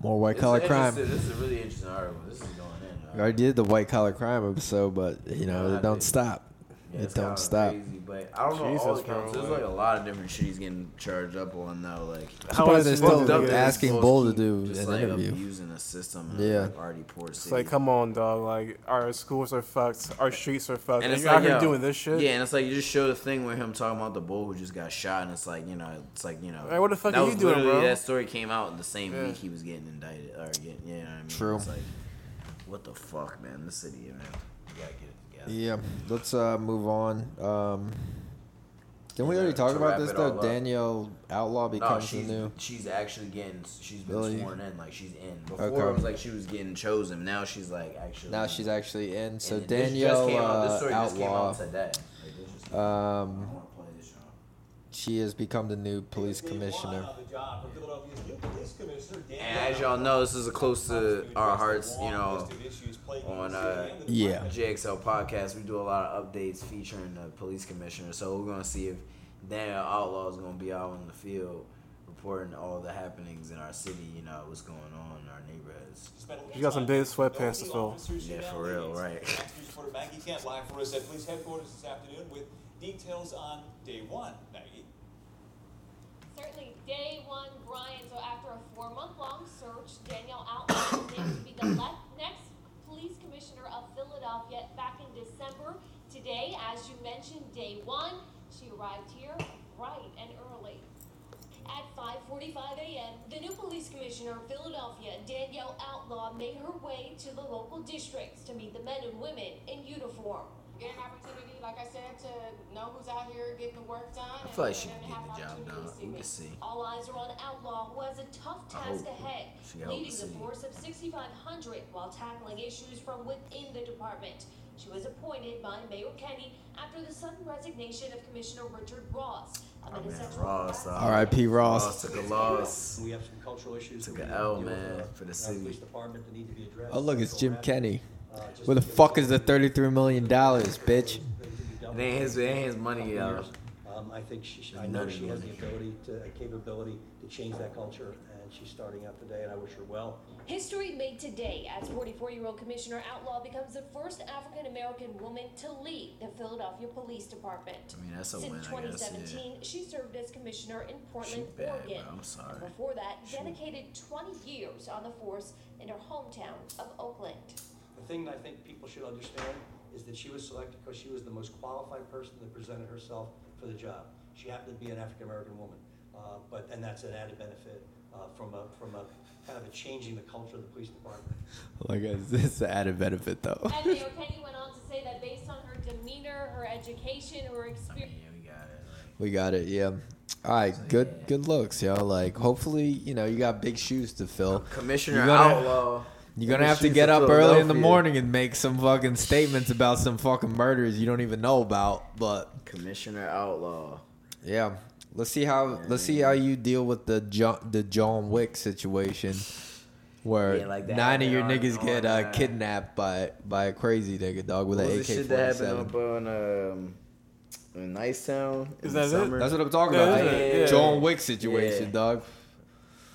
More white collar crime. This is a really interesting article. This is going in. We already did the white collar crime episode, but you know it don't stop. Yeah, it don't stop. Crazy, but I don't know all the counts. There's like- like a lot of different shit he's getting charged up on now. Like How Surprised they're still fucked up asking Bull to do just an like interview. Abusing the system. in, Yeah. like, already poor It's city. like, come on, dog. Like, our schools are fucked. Our streets are fucked. and And, it's you're like out here yo, doing this shit. Yeah, and it's like you just show the thing with him talking about the bull who just got shot, and it's like you know, it's like you know, Hey, what the fuck are you doing, bro? That story came out the same Yeah. week he was getting indicted, or getting, you know I mean? True. It's like, what the fuck, man? This city, man, you gotta get it together. Yeah, let's uh, move on. Um, didn't we Yeah, already talk to about wrap this it though? up. Danielle Outlaw No, becomes the she's new. she's actually getting she's been Really? sworn in like she's in. Before Okay. it was like she was getting chosen. Now she's like actually. Now she's actually in. So And this just Danielle came out- this uh, story just came Outlaw. out today. Like, this just- Um, wanna play this, y'all. she has become the new police commissioner. On the job for Philadelphia's new police commissioner, Dan And as y'all know, this is a close to our hearts, you know, on uh, Yeah. JXL podcast. We do a lot of updates featuring the police commissioner. So we're gonna see if Danielle Outlaw is gonna be out in the field reporting all the happenings in our city. You know what's going on in our neighborhoods. You got some big sweatpants to fill. Yeah, for real, right? News reporter Maggie Kent live for us at police headquarters this afternoon with details on day one. Maggie. Certainly, day one, Brian. So after a four-month-long search, Danielle Outlaw was named to be the le- next police commissioner of Philadelphia back in December. Today, as you mentioned, day one, she arrived here bright and early. At 5:45 a.m., the new police commissioner of Philadelphia, Danielle Outlaw, made her way to the local districts to meet the men and women in uniform. Get an opportunity, like I said, to know who's out here getting the work done. I feel like she can get the job done. We can see. All eyes are on Outlaw, who has a tough task ahead, leading the force of 6,500 while tackling issues from within the department. She was appointed by Mayor Kenney after the sudden resignation of Commissioner Richard Ross. Oh, man, Ross. Uh, R.I.P. Ross. took a loss. We have some cultural issues. Took an L, deal with, man, uh, for the city. Police department that need to be addressed. Oh look, it's Jim Kenney. Uh, Where the fuck is the thirty-three million dollars, bitch? It ain't his, it ain't his money, yo. Um, I think she, should- I know she has the ability to, a capability to change that culture, and she's starting out today, and I wish her well. History made today as 44-year-old Commissioner Outlaw becomes the first African American woman to lead the Philadelphia Police Department. I mean, that's a Since win, I guess, 2017, she served as commissioner in Portland, She bad, Oregon. bro. I'm sorry. Before that, dedicated 20 years on the force in her hometown of Oakland. The thing that I think people should understand is that she was selected because she was the most qualified person that presented herself for the job. She happened to be an African-American woman, uh, but, and that's an added benefit uh, from a, from a, kind of a changing the culture of the police department. Like it's, it's an added benefit though. And Mayor Kenney went on to say that based on her demeanor, her education, her experience. We got it, yeah. All right, good good looks, yo. Like hopefully, you know, you got big shoes to fill. Commissioner You're gonna- Outlaw. You're gonna have to get up early in the morning and make some fucking statements about some fucking murders you don't even know about. But Commissioner Outlaw. yeah, let's see how let's see how you deal with the John the John Wick situation, where Yeah, like nine of your happened niggas on- get uh, uh, kidnapped by by a crazy nigga dog with What an AK forty seven. shit that forty happened seven. up on um, in Nicetown in Is the that it? summer? That's what I'm talking Yeah, about. is it? Yeah. John Wick situation, Yeah. dog.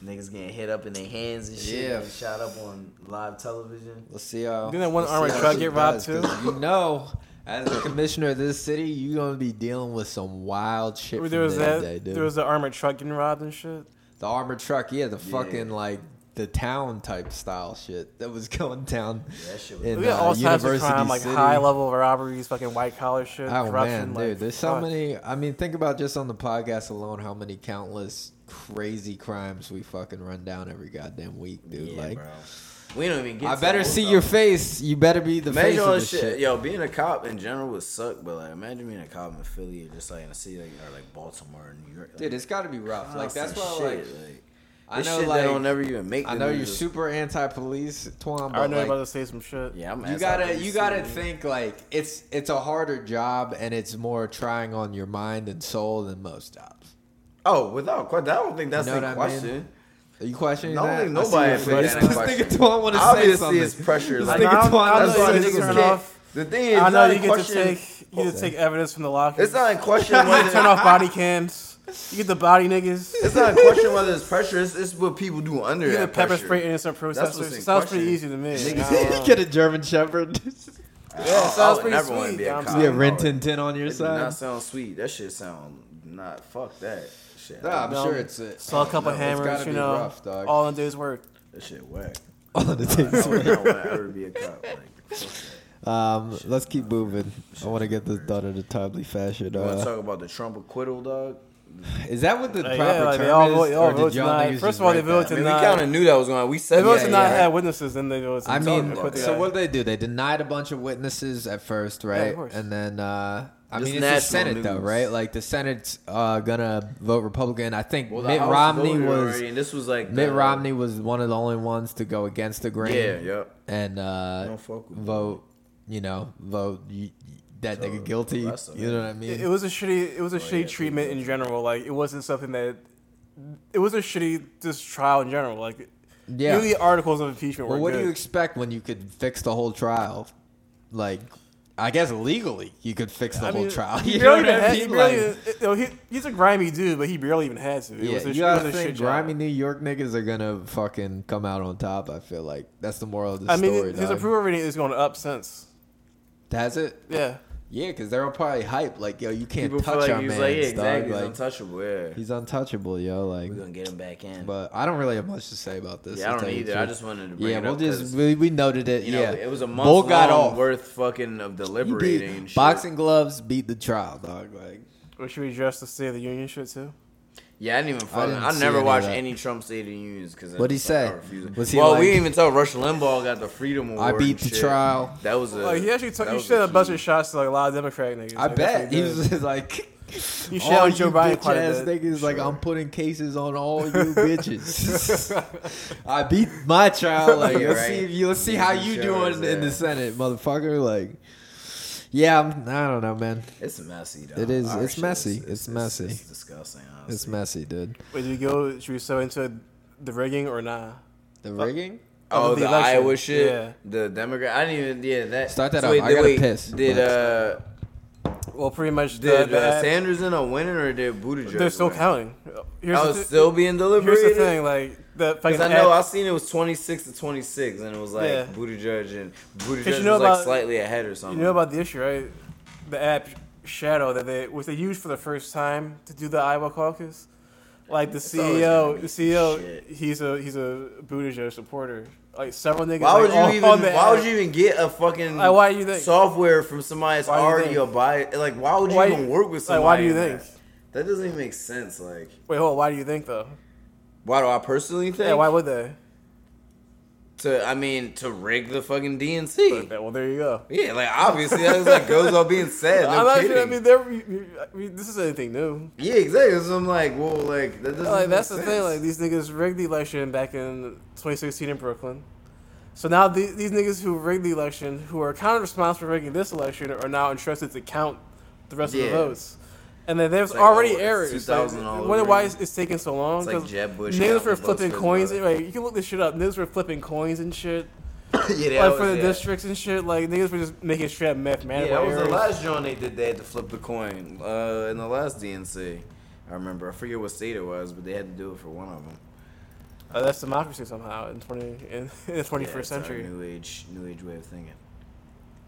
Niggas getting hit up in their hands and shit. Yeah. and shot up on live television. Let's see how. Didn't that one armored truck get robbed too? You know, as the commissioner of this city, you're gonna be dealing with some wild shit. There was that. day, dude. There was the armored truck getting robbed and shit. the armored truck, yeah, the fucking like the town type style shit that was going down that shit was in We got uh, all types of University crime, like City. high level robberies, fucking white collar shit, Oh corruption. man, like, dude, there's so fuck. many. I mean, think about just on the podcast alone, how many countless crazy crimes we fucking run down every goddamn week, dude. Yeah, like, bro. We don't even get. I to better see stuff. your face. You better be the Imagine face all of this this shit. shit. Yo, being a cop in general would suck, but like, imagine being a cop in Philly or just like in a city like, or like Baltimore or New York. Dude, it's got to be rough. Like that's why, constant like, shit, like, I know, shit like, they don't never even make. I know news you're is- super anti-police, Twan, I but know you're like, about to say some shit. Yeah, I'm. you gotta, anti-police you gotta too. think like it's it's a harder job and it's more trying on your mind and soul than most jobs. Oh, without question, I don't think that's You know the what I mean? question. Are you questioning I don't that? think nobody is face. questioning This that nigga question. Twan want to say Obviously, something. it's pressure. This Like, nigga I know- Twan I That's you get to turn can't. off. The thing is, I it's know not you get to take you get to take evidence from the locker. It's not in question You get to whether turn off body cams. You get the body niggas. It's not a question whether it's pressure. It's, it's what people do under You get the that pepper pressure. spray innocent That's protesters. what's in It sounds pretty easy to me. Niggas- I. Get a German Shepherd. Oh, yeah, it sounds would pretty never wanna sweet. be a I'm cop. saying. Yeah, Rin. Tin Tin on your It side. That sounds sweet. That shit sound not. Fuck that shit. Nah, I'm No, sure it's it. Saw a couple No, hammers, gotta you be know, rough, dog. all in a day's work. That shit whack. All the I days. would not want to ever be a cop. Like, fuck that. Um, let's keep moving. I want to get this done in a timely fashion. You want to Uh, talk about the Trump acquittal, dog? is that what the Uh, proper yeah, like, term all is, vote- all vote tonight. First of all, they write voted that? I mean, Denied. we kind of knew that was going. on. We They voted that, to not yeah. have witnesses, then they voted I mean, so what did they do? They denied a bunch of witnesses at first, right? course. and then, uh, I mean, it's the national Senate though, right? Like the Senate's uh, gonna vote Republican. I think Well, Mitt House Romney was already, and this was like Mitt the- Romney was one of the only ones to go against the grain. Yeah, yep. and uh, Don't vote. You know, vote y- that nigga guilty. You know what I mean? It, it was a shitty. It was a shitty treatment in general. Like it wasn't something that. It was a shitty just trial in general. Like Yeah. Usually articles of impeachment Well, what good. do you expect when you could fix the whole trial? Like, I guess legally you could fix the I whole mean, trial. He You know barely what even I mean? Like- you know, he, he's a grimy dude, but he barely even had to. It yeah, was a, you gotta was think shit job. grimy New York niggas are gonna fucking come out on top. I feel like that's the moral of the I mean, story. his dog. approval rating is going up since. Has it? Yeah. Yeah, because they're all probably hype. Like, yo, you can't People touch like our he's man. like, yeah, dog. exactly, he's Like, untouchable, yeah. he's untouchable, yo. Like, We're gonna get him back in. But I don't really have much to say about this. Yeah, I don't tell you the either. I just wanted to bring yeah, it we'll up just 'cause, we, we noted it. You know, yeah, it was a month Bull got long off. worth fucking of He beat- deliberating and shit. boxing gloves beat the trial, dog. Like, Or should we address the State of the Union shit too? Yeah, I didn't even fucking. didn't I, never any watched any Trump State of the Unions because What'd he say? Was he well, like- we didn't even tell Rush Limbaugh got the Freedom Award. I beat the shit. trial. That was a. Like he actually took that he was shit a bunch of shots to like a lot of Democratic niggas. I Like, bet he did. was like, He shit all on you Joe Biden bitch quite ass bit. niggas. Like, I'm putting cases on all you bitches. I beat my trial. Like, let's right. see if you let's see how you Shows, doing in the. Senate, motherfucker. Like, yeah, I'm, I don't know, man. It's messy, though. It is. Our it's messy. is- It's, it's- messy. it's disgusting, honestly. It's messy, dude. Wait, do we go? Should we sew into the rigging or nah? The rigging? Oh, Of the, election. Iowa shit. Yeah. The Democrat. I didn't even. Yeah, that. Start that so up. Wait, I did- gotta wait, piss, Did but- uh? Well, pretty much. Did the, the uh, Sanders end up winning or did Buttigieg? They're still win? counting. Here's I was thi- still being deliberated. Here's the thing, like the Because I know ad- I seen it was twenty six to twenty six, and it was like Yeah. Buttigieg and Buttigieg Because you know was like slightly ahead or something. You know about the issue, right? The app Shadow that they was they used for the first time to do the Iowa caucus. Like the CEO, the CEO, he's a he's a Buttigieg supporter. Like several niggas. Why like, would you on- even? Why would you even get a fucking Like, why do you think? software from somebody that's you already a buy? Like, why would you Why- even work with like, somebody? why do you think? That? That doesn't even make sense. Like, Wait, hold. on, Why do you think though? why do I personally think? Yeah, why would they? To I mean, to rig the fucking DNC. Well, there you go. Yeah, like obviously that like goes without being said. No I'm not kidding. sure. I mean, they're, I mean, this is anything new. yeah, exactly. So I'm like, well, like that doesn't. Like that's the thing. Like these niggas rigged the election back in 2016 in Brooklyn. So now the, these niggas who rigged the election, who are kind of responsible for rigging this election, are now entrusted to count the rest of Yeah. the votes. And then there's like, already oh, errors. 2000 all Like, wonder why it's, it's taking so long. It's like Jeb Bush Niggas were flipping coins. brother. Right, you can look this shit up. Niggas were flipping coins and shit. Yeah, that like for the yeah. districts and shit. Like niggas were just making straight up mathematical Yeah, that was the last joint they did. They had to flip the coin uh, in the last DNC. I remember. I forget what state it was, but they had to do it for one of them. Uh, that's democracy somehow in 20 in, in the 21st Yeah, century. new age, new age way of thinking.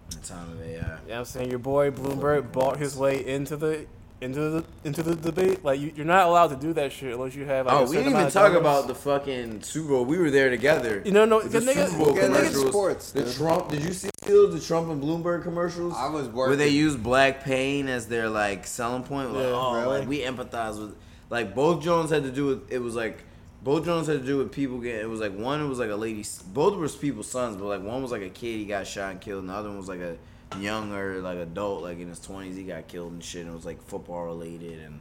The time of AI. Yeah, I'm saying your boy Bloomberg bought his way into the into the into the debate. Like you, you're not allowed to do that shit unless you have. Like, oh, a we certain didn't even talk about the fucking Super Bowl. We were there together. You know, no, the the niggas- Super Bowl the niggas- commercials. sports, The dude. Trump. Did you see still the Trump and Bloomberg commercials? I was working. Where they use black pain as their like selling point. Like, Yeah, oh, really? like we empathize with. Like both Jones had to do with. It was like. Both Jones had to do with people getting. It was like one. It was like a lady. Both were people's sons, but like one was like a kid. He got shot and killed, and the other one was like a younger, like adult, like in his twenties. He got killed and shit. And it was like football related, and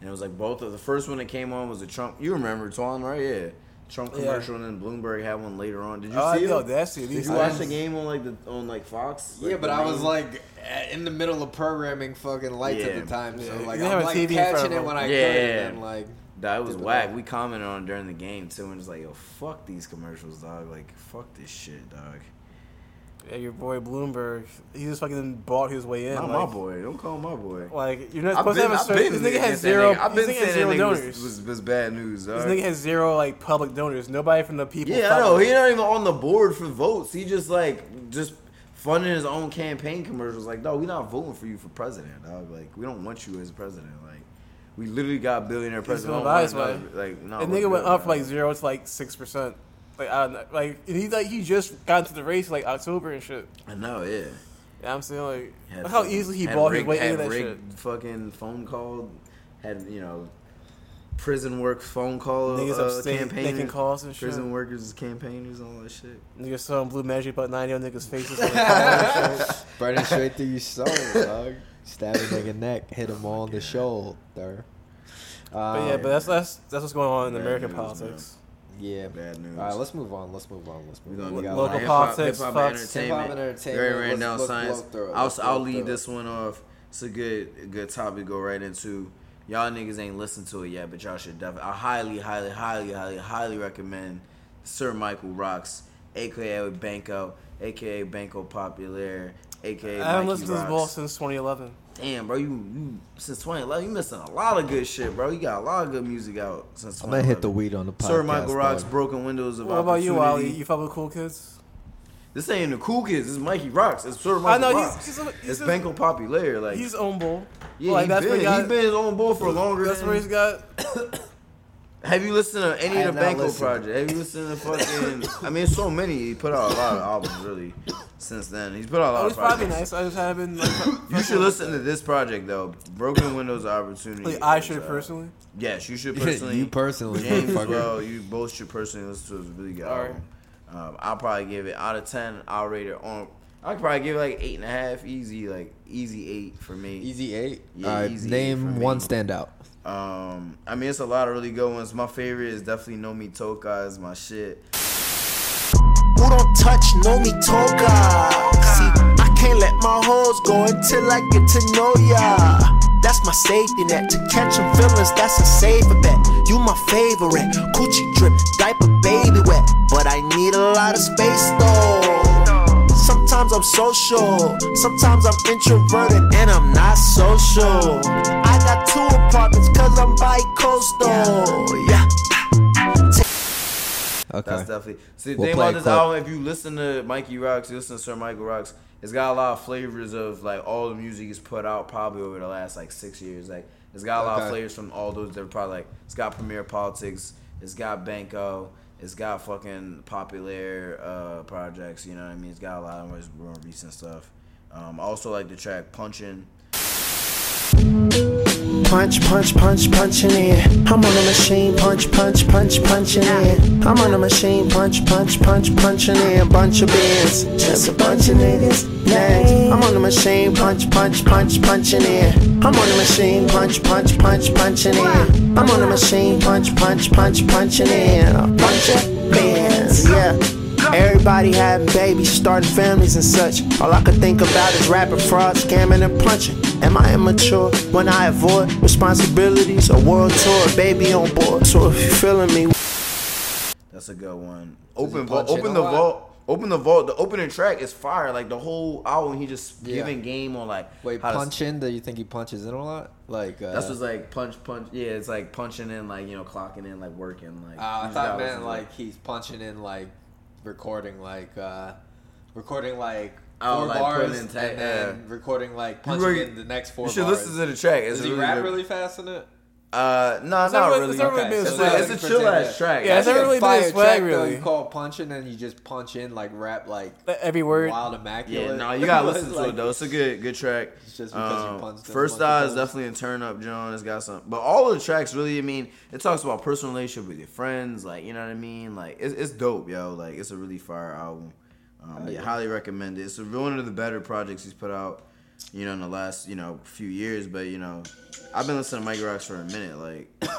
and it was like both of the first one that came on was the Trump. You remember Twan, right? Yeah, Trump Yeah. commercial, and then Bloomberg had one later on. Did you Oh, I see know, it? that's it. Did you watch the game on like the on like Fox? Yeah, Like, but I was like in the middle of programming fucking lights Yeah. at the time, so like You I'm like TV catching it when. I Yeah, could, yeah, and then yeah. like That was whack. out. We commented on it during the game too, and just like, yo, fuck these commercials, dog. Like, fuck this shit, dog. Yeah, your boy Bloomberg, he just fucking bought his way in. Not like, my boy. Don't call my boy. Like you're not supposed been, to have a certain. This nigga has zero. nigga. I've been saying zero donors. was, was, was bad news. this dog. nigga has zero like public donors. Nobody from the people. Yeah, I know. He's not even on the board for votes. He just like just funding his own campaign commercials. Like, no, we're not voting for you for president, dog. Like, we don't want you as president. Like, we literally got billionaire president. gonna We buy don't his way. want another- Like, no, And nigga went up from like zero to like six percent. Like I don't know, like and he like he just got into the race like October and shit. I know, yeah. Yeah, I'm saying like Had how easily he bought rigged- his way into that shit. Fucking phone call, had you know, prison work phone call. Niggas uh, upstate making calls and shit. Prison workers as campaigners, all that shit. Niggas selling blue magic about ninety on niggas' faces. when they and shit. burning straight through your soul, dog. Stab a nigga neck, hit him on the shoulder. But yeah, but that's that's that's what's going on in American news, politics. Yeah. Bad news. All right, let's move on. Let's move on. Let's move on. gonna We get got Local like- hip hop, politics, hip hop, fucks. entertainment. Hip hop and entertainment. Very ran Let's- down let's science. blow through. I'll I'll blow lead this one off. It's a good a good topic to go right into. Y'all niggas ain't listened to it yet, but y'all should definitely. I highly, highly, highly, highly, highly recommend Sir Michael Rocks, aka Banco, aka Banco Popular, aka. I haven't Mikey listened to this Rocks. ball since 2011. Damn, bro, you, you since 2011, you missing a lot of good shit, bro. You got a lot of good music out since. I'm gonna hit the weed on the podcast. Sir Michael Rocks, dog. Broken Windows of What about you, Ali? You fuck with cool kids? This ain't the cool kids. This is Mikey Rocks. It's Sir Michael I know, he's- Rocks. he's a- he's it's a- Banco Popular. Like He's own bull. yeah, Like, he that's been, he got- he been his own bull for longer. That's than, where he's got. Have you listened to any I of the Banco project? Have you listened to fucking? I mean, so many. He put out a lot of albums really since then. He's put out a lot Oh, of it's probably projects. nice. I just haven't. Like, You should listen to this project though. Broken Windows Opportunity. Like, I should uh, personally. Yes, you should personally. you personally, James as well. You both should personally listen to it. It's a really good Alright. album. Um, I'll probably give it out of ten. I'll rate it on. I could probably give it like eight and a half. Easy, like easy eight for me. Easy eight. Yeah, All right, easy eight for name me. one standout. Um, I mean, it's a lot of really good ones. My favorite is definitely No Me Toka is my shit. Who don't touch know me toga? See, I can't let my hoes go until I get to know ya. That's my safety net. To catch them feelings, that's a safer bet. You my favorite. Coochie drip, diaper baby wet. But I need a lot of space though. Sometimes I'm social, sometimes I'm introverted, and I'm not social. I got two apartments cause I'm bi-coastal. Yeah. Okay. That's definitely. See, the We'll thing play about this album, if you listen to Mikey Rocks, you listen to Sir Michael Rocks, it's got a lot of flavors of like all the music he's put out probably over the last like six years. Like it's got a lot of flavors from all those different probably like it's got Premier Politics, it's got Banco, it's got fucking popular uh, projects. You know what I mean? It's got a lot of more more recent stuff. Um, I also like the track Punchin'. Punch, punch, punch, punching in. I'm on a machine, punch, punch, punch, punching in. I'm on a machine, punch, punch, punch, punching in. Bunch of beers, just a bunch of niggas. Next, I'm on a machine, punch, punch, punch, punching in. I'm on a machine, punch, punch, punch, punching in. I'm on a machine, punch, punch, punch, punching in. A bunch of bands, yeah. Everybody having babies, starting families and such. All I could think about is rapping, fraud, scamming, and punching. Am I immature when I avoid responsibilities? A world tour, baby on board. So if you're feeling me, That's a good one. Open vault. Open the vault. Open the vault. The opening track is fire. Like the whole album, he just Yeah. giving game on like Wait, how to- punch in? Do you think he punches in a lot? Like uh, That's just like punch, punch. Yeah, it's like punching in, like you know, clocking in, like working. Like Uh, I thought gotta man listen like he's punching in like recording like uh recording like four like bars and then yeah. recording like punching really- in the next four you should bars. listen to the track. It's Does he really rap good. really fast in it? Uh, no, It's not not really- really. it's not really Okay. been It's, a, it's a chill ass track. Yeah, it's not a really been fire a swag, track, though. really. You call punching and you just punch in like rap like Every word. wild immaculate. Yeah, no, you gotta listen to like- it though. It's a good, good track. It's just because you Um, punched First bunch Eye is definitely a turn up, John. It's got some, but all of the tracks really. I mean, it talks about personal relationship with your friends, like you know what I mean. Like it's, it's dope, yo. Like it's a really fire album. Um, yeah, highly recommend it. It's one of the better projects he's put out, you know, in the last you know few years. But you know, I've been listening to Mike Rocks for a minute, like,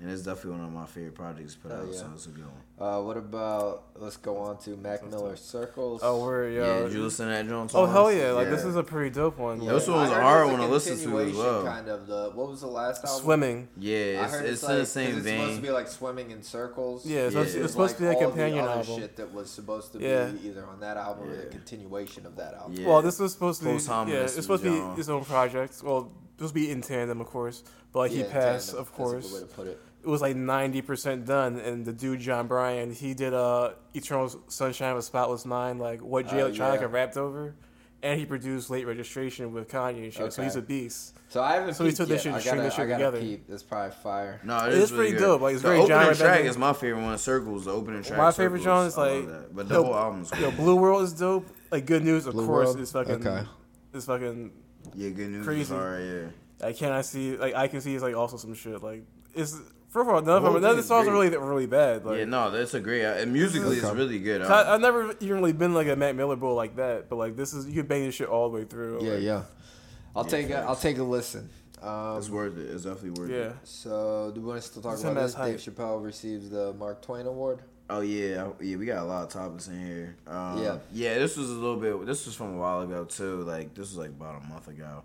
and it's definitely one of my favorite projects put out. yeah. So it's a good one. Uh, what about let's go on to Mac Miller Circles. Oh, we're yo. Yeah, did you listen to that, John? Oh hell yeah! Like Yeah. this is a pretty dope one. Yeah, this one was I a hard one to listen to as well. Kind of the what was the last album? Swimming. Yeah, I it's, heard it's, it's, in the like, same 'cause it's vein. supposed to be like swimming in circles. Yeah, it's supposed to- it's was supposed to be a all the companion other album. Shit that was supposed to Yeah. be either on that album or the continuation of that album. Yeah. Well, this was supposed to be yeah, it's supposed to be his own project. Well, it was be in tandem, of course, but like he Yeah, in passed, tandem. of That's a course. Good way to put it. It was like ninety percent done, and the dude Jon Brion, he did uh Eternal Sunshine of a Spotless Mind, like what Jay Oh, Electronica yeah. rapped over, and he produced Late Registration with Kanye and shit. So he's a beast. So I haven't. So he took this shit I and string gotta, this shit I gotta together. Peep. It's probably fire. No, It it is is pretty really dope, like, it's the very opening genre track is my favorite one. Circles, the opening track. My favorite Circles. genre is like but the yo, whole album's Yo, cool. Blue World is dope. Like Good News, of Blue course, World? is fucking Okay. is fucking Yeah, good news. crazy. Is alright, yeah. I cannot see like I can see it's like also some shit like it's first of all none of Whole them none of the songs are really really bad. Like yeah, no, that's a great. And musically, it's really good. I, I've never even really been like a Mac Miller bull like that, but like this is you can bang this shit all the way through. Yeah, like, yeah. I'll Yeah, take a, facts. I'll take a listen. Um, it's worth it. It's definitely worth Yeah. it. So, do we want to still talk It's about this? as Dave. Chappelle receives the Mark Twain Award. Oh yeah, yeah. We got a lot of topics in here. Um, Yeah. yeah. This was a little bit. This was from a while ago too. Like this was like about a month ago.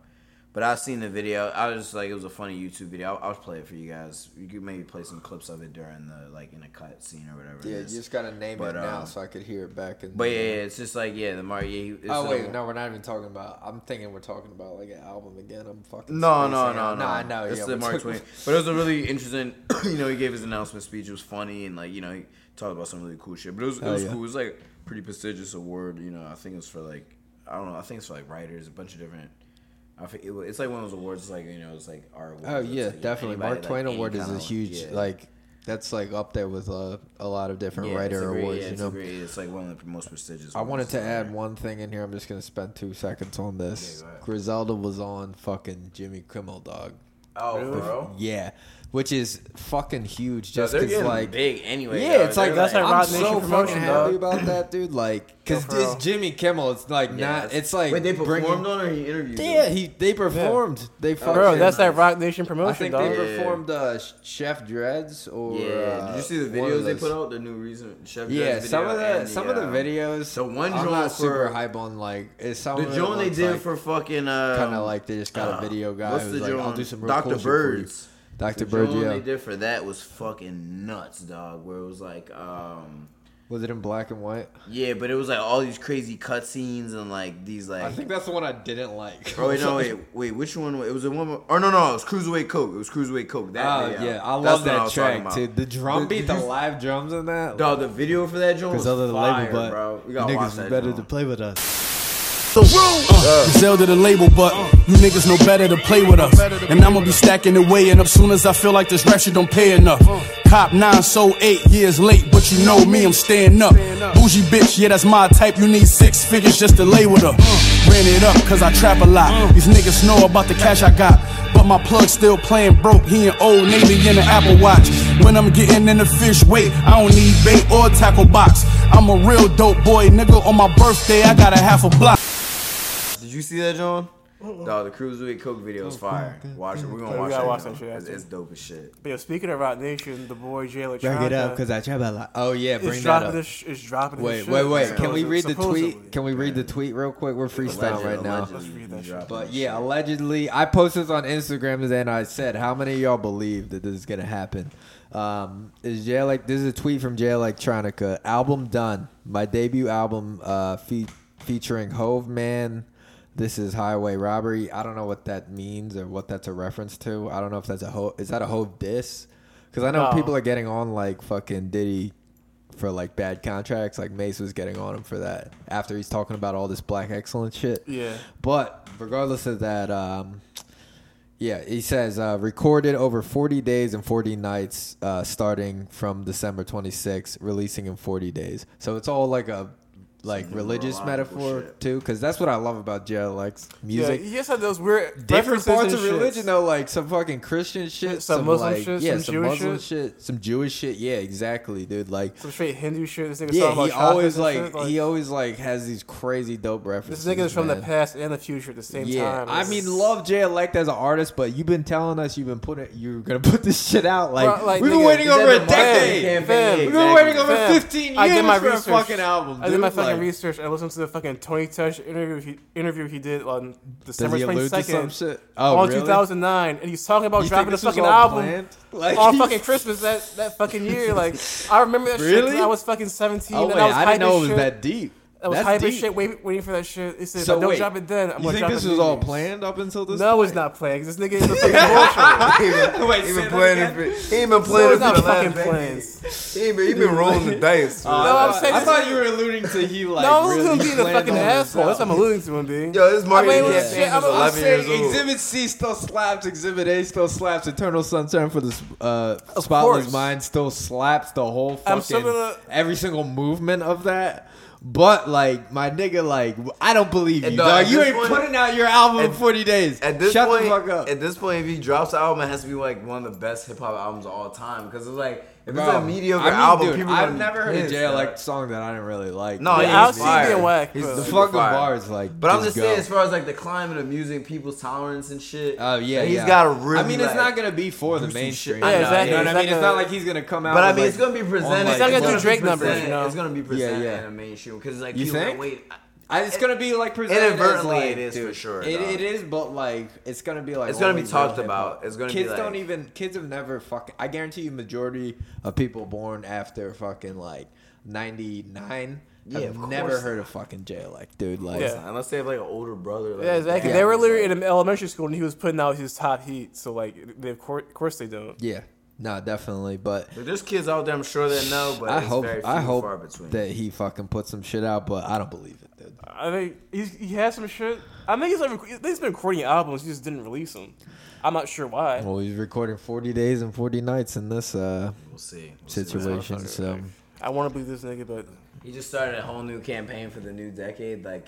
But I seen the video. I was just like, it was a funny YouTube video. I'll, I'll play it for you guys. You could maybe play some clips of it during the like in a cut scene or whatever. Yeah, you just gotta name But, it now um, so I could hear it back. In But the- yeah, yeah, it's just like yeah, the Mario. Yeah, Oh wait, no, we're not even talking about. I'm thinking we're talking about like an album again. I'm fucking. No, no, no, no. No, I know. It's yeah, the Mark Twain. But it was a really interesting. You know, he gave his announcement speech. It was funny and like you know he talked about some really cool shit. But it was it was yeah. cool. It was like pretty prestigious award. You know, I think it was for like I don't know. I think it's for like writers, a bunch of different. I think it, wa- it's like one of those awards. It's like you know, it's like our. Award, Oh yeah, like, you know, definitely. Mark Twain any Award is a huge yeah. like. That's like up there with uh, a lot of different Yeah, writer a great- awards. yeah, you it's know, it's like one of the most prestigious. I wanted to add yeah. one thing in here. I'm just gonna spend two seconds on this. Okay. Griselda was on fucking Jimmy Kimmel, dog. Oh, Really? bro? Yeah, which is fucking huge. Yo, Just they're because getting like big anyway, Yeah, dog. it's like They're that's like- I'm Roc so Nation fucking promotion, happy dog. about that, dude. Like, cause Yo, for it's. Jimmy Kimmel. It's like Yeah, not. that's- It's like Wait, they bringing- performed on or he interviewed Yeah, them? he they performed. They fucking. Bro, that's that Roc Nation promotion, I think dog. they Yeah. performed uh, Chef Dreads or. Yeah, uh, did you see the one of videos they those. put out? The new recent Chef Yeah, Dress some video of the and some of the um, videos. The one I'm joint not super for- hype on like is some The of it joint they looks did like for fucking uh, kind of like they just got a video guy What's who's the like, I'll joint? do some real Dr. cool shit for you. Birds. Dr. The Bird, yeah. they did for that was fucking nuts, dog. Where it was like, um, Was it in black and white? yeah, but it was like all these crazy cutscenes and like these like. I think that's the one I didn't like. Oh wait, no, wait, wait. Which one? It was a one. Or no, no, it was Cruiserweight Coke. It was Cruiserweight Coke. That Oh video. yeah, I love what I that track about. too. The drum The- beat, the you- live drums in that. Dog, the video for that joint was Because other than the fire, label, but bro. We gotta niggas watch was that better joint. to play with us. So, uh, Griselda the label, but you niggas know better to play with us. And I'ma be stacking the way, and up soon as I feel like this rap shit don't pay enough. Cop nine, so eight years late, but you know me, I'm staying up. Bougie bitch, yeah, that's my type. You need six figures just to lay with her. Ran it up, cause I trap a lot. These niggas know about the cash I got. But my plug still playing broke. He an old Navy in an Apple Watch. When I'm getting in the fish weight, I don't need bait or tackle box. I'm a real dope boy, nigga. On my birthday, I got a half a block. Did you see that, John? Dog, the Cruiserweight Coke video is fire. Watch it. We're gonna watch that. watch that shit It's, it's dope as shit. But yo, speaking of Roc Nation, the boy Jay Electronica. Bring it up because I trap a lot. Oh yeah, bring that dropping up. This, sh- is dropping. Wait, his wait, shit, wait. Can we supposedly- read the tweet? Can we read the tweet real quick? We're freestyling right now. Let's read that shit. But yeah, allegedly, I posted this on Instagram and I said, "How many of y'all believe that this is gonna happen?" Um, is Jay like this is a tweet from Jay Electronica. Album done. My debut album, uh, fe- featuring Hove Man. This is Highway Robbery. I don't know what that means or what that's a reference to. I don't know if that's a Hove. Is that a Hove diss? Because I know No. people are getting on like fucking Diddy for like bad contracts. Like Mase was getting on him for that after he's talking about all this black excellence shit. Yeah. But regardless of that, um, yeah, he says uh, recorded over 40 days and 40 nights, uh, starting from December 26th, releasing in 40 days. So it's all like a like religious metaphor too, because that's what I love about likes music. Yeah, he had those weird Different parts of religion shits. though, like some fucking Christian shit, Some Muslim like, shit, yeah, some some Jewish Muslim shit. shit, some Jewish shit. Yeah, exactly, dude. Like Some straight Hindu shit. This nigga yeah, he always and like, he always like has these crazy dope references. This nigga is from the past and the future at the same yeah, time. I mean, love Jay Elect as an artist, but you've been telling us you've been putting you're gonna put this shit out. Like, Bro, like, we've been nigga, waiting over a decade. We've been waiting over Fam, 15 I did years my for a fucking album. I did my fucking Like, research. I listened to the fucking Tony Touch interview he, interview he did on December twenty allude to some second, shit? Oh, on really? two thousand nine, and he's talking about You dropping was fucking album? Like, on fucking Christmas that that fucking year. Like I remember that shit. Really? I was fucking seventeen. Oh and I was I didn't know it was shit. that deep. I was That's hyping shit, waiting, waiting for that shit. He said, So if I don't wait, drop it then, I'm you think this it was all planned up until this? No, point? it's not planned. This nigga is a fucking bullshit. he been, Wait, he say been that playing again? it. For, he ain't been So playing it's it for not the fucking plans. He ain't been, he been rolling the dice. Man. No, I'm I, saying I thought you were alluding to he like. no, I'm really alluding to being a planned fucking asshole. That's what I'm alluding to him being. Yo, this marketing I mean, campaign shit, is I'm- I'm 11 saying years old. Exhibit C still slaps. Exhibit A still slaps. Eternal Sunshine for the uh, Spotless. Mind still slaps. The whole I'm fucking every single movement of that. But like my nigga, like I don't believe you, And, dog, dog. You ain't point- putting out your album in forty days. At this Shut point, the fuck up. at this point, if he drops the album, it has to be like one of the best hip hop albums of all time. Because it's like if Bro, it's a mediocre I mean, album, dude, people I've never heard a Jay like song that I didn't really like. No, yeah, I've seen being whack. He's the fucking bars like. But I'm just go. saying, as far as like the climate of music, people's tolerance and shit. Oh uh, yeah, like, he's yeah. got a really. I mean, it's not gonna be for the mainstream. Yeah, exactly. You know what I mean? It's not like he's gonna come out. But I mean, it's gonna be presented. It's not gonna do Drake numbers. It's gonna be presented in a mainstream because like you think. Wait, I, it's it, gonna be like presented inadvertently. Like, it is dude, for sure. It, it is, but like it's gonna be like it's gonna be talked about. It's gonna kids like, don't even kids have never fucking. I guarantee you, majority of people born after fucking like ninety nine. Yeah, I've never not. heard of fucking Jay like dude like yeah. unless they have like an older brother. Like, yeah, exactly. They were literally in elementary school and he was putting out his top heat, so like they, of, course, of course they don't. Yeah, no, definitely. But there's kids out there, I'm sure that know. But I hope I hope that he fucking put some shit out, but I don't believe I think he has some shit. I think he's like, he's been recording albums. He just didn't release them. I'm not sure why. Well, he's recording 40 days and 40 nights in this uh, we'll see. We'll situation. See so I want to believe this nigga, but he just started a whole new campaign for the new decade. Like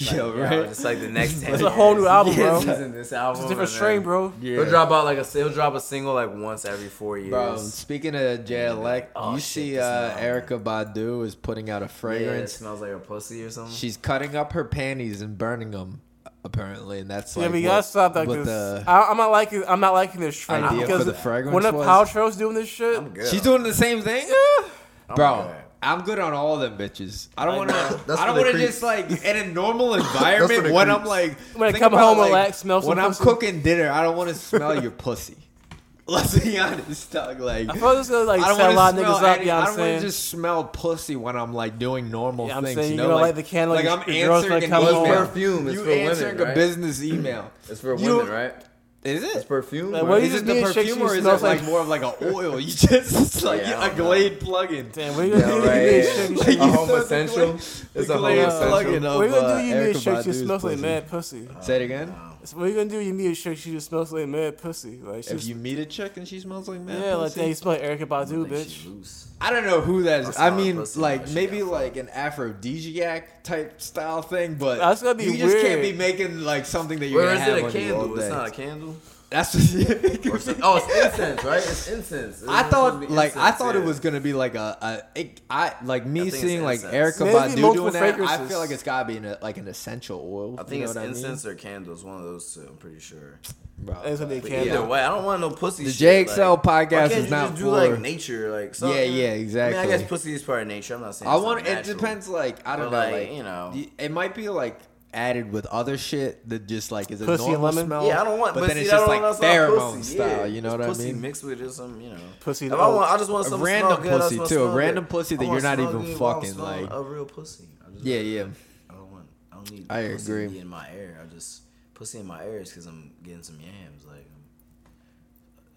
like, Yo, right. Yo, like the next ten. It's a whole new album, bro. This album, it's a different strain, bro. Yeah. He'll drop out like a he'll drop a single like once every four years. Bro, speaking of J Elect, oh, you shit, see uh, Erykah Badu is putting out a fragrance. Yeah, smells like a pussy or something. She's cutting up her panties and burning them. Apparently, and that's like yeah. we gotta stop that. Cause The, I, am not liking. I'm not liking this trend because the fragrance when the Paltrow's doing this shit, she's doing the same thing, yeah. bro. I'm good on all of them bitches. I don't want to. I don't want to just like in a normal environment when I'm like when I come home, like, relax, smell some. When pussy. I'm cooking dinner, I don't want to smell your pussy. Let's be honest, dog. Like I feel this gonna like I set a lot of niggas up. Any, you I don't want to just smell pussy when I'm like doing normal yeah, things. You know, like, like, the candle. Like I'm answering an email. Perfume. You answering a business email. it's for women, right? Is it? It's perfume. Like, what is it the perfume or is it like, more of like an oil? You just like yeah, a Glade plug-in. Damn, what are you gonna do? You a home essential. It's a home essential. What are you gonna do? You need a shake. You smell like mad pussy. Say it again what are you gonna do? You meet a chick, she just smells like mad pussy. Like if you meet a chick and she smells like mad, yeah, pussy, like they smell like Erykah Badu, I bitch. I don't know who that is. I, mean, like maybe like an aphrodisiac type style thing, but that's gonna be you weird. just can't be making like something that you're Where gonna have it, a on candle? It's not a candle. That's just, oh, it's incense, right? It's incense. It's I thought like incense, I thought yeah. it was gonna be like a, a it, I like me I seeing like Erykah Badu doing that. I feel like it's gotta be like an essential oil. I think you know it's incense I mean? or candles. One of those two. I'm pretty sure. Bro, it's gonna be candle. Either way, I don't want no pussy. The JXL like, podcast is not just do for like nature, like yeah, yeah, exactly. I, mean, I guess pussy is part of nature. I'm not saying I want. It depends. Like I don't know. Like you know, it might be like added with other shit that just like is a pussy normal lemon? smell. Yeah, I don't want. But, but then it's just like pheromone pussy, style. Yeah. You know it's what I mean? Mixed with just some, you know, pussy. If I, want, I just want some random good, pussy too. A random good. pussy that you're not even fucking like a real pussy. Yeah, yeah. I don't want. I don't need. I agree. In my air, I just pussy in my air is because I'm getting some yams. Like,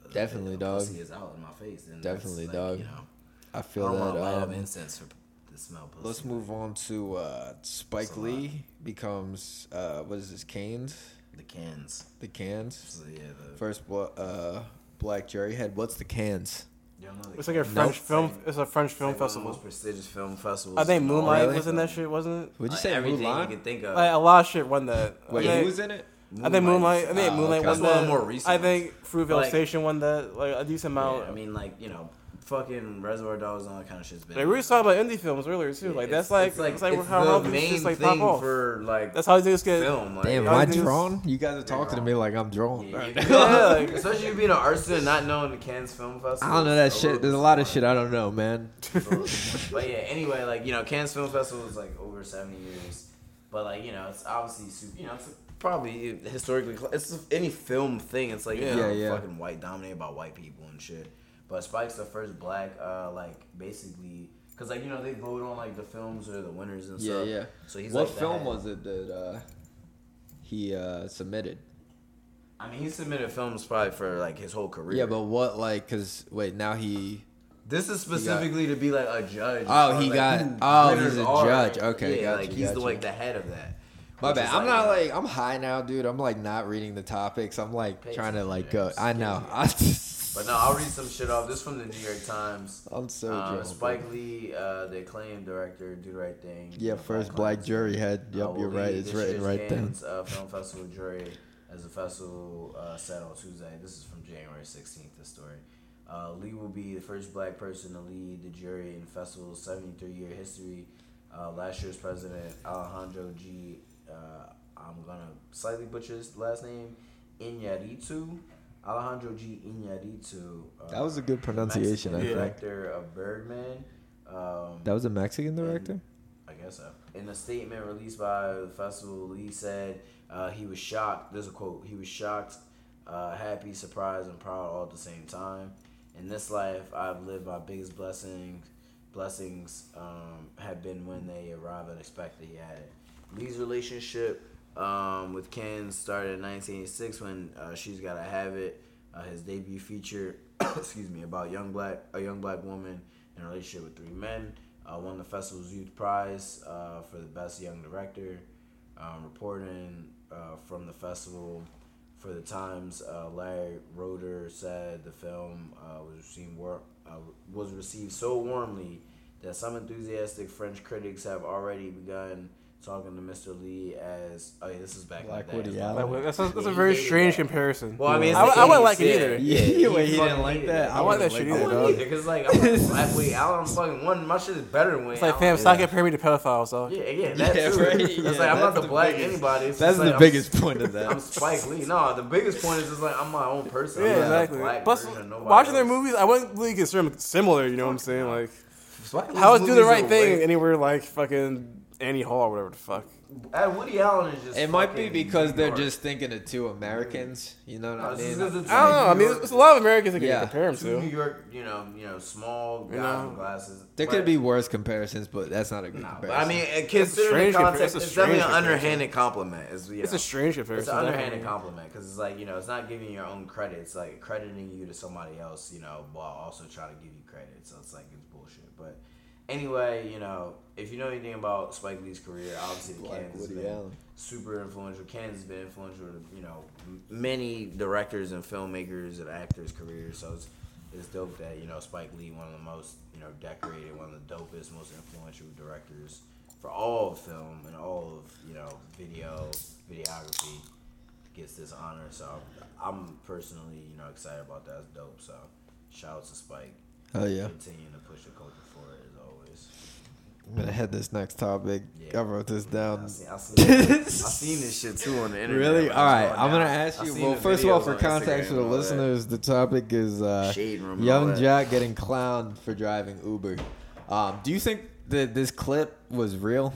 uh, definitely, dog. Pussy is out in my face. Definitely, dog. You know, I feel I that. Want um, incense for smell pussy. Let's move on to uh, Spike Lee becomes uh, what is this? Canes. The Cannes. The Cannes. So, yeah. The First uh, black jury head. What's the Cannes? It's like a French nope. film. It's a French film like festival. One of the most prestigious film festival. I think Moonlight really? was in that shit, wasn't it? Would you say like everything Mulan? you can think of? Like a lot of shit won that. Wait, think, who's in it? Moonlight. I think ah, Moonlight. I think Moonlight oh, okay. won that. More recent. I think Fruitvale like, Station won that. Like a decent amount. Yeah, I mean, like you know, fucking Reservoir Dogs and all that kind of shit's been. Like we were talking about indie films earlier too. Like that's like, it's like, it's like it's how the main just, like, thing pop off. for like that's how these get film. Like, Damn, am I drawn? You guys are talking to me like I'm drawn. Yeah, right. yeah like, especially you being an artist and not knowing the Cannes Film Festival. I don't know that shit. There's a lot of shit I don't know, man. but yeah, anyway, like you know, Cannes Film Festival is like over seventy years, but like you know, it's obviously super. You know, it's probably historically it's any film thing. It's like yeah, you know, yeah, yeah. fucking white dominated by white people and shit. But Spike's the first black, uh, like basically, cause like you know they vote on like the films or the winners and stuff. Yeah, yeah. So he's what like film was it that uh, he uh, submitted? I mean, he submitted films probably for like his whole career. Yeah, but what like? Cause wait, now he. This is specifically got, to be like a judge. Oh, he like, got. Oh, he's a are. judge. Okay, yeah, gotcha, like he's gotcha. the like the head of that. My bad. I'm like, not like I'm high now, dude. I'm like not reading the topics. I'm like trying to like go. I know. I just but no, I'll read some shit off. This is from the New York Times. I'm so uh, drunk, Spike. Lee, uh, the acclaimed director, Do the Right Thing. Yeah, first Black jury head. uh, Yep, will you're right. It's written year's right there. Uh, Film Festival jury as the festival uh, said on Tuesday. This is from January 16th. This story. Uh, Lee will be the first black person to lead the jury in the festival's 73 year history. Uh, last year's president, Alejandro G. Uh, I'm gonna slightly butcher his last name, Iñárritu. Alejandro G. Iñárritu. Uh, That was a good pronunciation, I think. Director of Birdman. Um, That was a Mexican director. I guess so. In a statement released by the festival, Lee said uh, he was shocked. There's a quote. He was shocked, uh, happy, surprised, and proud all at the same time. In this life, I've lived my biggest blessings. Blessings um, have been when they arrive unexpectedly. He added. Lee's relationship um, with Cannes started in 1986 when uh, She's Gotta Have It. Uh, his debut feature, excuse me, about young black a young black woman in a relationship with three men. Uh, won the festival's youth prize uh, for the best young director. Um, reporting uh, from the festival for the Times, uh, Larry Rohter said the film was received war- was received so warmly that some enthusiastic French critics have already begun talking to Mr. Lee as oh yeah, this is back Like in the Woody day. Allen. Like, that's a- that's a very strange that. comparison. Well, I mean, it's I- I wouldn't like it either. Yeah, Yeah, wait, he fucking didn't like that? it. I wouldn't like that, wouldn't dog. either, Cause like I'm like, Black Woody Allen, I'm fucking one. My shit is better than Woody It's like, fam, stop comparing me to pedophiles, though. Yeah, yeah, that Yeah, too. right, It's yeah, like I'm not that's the the black biggest- anybody. It's that's the biggest point of that. I'm Spike Lee. No, the biggest point is just like I'm my own person. Yeah, exactly. Plus, version of nobody watching their movies, I wouldn't really consider them similar. You know what I'm saying? Like, Spike Lee's how is do the right thing way- anywhere like fucking Annie Hall or whatever the fuck? Uh, Woody Allen is just. It might be because they're just thinking of two Americans. You know what No, I mean? just 'cause it's I don't know. I mean, York- there's a lot of Americans that can Yeah. compare him Two New to. York, you know, you know, small guys You know. with glasses. There But- could be worse comparisons, but that's not a good But comparison. I mean, uh, considering strange the compar- context, it's a it's definitely an strange underhanded compliment. It's, you It's a strange It's comparison. an underhanded definitely. compliment because it's like you know, it's not giving your own credit. It's like crediting you to somebody else, you know, while also trying to give you credit. So it's like it's bullshit. But anyway, you know, if you know anything about Spike Lee's career, obviously the Cannons has been Allen. super influential. Cannons has been influential to you know many directors and filmmakers and actors' careers. So it's it's dope that you know Spike Lee, one of the most you know decorated, one of the dopest, most influential directors for all of film and all of you know video videography gets this honor. So I'm personally you know excited about that. It's dope. So shout out to Spike. Oh yeah. Continuing to push the culture forward as always. I'm gonna head this next topic. Yeah. I wrote this down. I seen, I seen, I seen this shit too on the internet. Really? All right. I right. was I'm going gonna ask you. Well, first of all, for on context Instagram for the and all that. listeners, the topic is uh, Shade room young that. Jack getting clowned for driving Uber. Um, do you think that this clip was real?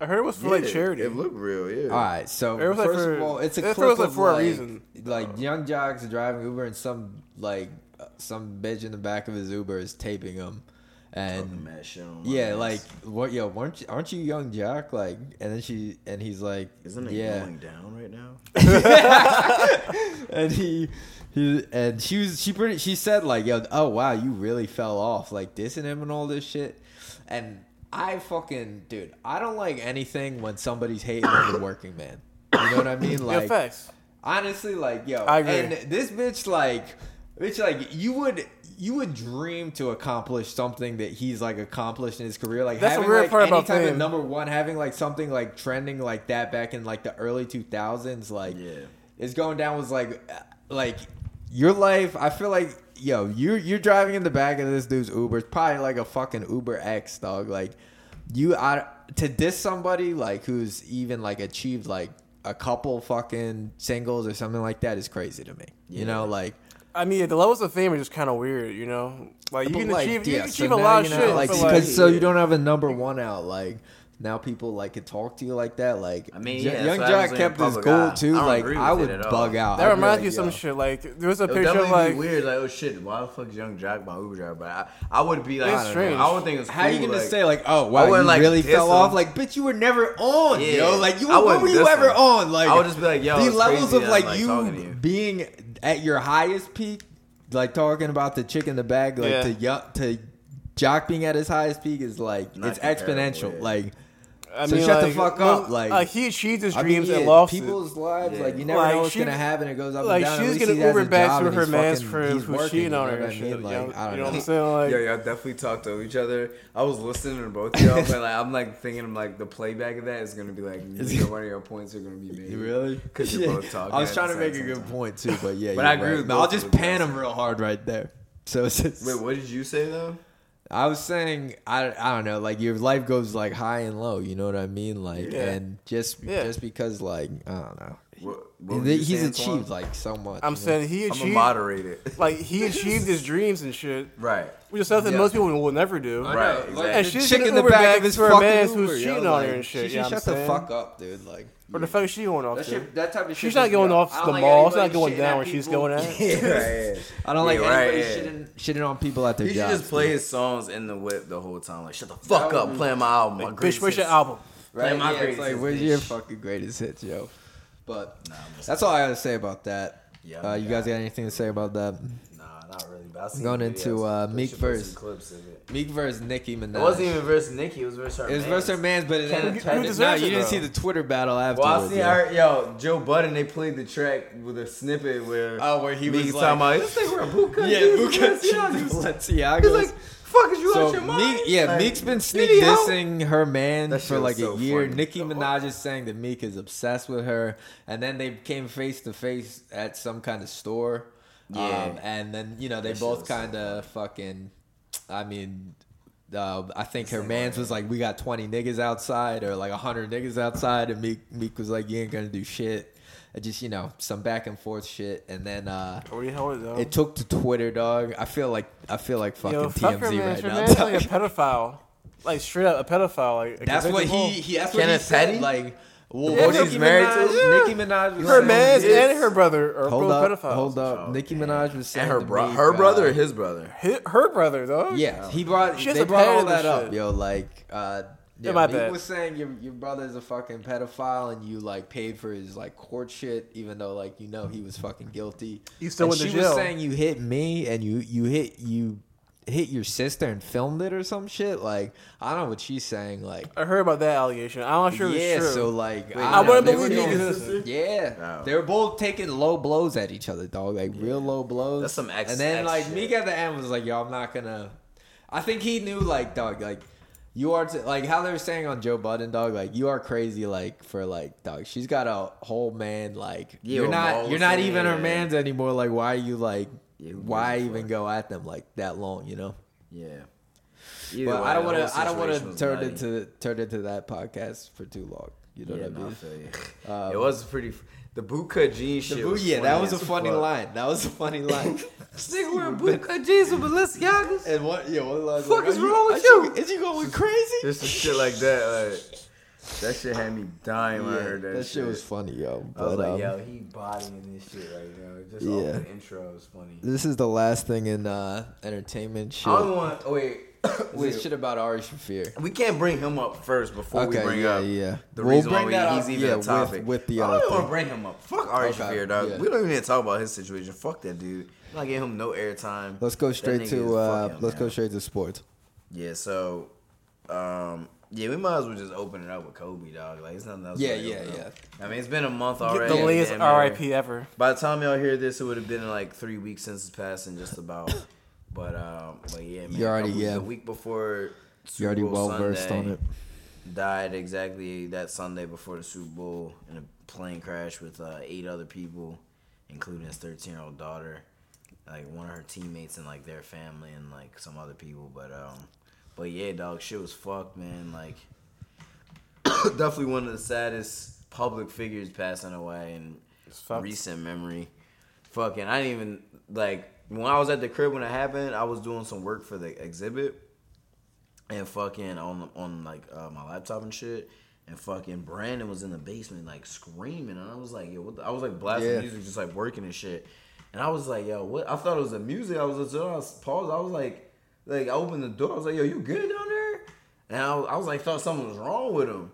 I heard it was for like charity. It looked real, yeah. All right, so It was, like, first for- of all, it's a it clip was, like, of for a like, reason. like Yung Jocs driving Uber, and some like uh, some bitch in the back of his Uber is taping him, Talking and mad shit on my yeah, ass. like what? Yo, weren't you, aren't you Yung Joc? Like, and then she and he's like, Isn't it yeah, going down right now? and he. He, and she was she pretty she said like yo oh wow you really fell off like dissing him and all this shit and I fucking dude I don't like anything when somebody's hating on the working man you know what I mean like facts. honestly like yo I agree. and this bitch like bitch like you would you would dream to accomplish something that he's like accomplished in his career. Like That's having weird like part any about type of number one having like something like trending like that back in like the early 2000s like Yeah. is going down was like like your life i feel like yo you're you're driving in the back of this dude's uber it's probably like a fucking uber x dog. Like you I, to diss somebody like who's even like achieved like a couple fucking singles or something like that is crazy to me. You know like I mean, the levels of fame are just kind of weird, you know. Like you but, can like, achieve, you yeah, can so achieve a lot of shit. like but, like, so you don't have a number one out like now people like could talk to you like that like I mean, J- yeah, young that's what jack kept his cool goal eye. too I like i would it bug out that I'd reminds like, me of some shit. Like there was a It would picture of like be weird, like oh shit, why the fuck is Yung Joc my Uber driver? But I, I would be like, It's I, don't know. I would think it's How you gonna like, say like, oh I wow, you wouldn't, like, really fell off? Like, bitch, you were never on, Yeah. yo. Like, you I when were you ever on? Like, I would just be like, yo, the levels of like I'm, like, you, talking to you. being at your highest peak, like talking about the chick in the bag, like Yeah. to to Joc being at his highest peak is like Not it's exponential. Like, I so mean, shut like, the fuck up. Like, like, he achieved his I mean, dreams yeah, and lost it. people's lives. Yeah. Like you never Like, know what's she- gonna happen. It goes up like, and down. At she's gonna he has Uber back to her he's man's fucking- friend he's who's working, cheating on know her what and shit. you Like, know, I don't you know what know. I'm saying? Like, Yo, y'all definitely talk to each other. I was listening to both of y'all, but like I'm like thinking I'm like the playback of that is gonna be like neither one of your points are gonna be made. Really? Because you're both talking. I was trying to make a good point too, but yeah. But I agree with No, I'll just pan guys. him real hard right there. So it's just, Wait, what did you say though? I was saying I, I don't know like your life goes like high and low. You know what I mean? Like Yeah. and just Yeah. just because like I don't know. What, what were He- you he's saying, achieved Twan? like so much. I'm you know? saying he I'ma achieved. moderate. Like he achieved his dreams and shit. Right. Which is something Yeah. most people will never do. Right, exactly. And she's chick in the Uber back back of his to her fucking man Uber, who's yo, cheating on her and shit. She you know should what shut I'm the saying? fuck up, dude. Like Or the fuck is she going off that to? shit, that type of shit. She's not going off. off the like mall. She's not going down at where she's going at. Yeah, right. I don't like Yeah, right, anybody yeah. shitting, shitting on people at their He should jobs. just play dude. his songs in the whip the whole time. Like, shut the fuck up, playing my album. My Bitch, where's your album? Play Right? my Yeah, greatest like, hits, where's bitch. your fucking greatest hits, yo? But Nah, that's all I gotta say about that. Yeah, uh, you guys got anything to say about that? Nah, not really. But I seen Going into uh, Meek should put some verse. clips of it. Meek versus Nicki Minaj. It wasn't even versus Nicki. It was versus her. It was mans. versus her man's, but it Kenneth ended, tried to- no, deserves you didn't see the Twitter battle afterwards. Well. I see yo. her, yo, Joe Budden. They played the track with a snippet where Oh, where he Meek was is talking like- about this thing where Buka Yeah, Jeans, Buka Balenciagas." Balenciagas. He's like, "Fuck, is you so out your mind?" Meek, yeah, Like, Meek's been you sneak need help? dissing her man That for like so a year. funny. Nicki Minaj is saying that Meek is obsessed with her, and then they came face to face at some kind of store. Yeah. um, and then you know they That both kind of fucking. I mean. Uh, I think her man's was like, "We got twenty niggas outside, or like hundred niggas outside," and Meek Meek was like, "You ain't gonna do shit." I just you know some back and forth shit, and then uh, What the hell is that? it took to Twitter, dog. I feel like I feel like fucking Yo, fuck TMZ her, man. right Her now. man's dog. like a pedophile. Like straight up a pedophile. Like a That's what he, he that's what Kenneth he said. Petty? Like, well, Yeah, what she's Nicki married Minaj, to? Yeah. Nicki Minaj was Her man man's and her brother are Hold both up, pedophiles. hold up. Nicki Minaj was saying And her to bro- Meek, her brother uh, or his brother? Hi- her brother, though. Yeah, he brought. She They brought all that up, shit. yo. Like, uh, yeah, Yeah, my Meek bad. was saying your your brother's a fucking pedophile, and you like paid for his like court shit, even though like you know he was fucking guilty. He still and went to she jail. was saying you hit me, and you you hit you hit your sister and filmed it or some shit. Like, I don't know what she's saying. Like, I heard about that allegation. I'm not sure yeah, it's true. so like, Wait, I don't wouldn't know, they believe were he doing- was innocent. Yeah, Wow. they were both taking low blows at each other, dog. Like real low blows. That's some ex- And then ex like shit. Meek at the end was like, "Yo, I'm not gonna." I think he knew, like, dog, like you are t- like how they were saying on Joe Budden, dog. Like you are crazy, like for like, dog. She's got a whole man. Like Yeah, you're with not, you're not even her yeah. man's anymore. Like why are you like, Yeah, why even go at them like that long? You know. Yeah. but I don't want to. I don't want to turn into turn into that podcast for too long. You know yeah, what I no, I mean? Um, it was pretty. The bootcut jeans The shit. boot, yeah, that was a funny fuck. line. That was a funny line. Nigga wearing bootcut jeans with Balenciagas. And what? Yeah, what line? Fuck like, is wrong with are you? Is you going crazy? Just some shit like that. Like, that shit had me dying when I heard that, that shit was funny, yo. I was But, like, um, yo, he bodying this shit right now. Just Yeah. off the intro was funny. This is the last thing in uh, entertainment shit. I don't want. Oh, wait. With shit about Ari Shafir. We can't bring him up first before we bring yeah, up yeah. the We'll reason why bring we, that he's up, even yeah, a with- topic. with the I don't want to bring him up. Fuck Ari Okay, Shafir, dog. yeah. We don't even need to talk about his situation. Fuck that dude. I'm not getting him no airtime. Let's go straight to uh, let's go straight to sports. Yeah, so um yeah, we might as well just open it up with Kobe, dog. Like it's nothing else. Yeah, yeah, yeah. up. I mean, it's been a month already. the latest. RIP ever. By the time y'all hear this, it would have been like three weeks since his passing, just about. But um, but yeah, man. You already- yeah. The week before. Super You're already well versed on it. Died exactly that Sunday before the Super Bowl in a plane crash with uh, eight other people, including his 13 year old daughter, like one of her teammates and like their family and like some other people. But um, but yeah, dog, shit was fucked, man. Like definitely one of the saddest public figures passing away in recent memory. Fucking, I didn't even like when I was at the crib when it happened. I was doing some work for the exhibit, and fucking on on like uh, my laptop and shit. And fucking Brandon was in the basement like screaming, and I was like, yo, what? The? I was like blasting Yeah. music, just like working and shit. And I was like, yo, what? I thought it was the music. I was, so I was paused. I was like, like I opened the door. I was like, yo, you good down there? And I was, I was like, thought something was wrong with him.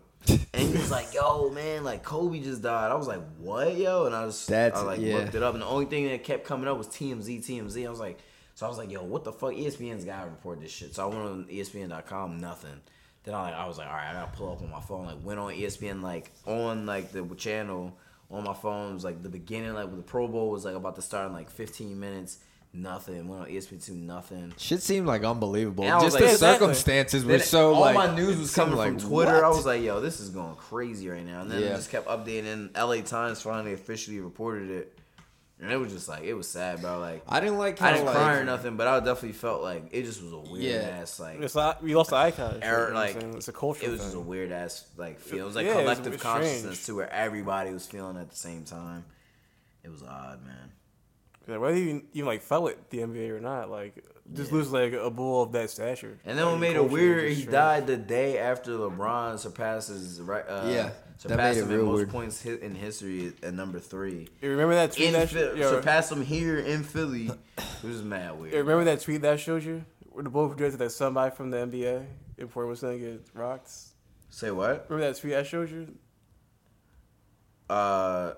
And he was like, "Yo, man, like Kobe just died." I was like, "What, yo?" And I was, That's- I like yeah. looked it up, and the only thing that kept coming up was TMZ, TMZ. I was like, so I was like, "Yo, what the fuck?" ESPN's gotta report this shit. So I went on ESPN.com, nothing. Then I like, I was like, "All right, I gotta pull up on my phone." Like, went on ESPN, like on like the channel on my phone. It was like the beginning, like when the Pro Bowl was like about to start in like 15 minutes. Nothing. Went on E ESPN two, nothing. Shit seemed like unbelievable. And I was Just like, the exactly. circumstances were so all like. my news was coming like, from Twitter. I was like, "Yo, this is going crazy right now." And then Yeah. it just kept updating. And LA Times finally officially reported it. And it was just like it was sad, bro. Like I didn't like I how, didn't like- cry or nothing, but I definitely felt like it just was a weird Yeah. ass like It's not, we lost the icon. era, You know like saying? it's a cultural It was just a weird ass like feel. It was like Yeah, it's- collective it's consciousness strange. too, where everybody was feeling at the same time. It was odd, man. Yeah, whether you even like felt it the NBA or not, like just lose like a bull of that stature. And then what Like, made it weird, he strange. died the day after LeBron surpasses right. Uh, Yeah, that surpassed made it him in real most weird. points hit in history at number three. You remember that tweet in that Phil- yo- surpassed him here in Philly? It was mad weird. Yeah, remember that tweet that I showed you? Where the bull predicted that somebody from the NBA in Portland was gonna get rocked. Say what? Remember that tweet I showed you? Uh,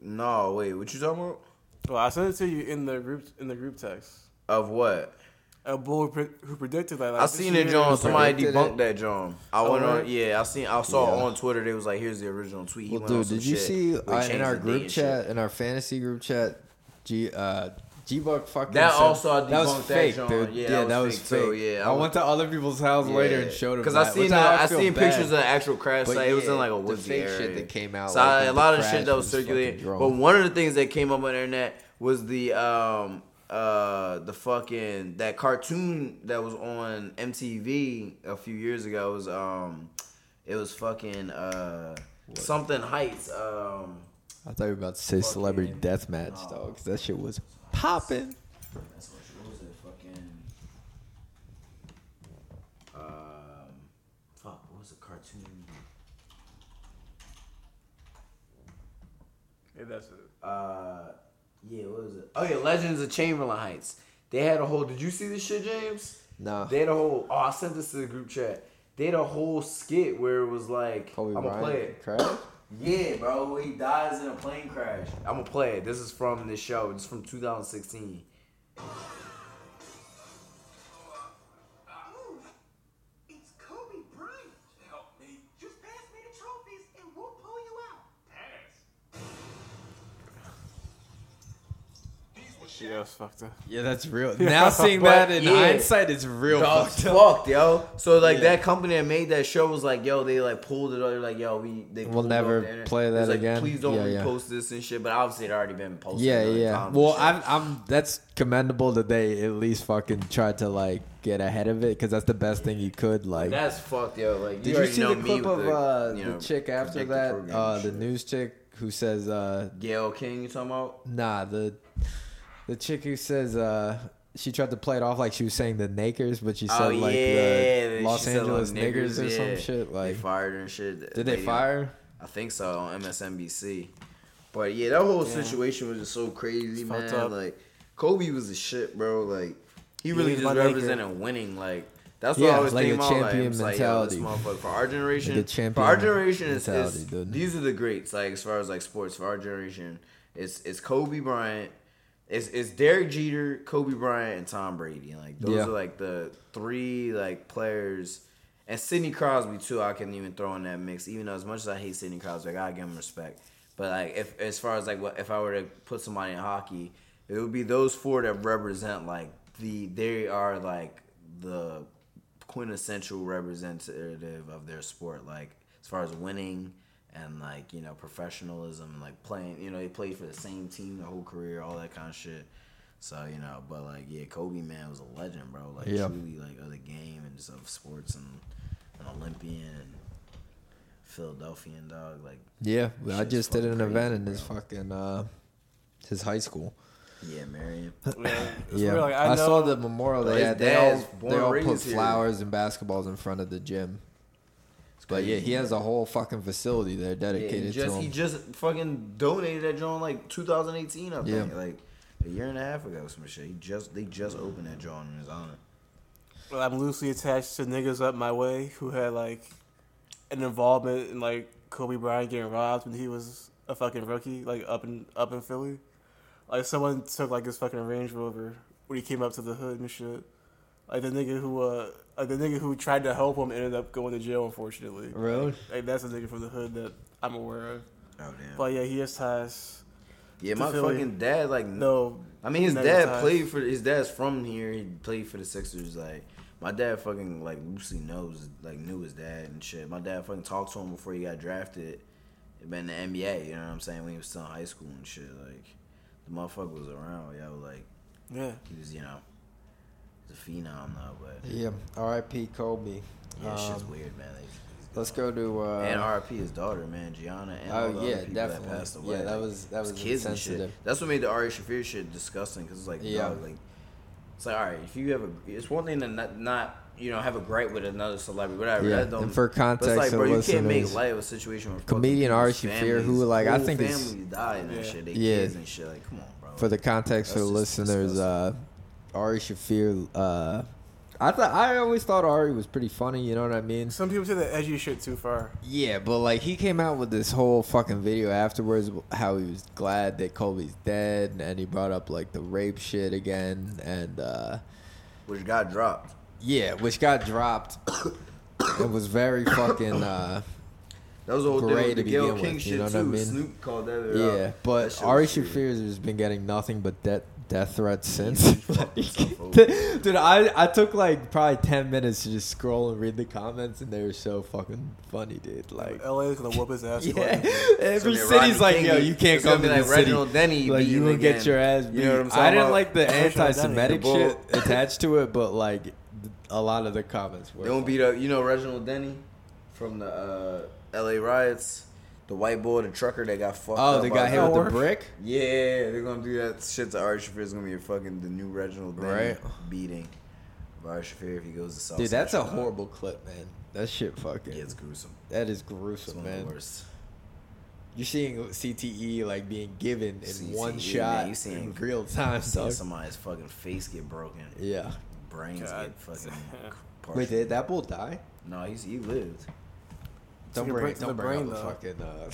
no, wait, what you talking about? Well, I sent it to you in the group in the group text. Of what? A bull who, pre- who predicted that. Like, I seen it, year- John. Somebody debunked it. that, John. I Oh, went on. Yeah, I seen. I saw Yeah. on Twitter. They was like, "Here's the original tweet." He Well, went dude, did you shit see uh, in our group and shit. chat, in our fantasy group chat, G uh, G Buck fucking That said- also I that was debunked that, fake, dude. Yeah, Yeah, that that was was fake, fake. Yeah, I I went to other people's house later and showed them Because I seen the, I, seen bad. pictures of the actual crash site. it was yeah, in like a the woodsy fake area. shit that came out, So like, I- a lot of shit that was was circulating. But one of the things that came up on the internet was the um uh the fucking that cartoon that was on MTV a few years ago. It was um it was fucking uh something heights um. I thought you were about to say celebrity death match, dog. 'cause that shit was popping. That's what, what was it? Fucking. Um, fuck. What was the cartoon? Yeah, that's it. Uh, yeah. What was it? Oh yeah, Legends of Chamberlain Heights. They had a whole. Did you see this shit, James? No. They had a whole. Oh, I sent this to the group chat. They had a whole skit where it was like, Kobe I'm gonna play Bryant it. Yeah, bro. He dies in a plane crash. I'm gonna play it. This is from this show. It's from 2016. Yeah, it's fucked up. Yeah, that's real. Now seeing that in hindsight, it's real Dog, fucked up. fucked, yo. So like Yeah. that company that made that show was like, yo, they like pulled it. They're like, yo, we they We'll never the internet. play It was that like, again. Please don't Yeah, yeah. repost this and shit. But obviously it already been posted. Yeah, yeah. Well. I'm, I'm. That's commendable that they at least fucking tried to like get ahead of it because that's the best thing you could like. That's fucked, yo. Like, Did you already see know the me clip of the, uh, you the chick after that? Uh, the news chick who says, uh, Gayle King, you talking about? Nah, the the chick who says uh, she tried to play it off like she was saying the Nakers, but she said oh like yeah, the she Los said, Angeles like, Niggers or yeah. some shit. they Like, fired her and shit. Did they fire? I think so on MSNBC. But yeah, that whole Yeah. situation was just so crazy, It's man. Like Kobe was a shit, bro. Like he He really was just my Laker. represented winning. Like that's what Yeah, I was like thinking about. Like, champion like, yo, mentality. motherfucker for our generation. Like the for champion our generation, is, is these are the greats. Like as far as like sports for our generation, it's it's Kobe Bryant. It's, it's Derek Jeter, Kobe Bryant, and Tom Brady. Like those Yeah. are like the three like players, and Sidney Crosby too. I can even throw in that mix. Even though as much as I hate Sidney Crosby, I gotta give him respect. But like if as far as like what if I were to put somebody in hockey, it would be those four that represent like the they are like the quintessential representative of their sport. Like as far as winning and like you know professionalism, like playing. You know he played for the same team the whole career, all that kind of shit. So you know, but like yeah, Kobe man was a legend, bro. Like Yeah. truly like of the game and just of sports and an Olympian and Philadelphian dog. Like yeah, I just did an crazy, event in bro. his fucking uh, his high school. Yeah, Merion. Yeah, Yeah, like, I, I saw the memorial Bro, they had. They all, they all put raised here. flowers and basketballs in front of the gym. But yeah, he has a whole fucking facility there Yeah, dedicated he just to he just fucking donated that joint like 2018, I think, Yeah. like a year and a half ago, some shit. He just they just opened that joint in his honor. Well, I'm loosely attached to niggas up my way who had like an involvement in like Kobe Bryant getting robbed when he was a fucking rookie, like up in up in Philly. Like someone took like his fucking Range Rover when he came up to the hood and shit. Like the nigga who uh like the nigga who tried to help him ended up going to jail unfortunately. Really? Like, like, that's a nigga from the hood that I'm aware of. Oh damn. But yeah, he has ties. Yeah, my Philly. fucking dad like No, I mean his dad ties. played for his dad's from here. He played for the Sixers. Like my dad fucking like loosely knows like knew his dad and shit. My dad fucking talked to him before he got drafted. Been in the NBA, you know what I'm saying? When he was still in high school and shit. Like the motherfucker was around. Yeah, like Yeah. he was, you know, he's a phenom now, but Yeah. R.I.P. Kobe. yeah, shit's Um, weird, man. They, Let's go to uh, and R.I.P. his daughter, man, Gianna, and Oh, yeah, definitely. that passed away. Yeah, that was- that was kids and shit. insensitive. That's what made the Ari Shafir shit disgusting. Because it's like, Yeah. dog, like it's like, all right, if you have a, it's one thing to not, not you know, have a gripe with another celebrity, whatever. Yeah, that don't, and for but it's context like, bro, you can't make light of a situation where comedian Ari Shafir, who, like, I think is- families die and that shit, they Yeah. kids and shit. Like, come on, bro. For the context for the That's just listeners, uh, Ari Shafir. Uh, I thought I always thought Ari was pretty funny. You know what I mean? Some people say the edgy shit too far. Yeah, but like he came out with this whole fucking video afterwards, how he was glad that Kobe's dead, and he brought up like the rape shit again, and uh, which got dropped. Yeah, which got dropped. it was very fucking. Uh, That was the whole thing great with to the Gayle begin King with. shit You know what I too. mean? Snoop called that out. Yeah, That but shit Ari was shitty. Shafir has been getting nothing but death death threats since. Dude, I I took like probably ten minutes to just scroll and read the comments, and they were so fucking funny, dude. Like LA is gonna whoop his ass. Yeah, every So city's like, King yo, you can't come to like the city. Reginald Denny like you beating will get your ass beat. You know what I'm I didn't about? like the anti-Semitic shit attached to it, but like a lot of the comments were. They won't beat up. You know Reginald Denny from the uh, L.A. riots. The white boy, the trucker that got fucked Oh, up. the by guy hit with the brick? Yeah, they're gonna do that shit to Ari Shafir. It's gonna be a fucking the new Reginald Denny Right. beating of Ari Shafir if he goes to South. Dude, that's a horrible clip, man. That shit fucking. Yeah, it's gruesome. That is gruesome, one of the man. worst. You're seeing CTE like being given in CTE, one man, shot you seeing in real time. Seeing somebody's fucking face get broken. Yeah. brains God. get fucking. Wait, did that bull die? No, he's he lived. Don't bring, to don't the bring up the fucking. Uh,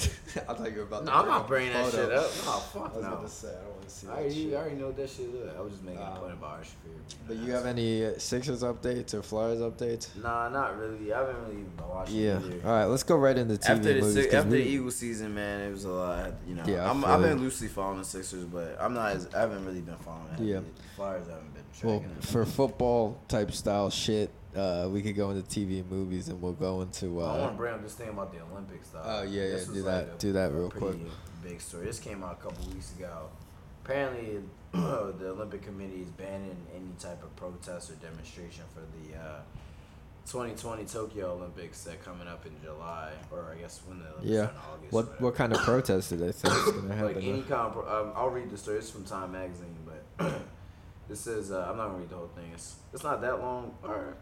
I thought you were about. No, I'm not bringing that shit up. No, fuck I was no. gonna say I don't want to see I that already, shit. I already know what that shit is. I was just making a point about Ari Shafir. But you have any Sixers updates or Flyers updates? Nah, not really. I haven't really watching. Yeah. either. All right, let's go right into TV After the movies. Si- after we- the Eagles season, man, it was a lot. You know, Yeah, I I've been loosely following the Sixers, but I'm not. As, I haven't really been following. it. Yeah. The Flyers haven't been Well, it. for football type style shit, uh, we could go into TV and movies, and we'll go into. I want Uh, to bring up this thing about the Olympics, though. Oh, yeah, yeah, do that- do that real quick. Big story. This came out a couple weeks ago. Apparently, the Olympic Committee is banning any type of protest or demonstration for the uh, 2020 Tokyo Olympics that coming up in July, or I guess when the Olympics yeah. are in August. What what kind of protest do they think is gonna happen? like any kind of, pro- um, I'll read the story. It's from Time Magazine, but this is uh, I'm not gonna read the whole thing. It's it's not that long. Or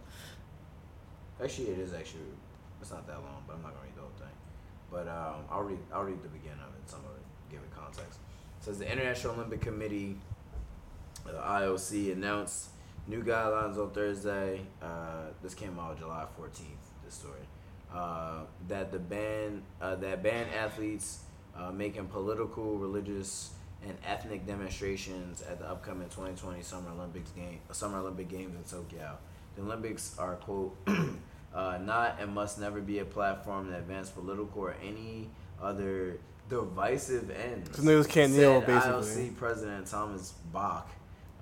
actually, it is actually it's not that long, but I'm not gonna read the whole thing. But um, I'll read I'll read the beginning of it. Some of it, give it context. It says the International Olympic Committee, the IOC, announced new guidelines on Thursday. Uh, this came out July 14th. This story uh, that the ban uh, that ban athletes uh, making political, religious, and ethnic demonstrations at the upcoming 2020 Summer Olympics game Summer Olympic Games in Tokyo. The Olympics are quote uh, not and must never be a platform that advance political or any other divisive ends. So niggas can't kneel, basically. IOC President Thomas Bach.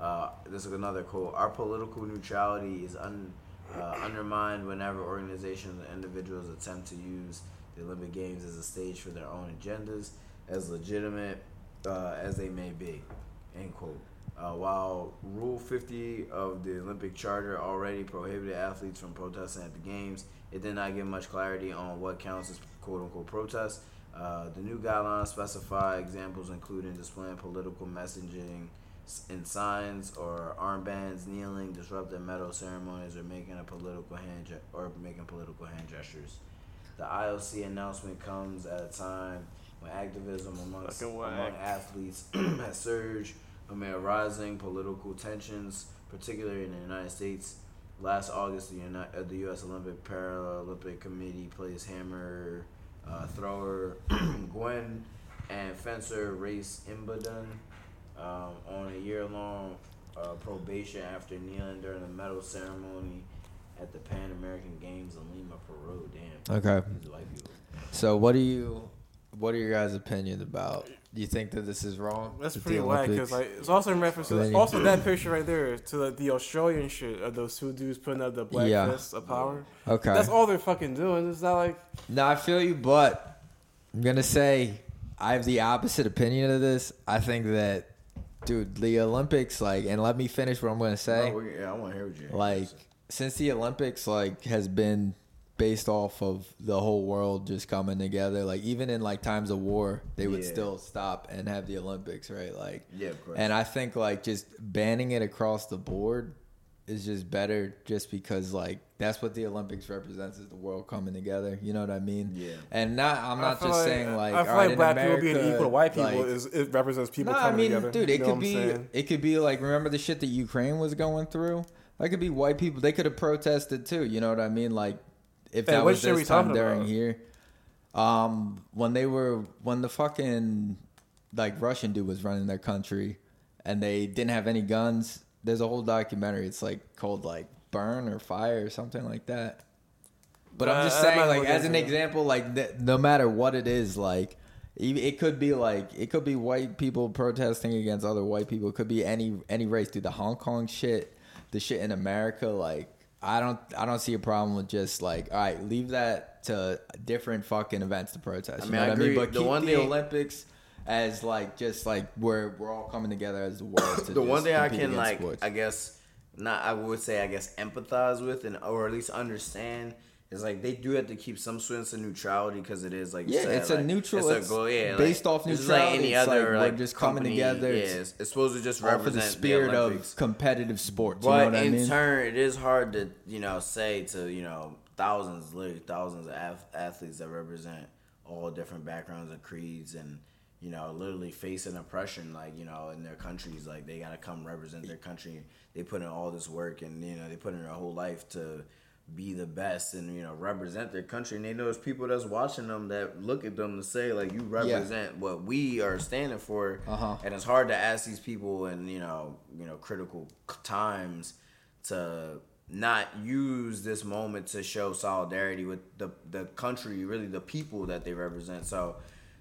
Uh, this is another quote. Our political neutrality is un, uh, undermined whenever organizations and individuals attempt to use the Olympic Games as a stage for their own agendas, as legitimate uh, as they may be. End quote. Uh, while Rule 50 of the Olympic Charter already prohibited athletes from protesting at the Games, it did not give much clarity on what counts as quote unquote protest. Uh, the new guidelines specify examples including displaying political messaging in signs or armbands, kneeling, disrupting medal ceremonies, or making a political hand ge- or making political hand gestures. The IOC announcement comes at a time when activism amongst among athletes has surged amid rising political tensions, particularly in the United States. Last August, the, Uni- uh, the U.S. Olympic Paralympic Committee placed hammer uh, thrower Gwen and fencer Race Imboden um, on a year-long uh, probation after kneeling during the medal ceremony at the Pan American Games in Lima, Peru. Damn. Okay. These white people. So what do you what are your guys' opinions about? Do you think that this is wrong? That's with the pretty whack because like it's also in reference to also that picture right there to like, the Australian shit of those two dudes putting up the black Yeah. fists of power. Okay. that's all they're fucking doing. It's not like No, I feel you, but I'm gonna say I have the opposite opinion of this. I think that dude, the Olympics, like, and let me finish what I'm gonna say. No, we- yeah, I want to hear what you. like since the Olympics like has been based off of the whole world just coming together like even in like times of war they would Yeah. still stop and have the Olympics right like Yeah, of course. and I think like just banning it across the board is just better just because like that's what the Olympics represents is the world coming together you know what I mean Yeah. and not I'm not just like- saying like I feel all right, like in black people being equal to white people like- is it represents people no, coming I mean, together. dude, You it know could be saying? it could be like remember the shit that Ukraine was going through. That could be white people. They could have protested too. You know what I mean? Like if Hey, that was this time during about? here, um, when they were when the fucking like Russian dude was running their country, and they didn't have any guns. There's a whole documentary. It's like called like Burn or Fire or something like that. But I'm Uh, just saying, like as an it. example, like th- no matter what it is, like it could be like it could be white people protesting against other white people. It could be any any race. Dude, the Hong Kong shit, the shit in America, like I don't I don't see a problem with just like all right, leave that to different fucking events to protest. I you mean, know I what I mean? But The keep one the thing- Olympics as like just like where we're all coming together as the world. To the one thing I can like, sports. I guess, not I would say, I guess, empathize with and or at least understand is like they do have to keep some sense of neutrality because it is like Yeah, said, it's a neutral- It's it's a goal, yeah, based like, off is like neutrality. any It's other like we're like just coming together. Yeah, It's it's, it's supposed to just represent the spirit the of competitive sports. But you know what I in mean? turn, it is hard to you know say to you know thousands, literally thousands of ath- athletes that represent all different backgrounds and creeds, and you know literally facing oppression like you know in their countries. Like they gotta come represent their country. They put in all this work, and you know they put in their whole life to be the best and you know represent their country. And they know there's people that's watching them that look at them to say like you represent what we are standing for. Uh-huh. And it's hard to ask these people in you know you know critical times to not use this moment to show solidarity with the the country, really the people that they represent. So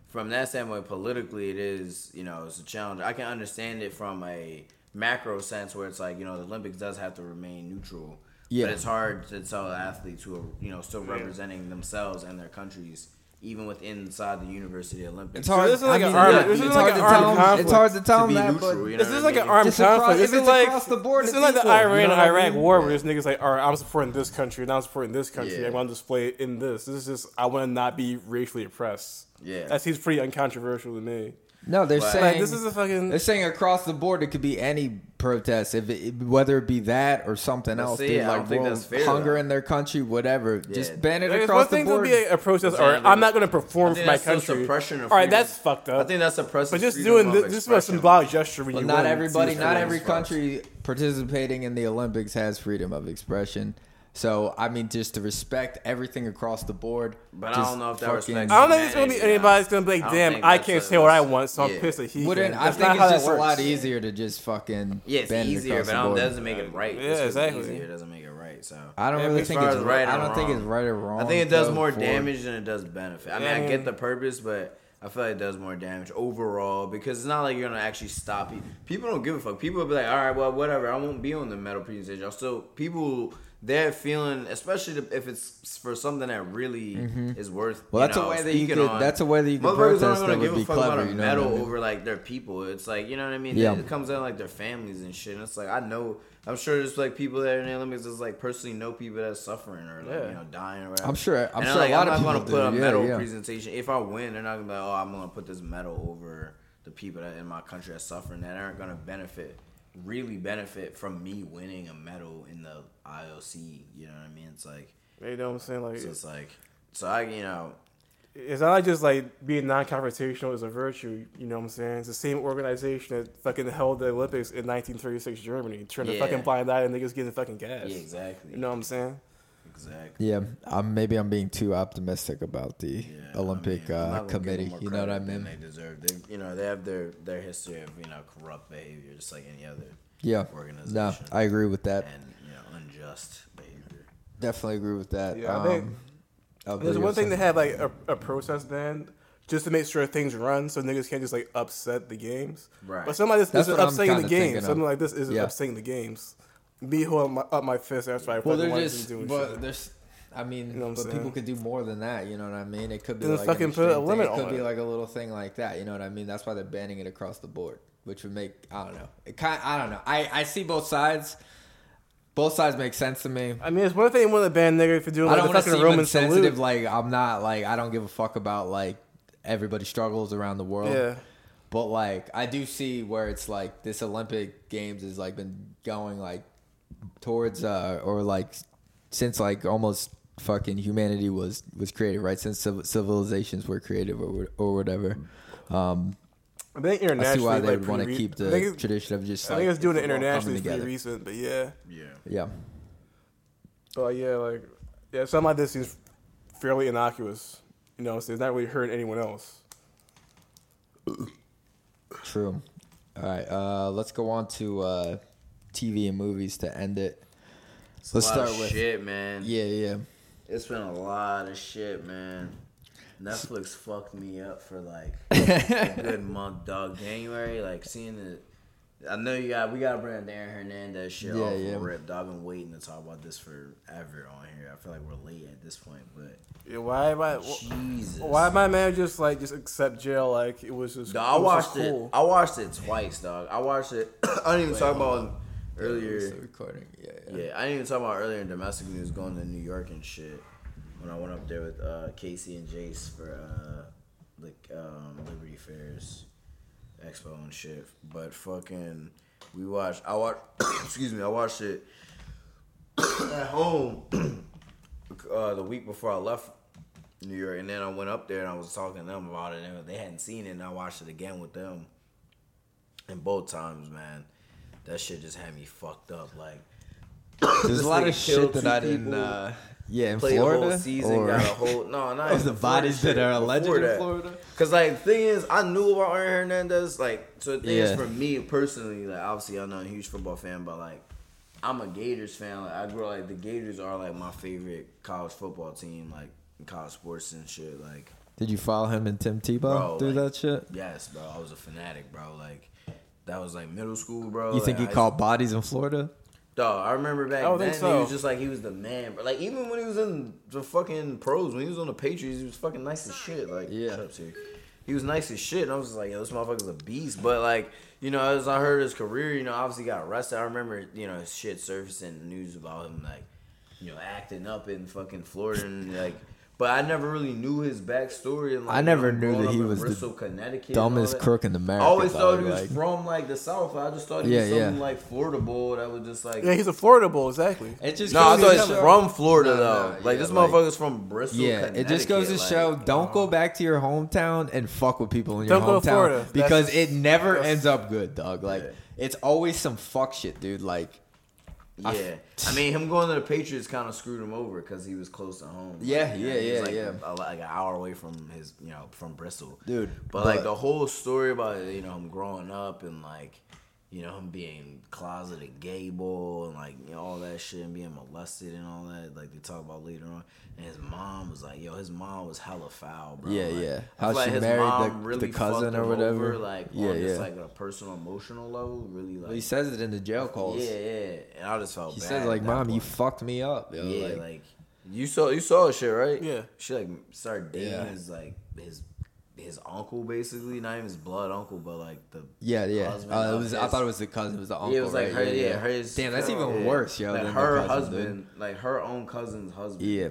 from that standpoint, politically, it is you know it's a challenge. I can understand it from a macro sense where it's like you know the Olympics does have to remain neutral. Yeah. But it's hard to tell athletes who are you know still Yeah. representing themselves and their countries. Even within inside the University Olympics, It's hard. this is like I an mean, armed- yeah, this is like an to armed tell 'em- conflict. It's hard to tell them be that, neutral, but you know This what is I like an mean? armed across- conflict. This is like across the board, This it's is like the Iran know and what I Iraq war, where this niggas like, all right, I'm supporting this country, and I'm supporting this country. Yeah. I want to display it in this. This is just I want to not be racially oppressed. Yeah. that seems pretty uncontroversial to me. No, they're But- saying Like, this is a fucking- They're saying across the board it could be any protest, if it, whether it be that or something But else. see, dude, I don't like think world that's fair, hunger though. in their country, whatever. Just Yeah. ban it Like, it's across one the thing board. to be a, a protest, or like- I'm not going to perform think for my that's still country. suppression of all right, that's fucked up. I think that's suppressive But just doing this, this is a symbolic gesture when Well, you not win. everybody, not every country participating in the Olympics has freedom of expression. So I mean, just to respect everything across the board. But I don't know if that fucking- respects I don't think it's gonna be humanity, anybody's gonna be like, damn, think I can't say what I want, so I'm pissed that he Wouldn't. I think it's just a lot easier to just fucking Yeah, it's easier, but the I don't, board. that doesn't make it right. Yeah, Just 'cause it's exactly. Easier doesn't make it right. So I don't Yeah, really think it's right. right I don't think it's right or wrong. I think it does more damage than it does benefit. I mean, I get the purpose, but I feel like it does more damage overall because it's not like you're gonna actually stop people. People don't give a fuck. People will be like, all right, well, whatever. I won't be on the metal presentation. I'll still people. They're feeling, especially if it's for something that really Mhm. is worth. Well, that's a way that you could- on. that's a way that you could protest that would be a clever, about a you know I medal mean? over like their people. It's like you know what I mean. Yeah. It comes down like their families and shit. And it's like I know. I'm sure there's like people that are in the Olympics that's like personally know people that's suffering or like Yeah. you know dying or whatever. I'm sure- I'm And sure a like, lot I'm of not gonna put a. Yeah, medal yeah. presentation. If I win, they're not gonna be like, oh, I'm gonna put this medal over the people that in my country are suffering that aren't gonna benefit, really benefit from me winning a medal in the IOC. You know what I mean? It's like, You know what I'm saying? Like, so it's like, so I, you know, it's not like just like being non-confrontational is a virtue. You know what I'm saying? It's the same organization that fucking held the Olympics in 1936 Germany, trying to Yeah. fucking blind eye and niggas getting fucking gas. Yeah, exactly. You know what I'm saying? Exactly. Yeah, I'm, maybe I'm being too optimistic about the Olympic I'm uh, not gonna give them committee. You know what I mean? They deserve. They, you know, they have their their history of you know corrupt behavior, just like any other Yeah, organization. no, I agree with that. and you know unjust behavior. Definitely agree with that. Yeah, I think Um, there's one go, thing to have like a, a protest ban just to make sure things run, so niggas can't just like upset the games. Right. But something like this That's isn't what I'm upsetting the kinda games. thinking of. Something like this isn't Yeah. upsetting the games. Me holding my, up my fist after I Well, they're just, doing but shit. there's I mean, You know but people could do more than that. You know what I mean? It could be Then like fucking put a limit It could be it. like a little thing like that. You know what I mean? That's why they're banning it across the board, which would make I don't know. It kind I don't know. I I see both sides. Both sides make sense to me. I mean, it's one thing want to ban nigga for doing I like don't the want to fucking seem Roman insensitive. salute. Like I'm not like I don't give a fuck about like everybody struggles around the world. Yeah. But like I do see where it's like this Olympic Games has like been going like towards uh or like since like almost fucking humanity was was created right since civ- civilizations were created or or whatever. Um, I think I see internationally, why they like, would want to keep re- I think the tradition of just. I like, think it's doing it football coming internationally is pretty recent, but yeah. Yeah. Yeah. But yeah, like yeah, something like this seems fairly innocuous. You know, so it's not really hurting anyone else. True. All right, uh, let's go on to uh, TV and movies to end it. It's let's a lot start of with shit, man. Yeah, yeah. It's been a lot of shit, man. Netflix fucked me up for like a good month, dog. January, like seeing it. I know you got we gotta bring Aaron Hernandez shit Yeah, off yeah. yeah. rip. Dog, I've been waiting to talk about this forever on here. I feel like we're late at this point, but Yeah, why am I? Jesus. Why my man just like just accept jail like it was just? Dog, I it was watched just it. cool. I watched it twice, dog. I watched it. I didn't even Wait, talk about on. Earlier. Yeah, recording. Yeah, yeah. Yeah, I didn't even talk about earlier in domestic news going to New York and shit. When I went up there with uh, Casey and Jace for uh, like um, Liberty Fairs Expo and shit. But fucking, we watched. I watched. excuse me. I watched it at home uh, the week before I left New York, and then I went up there and I was talking to them about it, and they hadn't seen it, and I watched it again with them. And both times, man, that shit just had me fucked up. Like, There's a lot of shit that I didn't. people, Uh, yeah, in played Florida. a whole season, or got a whole no, not of the bodies that are alleged in Florida. Cause like the thing is, I knew about Aaron Hernandez. Like, so the thing Yeah. is for me personally, like obviously I'm not a huge football fan, but like I'm a Gators fan. Like I grew up, like the Gators are like my favorite college football team, like in college sports and shit. Like Did you follow him and Tim Tebow Bro, through like, that shit? Yes, bro. I was a fanatic, bro. Like that was like middle school, bro. You think he Like, I- caught bodies in Florida? Dog, I remember back I don't then think he was just like he was the man. But like even when he was in the fucking pros, when he was on the Patriots, he was fucking nice as shit. Like Yeah. shut up, Siri. He was nice as shit. And I was just like, yo, this motherfucker's a beast. But like, you know, as I heard his career, you know, obviously got arrested. I remember, you know, shit surfacing the news about him like, you know, acting up in fucking Florida and like but I never really knew his backstory and like I never knew that he in was the Bristol, Connecticut dumbest crook in America. I always thought he was like- from like the south. I just thought he Yeah, was some yeah. like Florida boy that was just like Yeah, he's a Florida bull, exactly. It just no, I thought he's from Florida No, though. no, like yeah, this like- motherfucker's from Bristol. Yeah, it just goes to Connecticut, show don't go um, back to your hometown and fuck with people in your Don't go to hometown Florida. That's because just- it never ends up good, dog. Like it's always some fuck shit, dude. Like I- Yeah, I mean, him going to the Patriots kind of screwed him over because he was close to home. Yeah, Like, yeah, he was, yeah, like, yeah. A, like an hour away from his, you know, from Bristol, Dude, But, like the whole story about you know him growing up and like, you know, him being closeted gay boy and like you know all that shit and being molested and all that. Like they talk about later on, and his mom was like, yo, his mom was hella foul, bro. Yeah, Like, yeah. How feel like she married the- really the cousin or whatever. over, like Yeah, on just yeah. like a personal emotional level, really like. well, he says it in the jail calls. Yeah, yeah. And I just felt He bad says like, that "Mom, you fucked me up." Yo. yeah, like, like, you saw you saw shit, right? Yeah. She like started dating Yeah. his like his his uncle basically, not even his blood uncle, but like the yeah, yeah. Uh, it was. I thought it was the cousin. It was the uncle. yeah, it was like right? her, yeah, yeah, hers. Damn, that's even yeah. worse, yo. Like her husband, like her own cousin's husband. Yeah.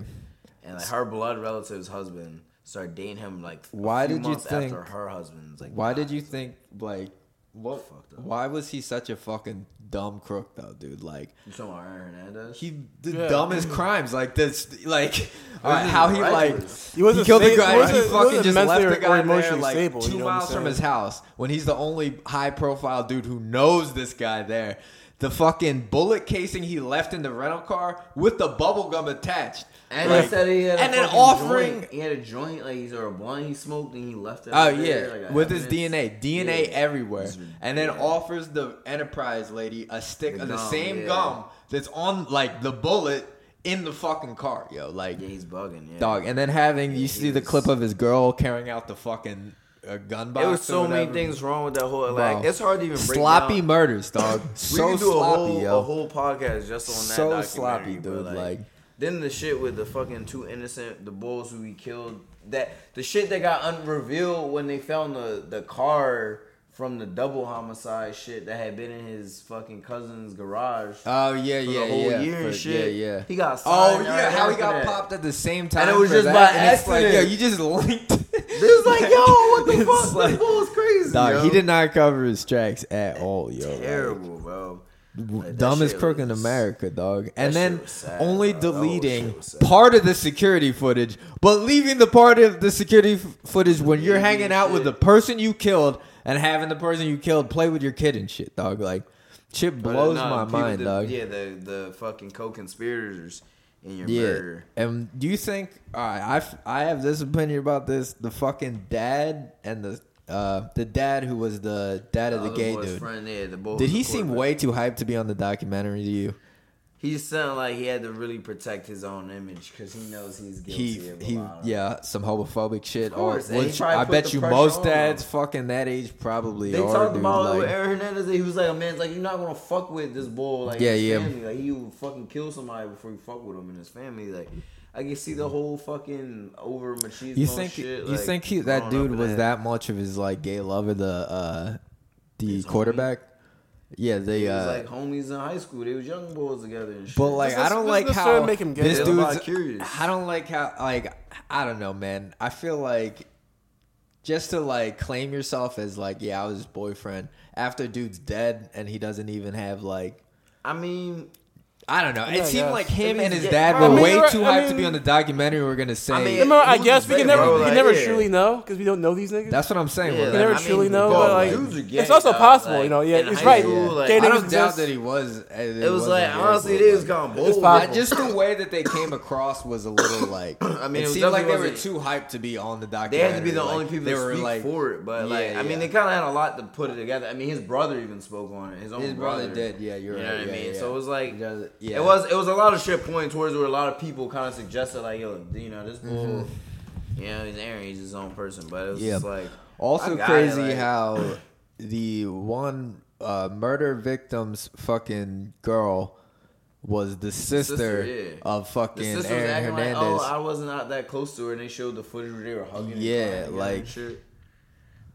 and like her blood relative's husband started dating him like a Why did you think? after her husband's like why did you think like what? Fucked up. Why was he such a fucking dumb crook though, dude? Like you talking about Aaron Hernandez? he the Yeah. dumbest crimes like this, like all right, how he Right. like He wasn't killed the guy. he wasn't- he he fucking just left the guy there like stable, two you know miles from his house when he's the only high profile dude who knows this guy there. The fucking bullet casing he left in the rental car with the bubble gum attached. And Like- he said he had a and then offering joint. He had a joint, like he's or a blunt he smoked, and he left it. Oh out yeah, like, with his. DNA, DNA Yeah. everywhere, and then yeah. offers the Enterprise lady a stick The of the same yeah. gum that's on like the bullet in the fucking car, yo. Like Yeah, he's bugging. Yeah. dog, and then having you Yeah, see the clip of his girl carrying out the fucking uh, gun box. It was so many things wrong with that whole like. Bro. It's hard to even break sloppy down. murders, dog. we so could do a sloppy, whole, yo. a whole podcast just on that so sloppy, but, dude. Like, Then the shit with the fucking two innocent the bulls who he killed. That the shit that got unrevealed when they found the the car from the double homicide shit that had been in his fucking cousin's garage. Oh yeah, yeah, the whole yeah, year and shit. Yeah, yeah. He got Oh yeah, how he got that. popped at the same time. And it was just that, by and it's like, accident. yo, you just linked. This is like, yo, what the fuck? like- this bull is crazy. Dog, yo. he did not cover his tracks at all, yo. like, Terrible, bro. Dumbest crook in America, dog. And then sad, only bro. Deleting was part of the security footage, but leaving the part of the security f- footage when you're hanging out with the person you killed and having the person you killed play with your kid and shit, dog. Like, shit blows no, my mind, that- dog. Yeah, the the fucking co-conspirators in your Yeah. murder. And do you think? All right, I I have this opinion about this. The fucking dad and the uh the dad who was the dad of the gay dude. the boy Did he seem way too hyped to be on the documentary to you? He just sounded like he had to really protect his own image because he knows he's guilty He of a he yeah, some homophobic shit. Of course, or, which I bet you most dads fucking that age probably They are. talked dude, about like- with Aaron Hernandez. He was like, a man's like, you're not gonna fuck with this bull. Like, Yeah, his yeah. Family. Like, he would fucking kill somebody before you fuck with him and his family. Like, I can see the whole fucking over machismo You think shit. you like, think he, that dude was that much of his like gay lover the uh the quarterback? Yeah, they He was uh like homies in high school. They was young boys together and shit. But like, I don't like how this Yeah, I'm not dude's. curious. I don't like how like I don't know, man. I feel like just to like claim yourself as like, yeah, I was his boyfriend after dude's dead and he doesn't even have like. I mean, I don't know. Yeah, It seemed yeah. like him and his yeah. dad I were mean, way you're right. too I hyped to be on the documentary. We are gonna say. Remember, I guess we can never, bro, we like, never yeah. truly know because we don't know these niggas. That's what I'm saying. Yeah, we can never I mean, truly know, but like, gay, it's also dog. possible, Like, you know. Yeah, in it's right. school, like- Gay I niggas don't doubt that he was. It was like honestly, they was kind of It's bold. possible. just the way that they came across was a little like. I mean, it it seemed like they were too hyped to be on the documentary. They had to be the only people that were speak like, for it, but like, I mean, they kind of had a lot to put it together. I mean, his brother even spoke on it. His own brother did, yeah, you're right, I yeah, mean? yeah. So it was like, yeah. it was it was a lot of shit pointing towards where a lot of people kind of suggested like, yo, you know, this bull, Mhm. you know, he's Aaron, he's his own person, but it was Yeah. just like, Also crazy it, like- how the one uh, murder victim's fucking girl was the sister, sister, yeah. of fucking Aaron acting Hernandez. like, oh, I wasn't out that close to her, and they showed the footage where they were hugging. Yeah, like-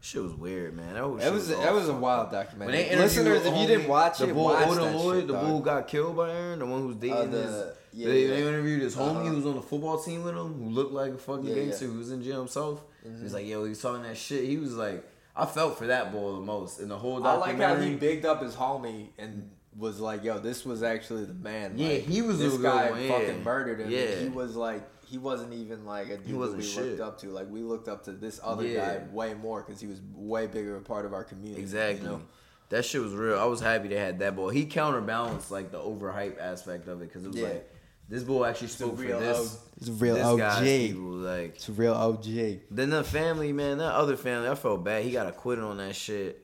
shit. Shit was weird, man. That, whole That shit was- all that was a wild documentary. When they interviewed Listeners, if you didn't homie- watch the it, bull, watch Odin that Lloyd, shit, the dog. bull who got killed by Aaron, the one who's dating Uh, the- his. yeah, they, yeah. they interviewed his homie Uh-huh. who was on the football team with him, who looked like a fucking Yeah, gangster, yeah. who was in jail himself. Mhm. He's like, yo, he he's talking that shit. He was like, I felt for that bull the most in the whole documentary. I like how he bigged up his homie and was like, "Yo, this was actually the man." Yeah, Like, he was this a good guy one, yeah. fucking murdered him. Yeah. he was like, he wasn't even like a dude He that wasn't we shit. looked up to. Like we looked up to this other Yeah. guy way more because he was way bigger a part of our community. Exactly. You know? That shit was real. I was happy they had that boy. He counterbalanced like the overhype aspect of it because it was Yeah. like this boy actually It's a spoke for real this. O- it's a real this OG. guy's people, like It's a real OG. Then the family, man, that other family, I felt bad. He got acquitted on that shit.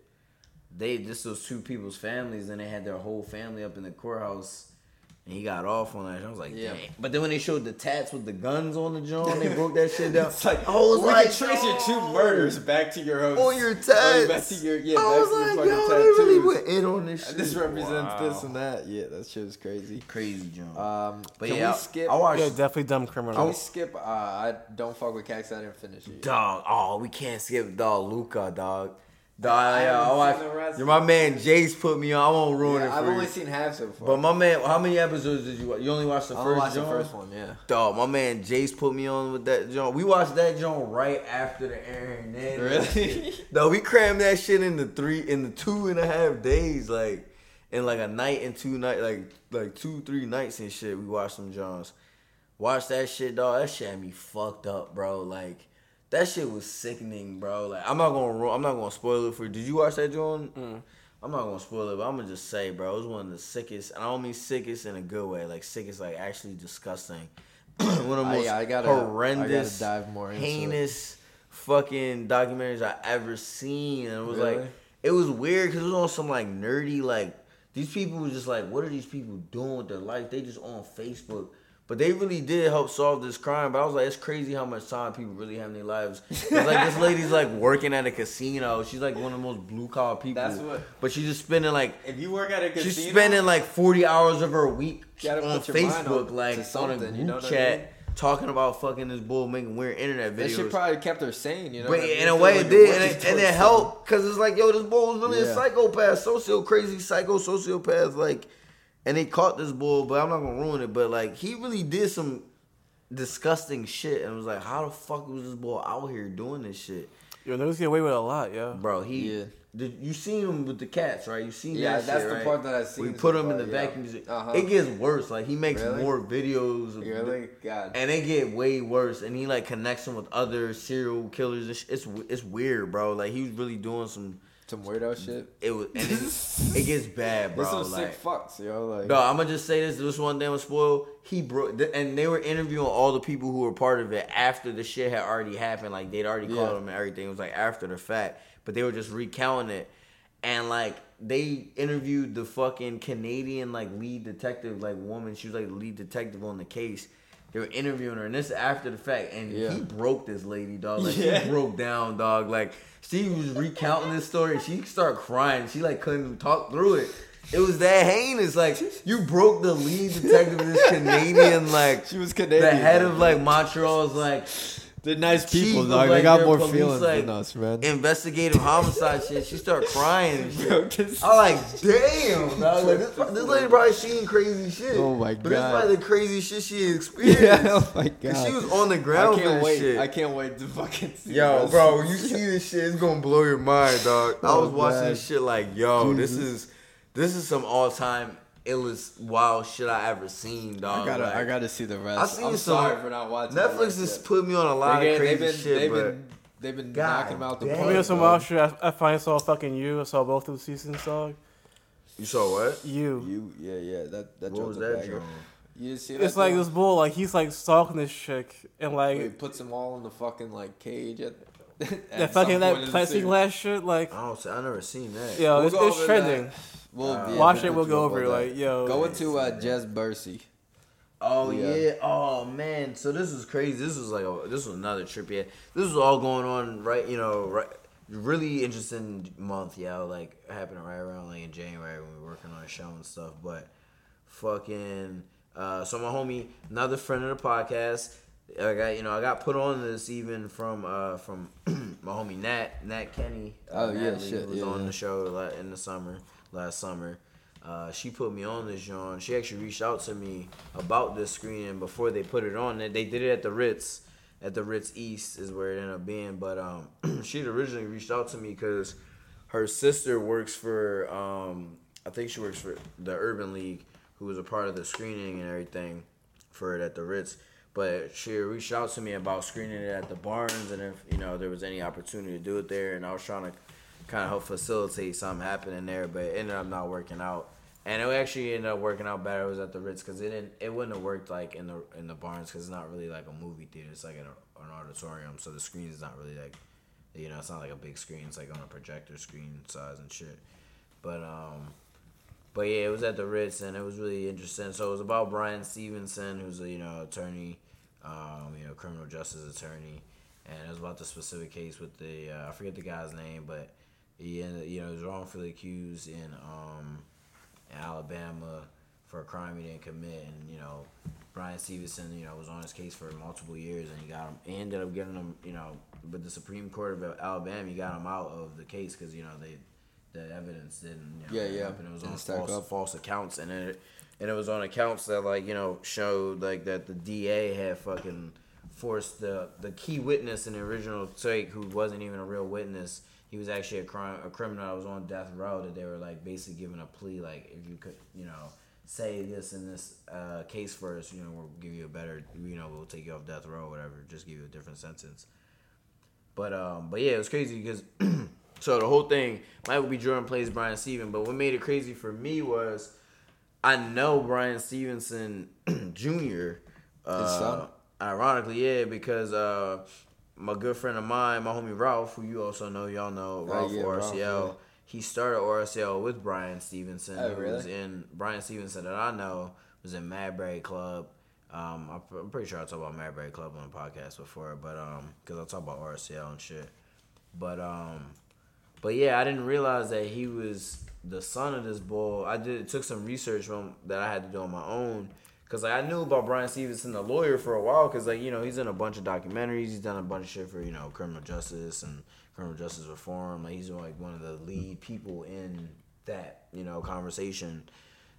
They just those two people's families, and they had their whole family up in the courthouse, and he got off on that. I was like, Yeah. dang. But then when they showed the tats with the guns on the joint, they broke that shit down. It's like, I was we like, can trace your two murders back to your own on your Back to your yeah. I was like, fucking yo, they really went in on this And This represents Wow. this and that. Yeah, that shit was crazy. Crazy, John. Um, But can yeah, we skip? I watched. Yeah, definitely dumb criminal. Can we skip? Uh, I don't fuck with Cax. I didn't finish it. Dog, oh, we can't skip dog Luca, dog. Dog, I yeah, haven't oh, I watched. seen the rest You're my man. Jace put me on. I won't ruin Yeah, it for I've you. only seen half so far. But my man, how many episodes did you watch? You only watched the I first watched the first one, yeah. Dog, my man Jace put me on with that joint. We watched that joint right after the Aaron. Really? Though we crammed that shit in the three in the two and a half days, like in like a night and two night, like like two three nights and shit. We watched some Johns. Watch that shit, dog. That shit had me fucked up, bro. Like that shit was sickening, bro. Like I'm not gonna I'm not gonna spoil it for you. Did you watch that joint? Mm-hmm. I'm not gonna spoil it, but I'm gonna just say, bro, it was one of the sickest. And I don't mean sickest in a good way, like sickest, like actually disgusting. one of the I- most I gotta- horrendous, I dive more into it. heinous fucking documentaries I ever seen. And it was Really? like, it was weird because it was on some like nerdy, like these people were just like, what are these people doing with their life? They just on Facebook But they really did help solve this crime. But I was like, it's crazy how much time people really have in their lives. It's like this lady's like working at a casino. She's like one of the most blue collar people. That's what- But she's just spending like If you work at a casino, she's spending like forty hours of her week on put your mind Facebook, on like on a group you know what I chat, mean? talking about fucking this bull making weird internet videos. That shit probably kept her sane, you know. But I mean? in a way like it did, and it, and it helped because it's like, yo, this bull was really Yeah. a psychopath, socio crazy, psycho sociopath, like, and they caught this bull, but I'm not gonna ruin it, but like, he really did some disgusting shit, and it was like, how the fuck was this bull out here doing this shit? Yo, niggas get away with a lot, yeah. Bro, he. Did you seen him with the cats, right? You seen Yeah, that that's shit, the right? part that I seen We put him in the yeah. vacuum. Uh-huh. It gets worse. Like he makes Really? more videos. Of Really? God. And they get way worse. And he like connects them with other serial killers. and It's it's weird, bro. Like he was really doing some some weirdo shit. It was. And it, it gets bad, bro. There's some like, sick fucks, yo. Like, no, I'm gonna just say this. This one thing was spoiled. He broke, and they were interviewing all the people who were part of it after the shit had already happened. Like they'd already called Yeah. him and everything. It was like after the fact, but they were just recounting it, and like they interviewed the fucking Canadian like lead detective, like woman. She was like the lead detective on the case. They were interviewing her, and this is after the fact, and Yeah. he broke this lady, dog. Like Yeah. he broke down, dog. Like she was recounting this story. and She started crying. She like couldn't talk through it. It was that heinous. Like you broke the lead detective this Canadian, like She was Canadian, the head of like Montreal's, like They're nice people, dog. They got more police, feelings like, than us, man. Investigative homicide shit. She started crying. Bro, this- I like, damn, dog. Like this, this lady probably seen crazy shit. Oh my god. But this is probably the crazy shit she experienced. Yeah, oh my god. She was on the ground I can't wait. shit. I can't wait to fucking see. Yo, rest bro, when you see this shit, it's gonna blow your mind, dog. I Oh, was watching God. this shit like, yo, this mm-hmm. is this is some all time illest wild shit I ever seen, dog. I gotta, Like, I gotta see the rest. I seen I'm some. sorry for not watching. Netflix has put me on a lot They of get- crazy they've been, shit, they've but been, they've been God knocking them out the damn. park. Let me get some wild shit. I, I finally saw fucking you. I saw both those seasons, dog. you saw what? You. You, yeah, yeah. That that What was was that banger. You see that? It's like this bull, like he's like stalking this chick, and like Where he puts them all in the fucking like cage at, at that fucking point that in plexiglass shit. Like, I don't. See, I never seen that. Yeah, We'll it's, it's trending. that. We'll, Uh, yeah, Watch we'll it. We'll go over it. Like, yo, Go into uh, Just Mercy. Oh Yeah. yeah. Oh man. So this was crazy. This was like a, this was another trip. Yeah. This was all going on right. You know, right. Really interesting month. Yeah. Like happening right around like in January when we were working on a show and stuff. But fucking. Uh, so my homie, another friend of the podcast. I got you know I got put on this even from uh from my homie Nat Nat Kenny. uh, Oh, yeah, shit, who was yeah, on yeah. the show la- in the summer last summer. Uh, she put me on this John. She actually reached out to me about this screening before they put it on. They did it at the Ritz, at the Ritz East is where it ended up being. But um, she'd originally reached out to me because her sister works for um, I think she works for the Urban League, who was a part of the screening and everything for it at the Ritz. But she reached out to me about screening it at the Barnes and if you know there was any opportunity to do it there, and I was trying to kind of help facilitate something happening there, but it ended up not working out. And it actually ended up working out better. It was at the Ritz because it didn't. It wouldn't have worked like in the in the Barnes because it's not really like a movie theater. It's like an, an auditorium, so the screen is not really like, you know, it's not like a big screen. It's like on a projector screen size and shit. But um, but yeah, it was at the Ritz and it was really interesting. So it was about Bryan Stevenson, who's a you know attorney, um, you know criminal justice attorney, and it was about the specific case with the uh, I forget the guy's name, but he ended, you know was wrongfully accused in um in Alabama for a crime he didn't commit, and you know Bryan Stevenson, you know, was on his case for multiple years, and he got him. He ended up getting him, you know, but the Supreme Court of Alabama, he got him out of the case because you know they, the evidence didn't, you know, Yeah, yeah. and it was on false, up. false accounts, and it, and it was on accounts that like you know showed like that the DA had fucking forced the the key witness in the original take, who wasn't even a real witness. He was actually a crime a criminal that was on death row. That they were like basically giving a plea, like if you could, you know, say this in this uh, case first you know, we'll give you a better, you know, we'll take you off death row, or whatever, just give you a different sentence. But um, but yeah, it was crazy because so the whole thing, Michael B. Jordan plays Bryan Steven, but what made it crazy for me was I know Brian Stevenson Jr. Uh? Ironically, yeah, because uh, my good friend of mine, my homie Ralph, who you also know, y'all know Oh, Ralph yeah, Ralph, RCL. yeah. He started RCL with Brian Stevenson. Oh, who really? was in Brian Stevenson that I know was in Madberry Club. Um, I'm, pretty sure I talked about Marbury Club on the podcast before, but um, because I talk about RCL and shit. But um, but yeah, I didn't realize that he was the son of this bull. I did took some research from that I had to do on my own because like, I knew about Bryan Stevenson, the lawyer, for a while. Because like you know he's in a bunch of documentaries. He's done a bunch of shit for you know criminal justice and criminal justice reform. Like he's like one of the lead people in that you know conversation.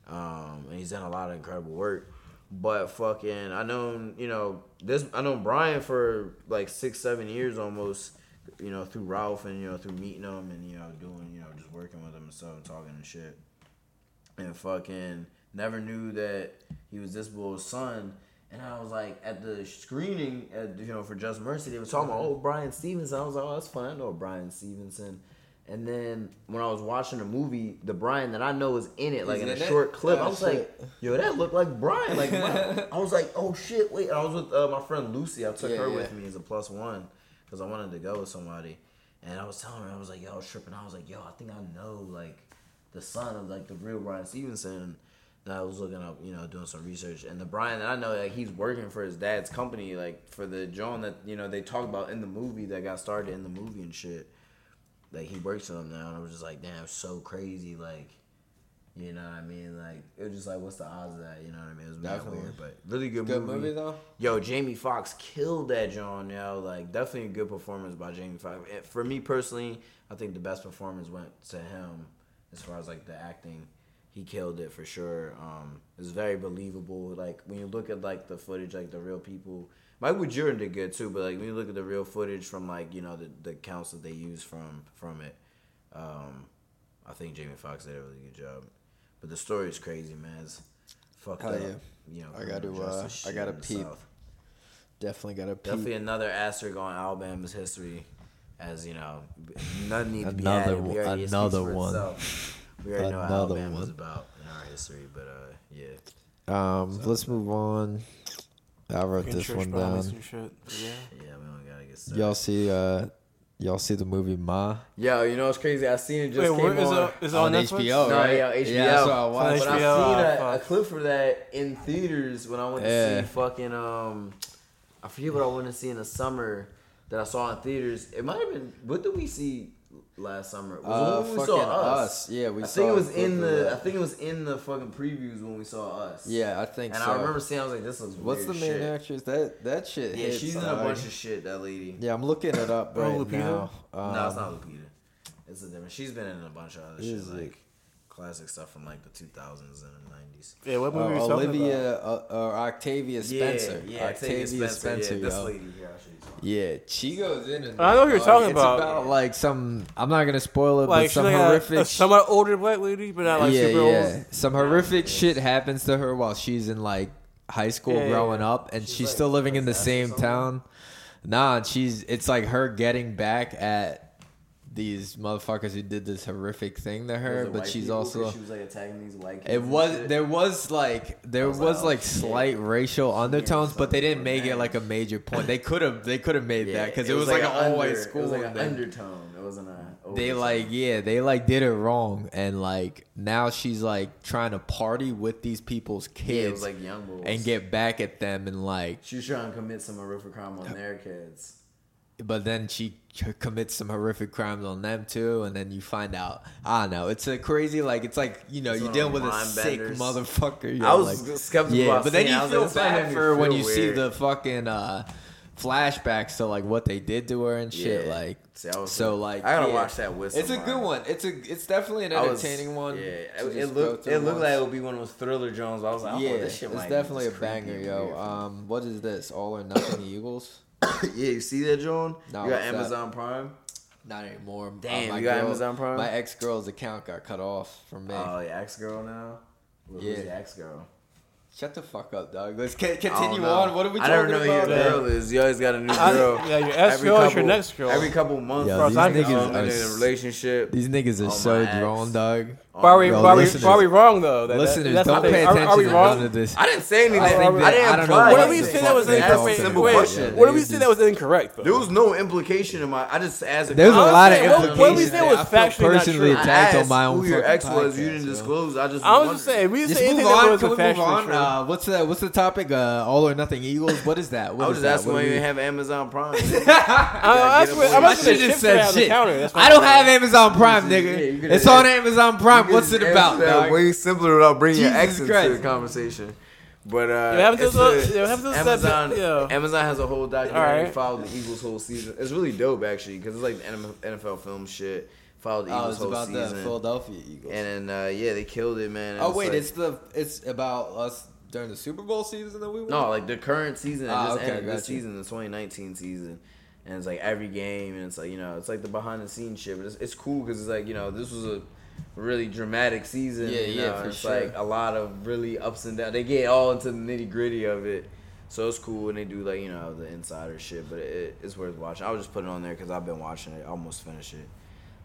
Um, and he's done a lot of incredible work. But fucking, I known you know this. I known Brian for like six, seven years almost. You know through Ralph and you know through meeting him and you know doing you know just working with him and stuff and talking and shit. And fucking never knew that he was this boy's son. And I was like, at the screening, at, you know, for Just Mercy, they were talking about, oh, Bryan Stevenson. I was like, oh, that's fine. I know Brian Stevenson. And then when I was watching the movie, the Brian that I know is in it, like Is in a short clip. I Oh, was shit. like, yo, that looked like Brian. Like, wow. I was like, oh shit, wait. I was with uh, my friend Lucy. I took Yeah, her yeah. with me as a plus one because I wanted to go with somebody. And I was telling her, I was like, yo, I was tripping. I was like, yo, I think I know like the son of like the real Bryan Stevenson. And I was looking up, you know, doing some research. And the Brian that I know, like he's working for his dad's company, like for the John that you know they talk about in the movie that got started in the movie and shit. Like he works for them now, and I was just like, damn, so crazy. Like, you know what I mean? Like it was just like, what's the odds of that? You know what I mean? It was Definitely. weird, but really good, Good movie. movie, though? Yo, Jamie Foxx killed that John. Yo, like definitely a good performance by Jamie Foxx. For me personally, I think the best performance went to him as far as like the acting. He killed it for sure. Um, it was very believable. Like when you look at like the footage, like the real people. Michael Jordan did good too, but like when you look at the real footage from like you know the the counts that they use from from it, um, I think Jamie Foxx did a really good job. But the story is crazy, man. It's fucked Hell up. yeah. You know, I got to. Uh, I got to peep. South. Definitely got to peep. Definitely another asterisk on Alabama's history, as you know, none need to be Another added. One- already, it speaks another one. Itself. We already know how Another Alabama's one. about in our history, but uh, yeah. Um, let's move on. I wrote this one down. shit, Yeah. Yeah, we don't gotta get started. Y'all see? Uh, y'all see the movie Ma? Yo, you know what's crazy? I seen it just Wait, came where is on. it- is it on Netflix? HBO, No, yeah, HBO. Yeah, that's what I But watched. I HBO, seen oh, a, a clip for that in theaters when I went to see fucking um, I forget what I went to see in the summer that I saw in theaters. It might have been. What did we see last summer? Uh, when we saw us? Us. Yeah, we I saw think it was in the. that. I think it was in the fucking previews when we saw us. Yeah, I think And so. I remember seeing. I was like, this looks. What's the main shit. actress? That that shit. Yeah, hits, she's in a bunch of shit. That lady. Yeah, I'm looking it up right Lupita? now. no, it's Um, not Lupita. It's a different. She's been in a bunch of other shit, like classic stuff from like the 2000s and the 90s. Yeah, what uh, movie are you talking Olivia about? uh, uh, Octavia Spencer. Yeah, yeah, Octavia Spencer. yeah, this yo. lady here. I'll show. Yeah, she goes in. And I know who you're dog. talking it's about. like some. I'm not gonna spoil it, Like but some like horrific. a, a somewhat older black lady, but not like yeah, super yeah. old. Some horrific shit happens to her while she's in like high school Yeah, yeah, growing yeah. up, and she's, still living in the same town. Nah, she's. It's like her getting back at these motherfuckers who did this horrific thing to her, but she's people? also. she was like attacking these white kids. It was there was like there was was, like, oh, like shit. slight racial undertones, but they didn't make it like a major point. They could have they could have made Yeah, that because it, was, like, an all white school. It was like an undertone. It wasn't a. they like yeah they like did it wrong and like now she's like trying to party with these people's Yeah, it kids was like and get back at them and like she's trying to commit some horrific crime on their kids. But then she commits some horrific crimes on them too and then you find out i don't know it's a crazy like it's like you know It's you're dealing with a sick benders. motherfucker yo, I was like, skeptical yeah but then seeing it. I you feel like, this might make bad for when you see the fucking uh flashbacks to like what they did to her and shit Yeah. like See, was- so like I gotta yeah. watch that with it's a good one it's a it's definitely an I was- entertaining one Yeah, it, just it go looked it looked like it would be one of those thriller Jones. I was like, yeah, oh, this shit it's definitely a banger, yo. weird. Um, what is this? All or Nothing Eagles? yeah, you see that, John? No, you got what's that? Amazon Prime. Not anymore. Damn, my you got girl- Amazon Prime? My ex girl's account got cut off from me. Oh, your ex girl now. Who's Yeah. your ex girl? Shut the fuck up, dog. Let's c- continue on. What are we talking about? I don't know who your about? girl is. You always got a new girl. yeah, your ex girl is your next girl. Every couple months, Yo, bro, these I'm niggas are in a relationship. These niggas are on so my ex. drawn, dog. Oh, are we, Yo, are we, are we wrong though? That- Listeners, that's don't pay attention Are, are we to none of this. I didn't say anything. I, think that- didn't I don't know. What do we say that was incorrect? simple what do we say that was incorrect though? There was no implication in my. I just asked. There's a I'm lot of implications. what- what we said was I factually not true. I attacked on my own. who your ex was. You didn't disclose. I just. I was just saying, we say move anything that was we move factually on? true uh, what's the what's the topic? Uh, all or nothing Eagles. What is that? What I was just asking why you have Amazon Prime. I, I should just said shit. I don't have Amazon Prime, nigga. it's on Amazon Prime. What's it about? Way simpler without bringing your exes to the conversation. But uh, Amazon, yeah. Amazon has a whole documentary right. followed the Eagles' whole season. It's really dope actually because it's like the NFL film shit followed the oh, Eagles' oh, whole season. Philadelphia Eagles. And then uh, yeah, they killed it, man. And oh wait, like, it's the it's about us during the Super Bowl season that we won? No, like the current season that ah, just okay, ended season, the 2019 season. And it's like every game, and it's like, you know, it's like the behind the scenes shit. But it's, it's cool because it's like, you know, this was a really dramatic season. Yeah, you know, yeah, for it's sure. like a lot of really ups and downs. They get all into the nitty gritty of it. So it's cool, and they do like you know the insider shit, but it, it's worth watching. I was just putting on there because I've been watching it. Almost finished it.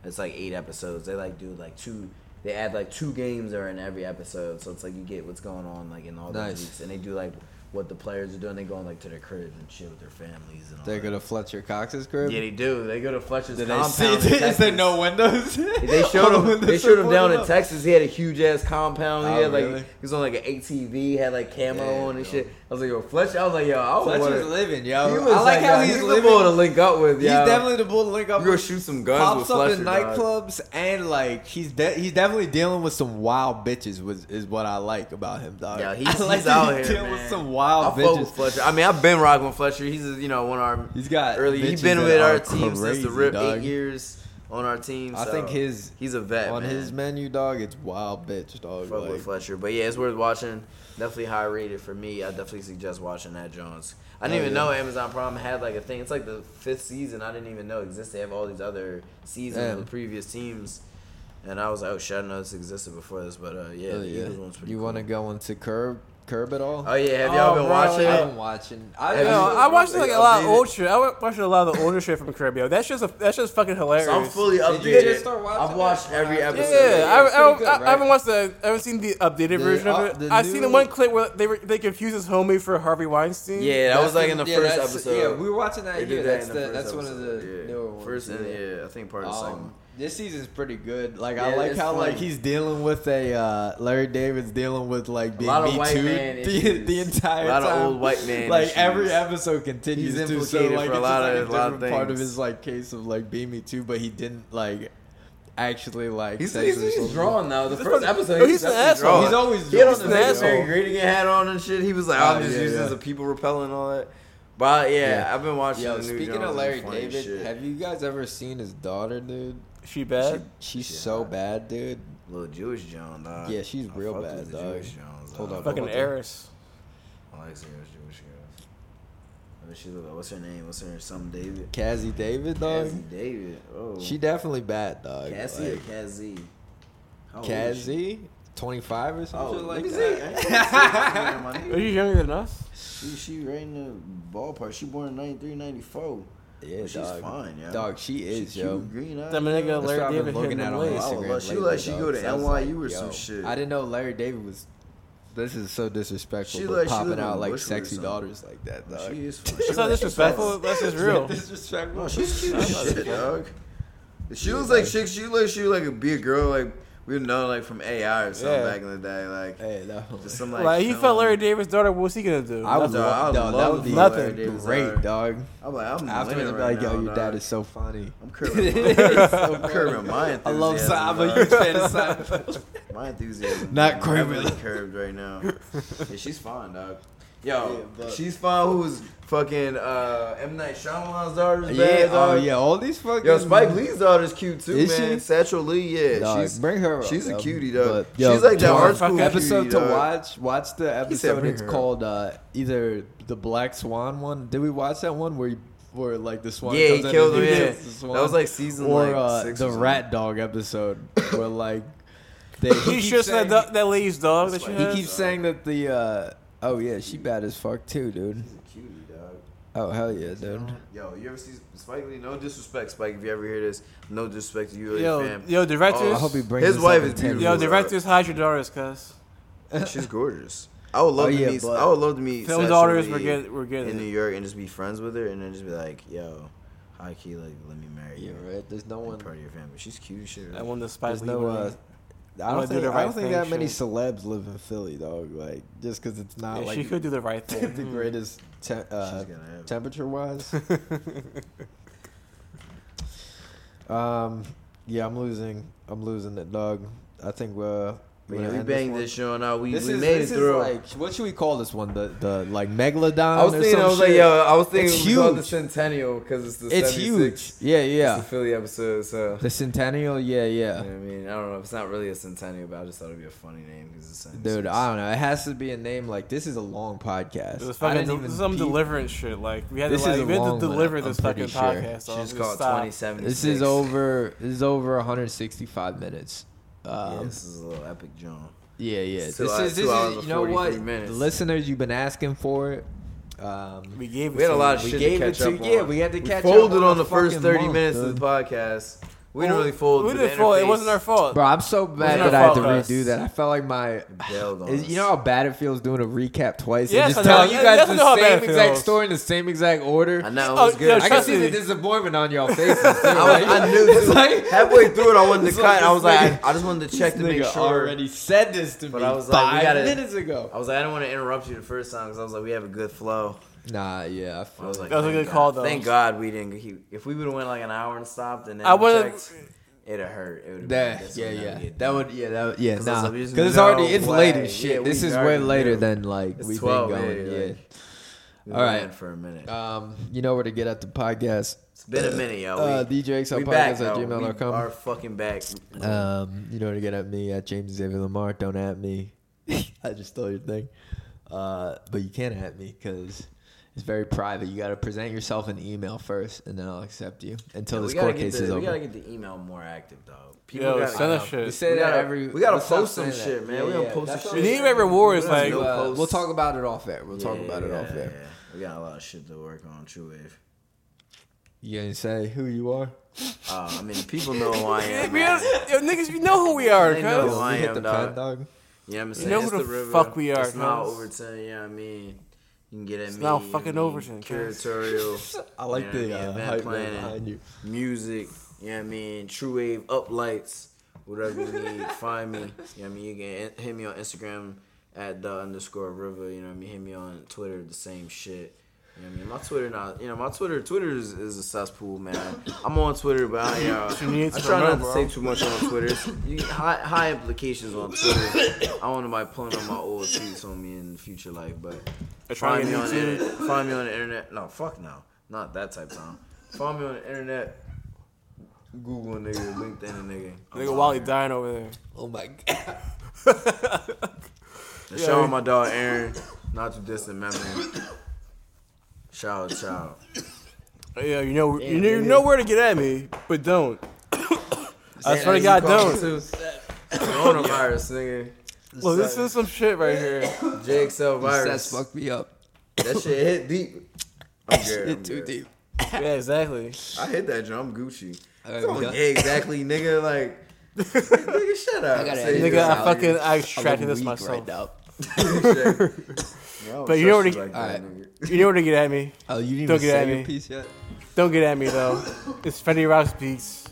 It's like eight episodes. They like do like two they add like two games are in every episode, so it's like you get what's going on like in all the weeks, and they do like what the players are doing. They going like to their crib and shit with their families and all. They that. go to Fletcher Cox's crib. Yeah, they do. They go to Fletcher's Did compound. They see, is there no windows? they showed him. They showed him down in Texas. He had a huge ass compound. Oh, he had like he was on like an ATV. Had like camo yeah, on and yo. shit. I was like, yo, Fletcher. I was like, yo, I Fletcher's wanna, living, yo. I like, like how yo, he's, he's living. the bull to link up with. Yo. He's definitely the bull to link up. You go shoot some guns. Pops up Fletcher, in nightclubs and like he's de- he's definitely dealing with some wild bitches. Was is what I like about him, dog. Yeah, he's, he's out here, dealing with some wild wild. I vintage. Fletcher. I mean, I've been rocking with Fletcher. He's you know one of our he's got early. He's been with our team crazy, since the rip dog. eight years on our team. So I think his he's a vet on man. his menu, dog. It's wild bitch, dog. Fuck like. with Fletcher, but yeah, it's worth watching. Definitely high rated for me. I definitely suggest watching that Jones. I didn't oh, even yeah. know Amazon Prime had like a thing. It's like the fifth season. I didn't even know existed. They have all these other seasons Damn. of the previous teams. And I was like, oh shit, I know this existed before this, but uh, yeah, oh, yeah. You cool. want to go into Curb? Curb at all? Oh yeah, have y'all oh, been bro, watching. I've been watching. I, you know, I watched like a lot of old shit. I watched a lot of the older shit from Curb. Yo, that's just a, that's just fucking hilarious. So I'm fully updated. I've watched every episode. Yeah, yeah. I, I, good, right? I, haven't watched the. I haven't seen the updated the, version of it. I new... seen the one clip where they were they confused his homie for Harvey Weinstein. Yeah, that that's was like in the yeah, first episode. Yeah, we were watching that. Yeah, that's the, that's one of the newer ones. First, yeah, I think part of the second. Um, this season's pretty good. Like yeah, I like how funny. like he's dealing with a uh, Larry David's dealing with like being me too the, the, entire a lot time. of old white man. Like issues. every episode continues he's to so like it's a lot just, like, of, a, part of his like case of like being me too, but he didn't like actually like. He's, he's, he's drawn now. The first episode, no, he's, he's an asshole. Drawn. He's always he drawn. He's an asshole. Greeting hat on and shit. He was like, oh, "I'm just yeah, using yeah. as a people repelling all that." But yeah, yeah, I've been watching. Yo, speaking of Larry David, have you guys ever seen his daughter, dude? She bad. She, she's she so bad. bad, dude. Little Jewish Jones, dog. Yeah, she's I real bad, dog. Jewish Jones, dog. Hold on, fucking heiress. I like seeing Jewish girls. I mean, she's like, what's her name? What's her name? Something David. Cazzie David, dog. Cazzie David. Oh. She definitely bad, dog. Cassie like, or Cassie? Cassie. 25 or something oh, like that. Are you younger than us? She, she right in the ballpark. She born in 93, 94. Yeah, but she's fine, yo. Dog, she is, yo. yo. Cute, green eyes. a nigga Larry That's David looking at on my Instagram. She like she go to NYU or some shit. I didn't know Larry David was this is so disrespectful. She like, popping out like sexy daughters like that, dog. She is. Not disrespectful. That's just real. disrespectful. No, she's cute shit, dog. She, looks like, she. She looks. She like be a girl like we know like from AI or something yeah. back in the day, like hey, definitely. just some like. Like he felt Larry David's daughter. What's he gonna do? I was, nothing. I would love that would be nothing. Great, dog. I'm like, I'm after right like, yo, your dog. dad is so funny. I'm curving, so I'm my enthusiasm. I love Simon. I'm a huge fan of Simon. my enthusiasm. Not curving, Really curved right now. Yeah, she's fine, dog. Yo, yeah, she's fine. Who's fucking uh, M Night Shyamalan's daughter? yeah, daughter. Oh, yeah, all these fucking. Yo, Spike Lee's daughter's cute too, is man. She? Satchel Lee, yeah, dog, she's bring her. Up, she's a um, cutie though. But, yo, she's like that art school episode cutie, to watch. Watch the episode. It's called uh, either the Black Swan one. Did we watch that one where? Where like the swan, yeah, he killed him. Yeah. That was like season or, like, uh, the or Rat Dog episode, where like they, he he's just saying, that, that lady's dog. That she he has. keeps saying that the uh, Oh yeah, she bad as fuck too, dude. She's a cutie, dog. Oh hell yeah, dude. Yo, you ever see Spike Lee? No disrespect, Spike. If you ever hear this, no disrespect to you. Yo, fam. yo, directors. Oh, I hope he brings his wife is beautiful. Yo, directors, hide your daughters, cuz. She's gorgeous. I would love oh, to yeah, meet. I would love to meet. Film daughters, we're getting, We're getting in New York, and just be friends with her, and then just be like, yo. High key, like, let me marry you. Yeah, right. There's no like, one. Part of your family. She's cute as shit. That one, the Spike There's Lee. No, uh, I don't do think, the I don't think thing that many shit. celebs live in Philly, dog. Like just because it's not Yeah, like she could do the right thing. the greatest te- uh, temperature wise. um, yeah, I'm losing. I'm losing it, dog. I think uh, we Man, we end banged one. this joint out. We- This we is- made this it is through. Like, what should we call this one? The the like megalodon. I was or thinking, I some was like, yo, I was thinking it's we huge. the Centennial because it's the It's 76. huge. Yeah, yeah. It's the Philly episode, so. The Centennial, yeah, yeah. I mean, I don't know. It's not really a Centennial, but I just thought it'd be a funny name because it's 76. Dude, I don't know. It has to be a name like this is a long podcast. This is I fucking didn't del- even some peep- deliverance shit. Like we had This to like a we had long to one, deliver I'm this fucking sure. podcast. Should just off. call it Stop. 2076. This is over. This is over 165 minutes. Um, yeah, this is a little epic joint. Yeah, yeah. It's This hours- is this is you know what minutes. the listeners you've been asking for it. Um, We gave We had a lot of We shit gave to it catch to- up yeah, we had to catch up folded on on the first 30 month, minutes of the podcast. We didn't really fold we didn't the fold. It wasn't our fault. Bro, I'm so mad that I had to fault, guys. redo that. I felt like my. Bailed on Is- us. you know how bad it feels doing a recap twice Yes, and just I know. telling you I guys definitely know how the bad same it exact feels. story in the same exact order. I know, it Oh, was good. yo, I can trust see me. the disappointment on y'all faces. too, I, was, I knew It's like- halfway through it, I wanted to It's cut. like I was this like, I, I just wanted to check to This make sure. already said this to But me I was like, five we gotta, minutes ago. I was like, I don't want to interrupt you the first time because I was like, we have a good flow. Nah, yeah, I I was like like, That was a good God. call, though. Thank God we didn't. He, if we would have went like an hour and stopped and then I would've- checked, it'd have hurt. It would have that, yeah, yeah, that would, yeah, that would, yeah, 'Cause I nah, like, there's because it's already, it's late way. as shit. Yeah, this is way later knew. than like It's we've 12, been going. yeah, Yeah. like, we All for a minute. Um, you know where to get at the podcast. It's been a minute, y'all. Uh, We- DJ XL we back, podcast at though. We gmail.com. are fucking back. Um, you know where to get at me at James Xavier Lamar. Don't at me. I just stole your thing. Uh, but you can't at me because it's very private. You got to present yourself an email first, and then I'll accept you until Yeah, this court case the, is over. We gotta get the email more active, dog. Yo, gotta- send us shit. We say we that gotta- every. we gotta post some saying shit, that. man. We gotta post some what shit. we We need rewards, We'll like- do, uh, we'll talk about it off air. We'll talk Yeah, about it off air. yeah. We got a lot of shit to work on. True Wave. You gonna say who you are? Uh, I mean, people know who I am. We are- yo, niggas, you know who we are, They know who I am, dog. pen, dog. You know what I'm You know who the river. fuck we are, It's not cuz. Overton, you know I mean? You can get at It's me. now fucking what I mean? Overton. Curatorial. I like you know the I mean? uh, Event hype planning, behind you. music, you know what I mean? True Wave uplights, whatever you need, find me. You know what I mean? You can hit me on Instagram at the underscore river, you know what I mean? Hit me on Twitter, the same shit. You know what I mean? My Twitter not, you know, my Twitter, Twitter is, is a cesspool, man. I'm on Twitter, but I, you know, You need I to try not remember, to bro. say too much on Twitter. You, high, high implications on Twitter. I want to nobody pulling on my old tweets on me in the future life, but find me on the internet. Find me on the internet. No, fuck no, not that type of time. Find me on the internet. Google a nigga, LinkedIn a nigga. I'm Nigga on Wally there. dying over there. Oh my god. And Shout out my dog Aaron, not too distant memory. Shout out, child. Yeah, you know, you Damn, know, you nigga. know where to get at me, but don't. I swear to God, don't. Coronavirus, nigga. Look, this is some shit right here. JXL virus. That's fucked me up. That shit hit deep. I'm good. I'm Hit too good. deep. Yeah, exactly. I hit that jump Gucci. Alright, Don't- we got- yeah, exactly, nigga. Like, nigga, shut up. I gotta Say Nigga, I out. fucking, I I'm extracted this myself. right now. Yo, But you know what he- like that, Alright. You know where to get at me. Oh, you didn't Don't even get say at your me. piece yet? Don't get at me though. It's Fetty Rouse Beats.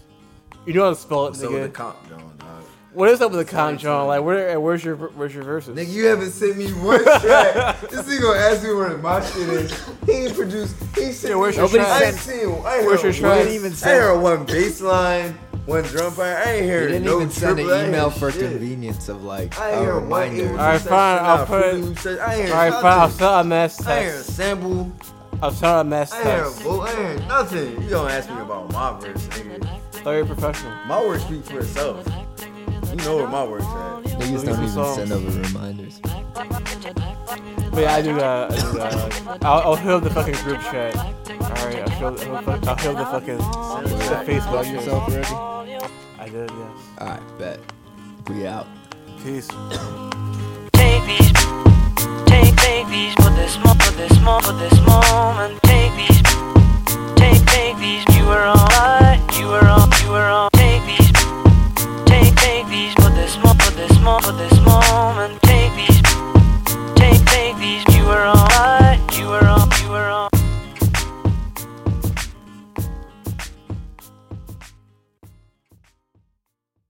You know how to spell it, What's up with the nigga. comp going, dog? What is up with the con, John? Like, where, uh, where's your, where's your verses? Nigga, you haven't sent me one track. this nigga gonna ask me where my shit is. He ain't produced. He ain't sent Yeah, where's me. your Nobody track? I ain't seen. I ain't Where's heard your one- track? I even ain't send- heard one bass line, one drum part. I ain't You heard didn't no even send an email for shit. convenience of like I ain't a heard one reminder. Alright, fine, I'll put- Fruity Loop. I ain't Alright, fine. I'll nothing. sell a mass I ain't heard a text. sample. I'll sell a mass I ain't heard, text. bull- I ain't nothing. You don't ask me about my verse, nigga? Very professional. My work speaks for itself. You know where my work's at. Niggas don't even send over reminders. But yeah, I do that. I do that. I'll, I'll heal the fucking group chat. Alright, I'll heal, I'll, I'll heal the fucking the Facebook. Yourself already? I did, yes. Alright, bet. We out. Peace. Take these, take, these for this, for this, moment. Take these, take, take these. You you you. Take these, take, take these for this, for this moment. Take these these you were on.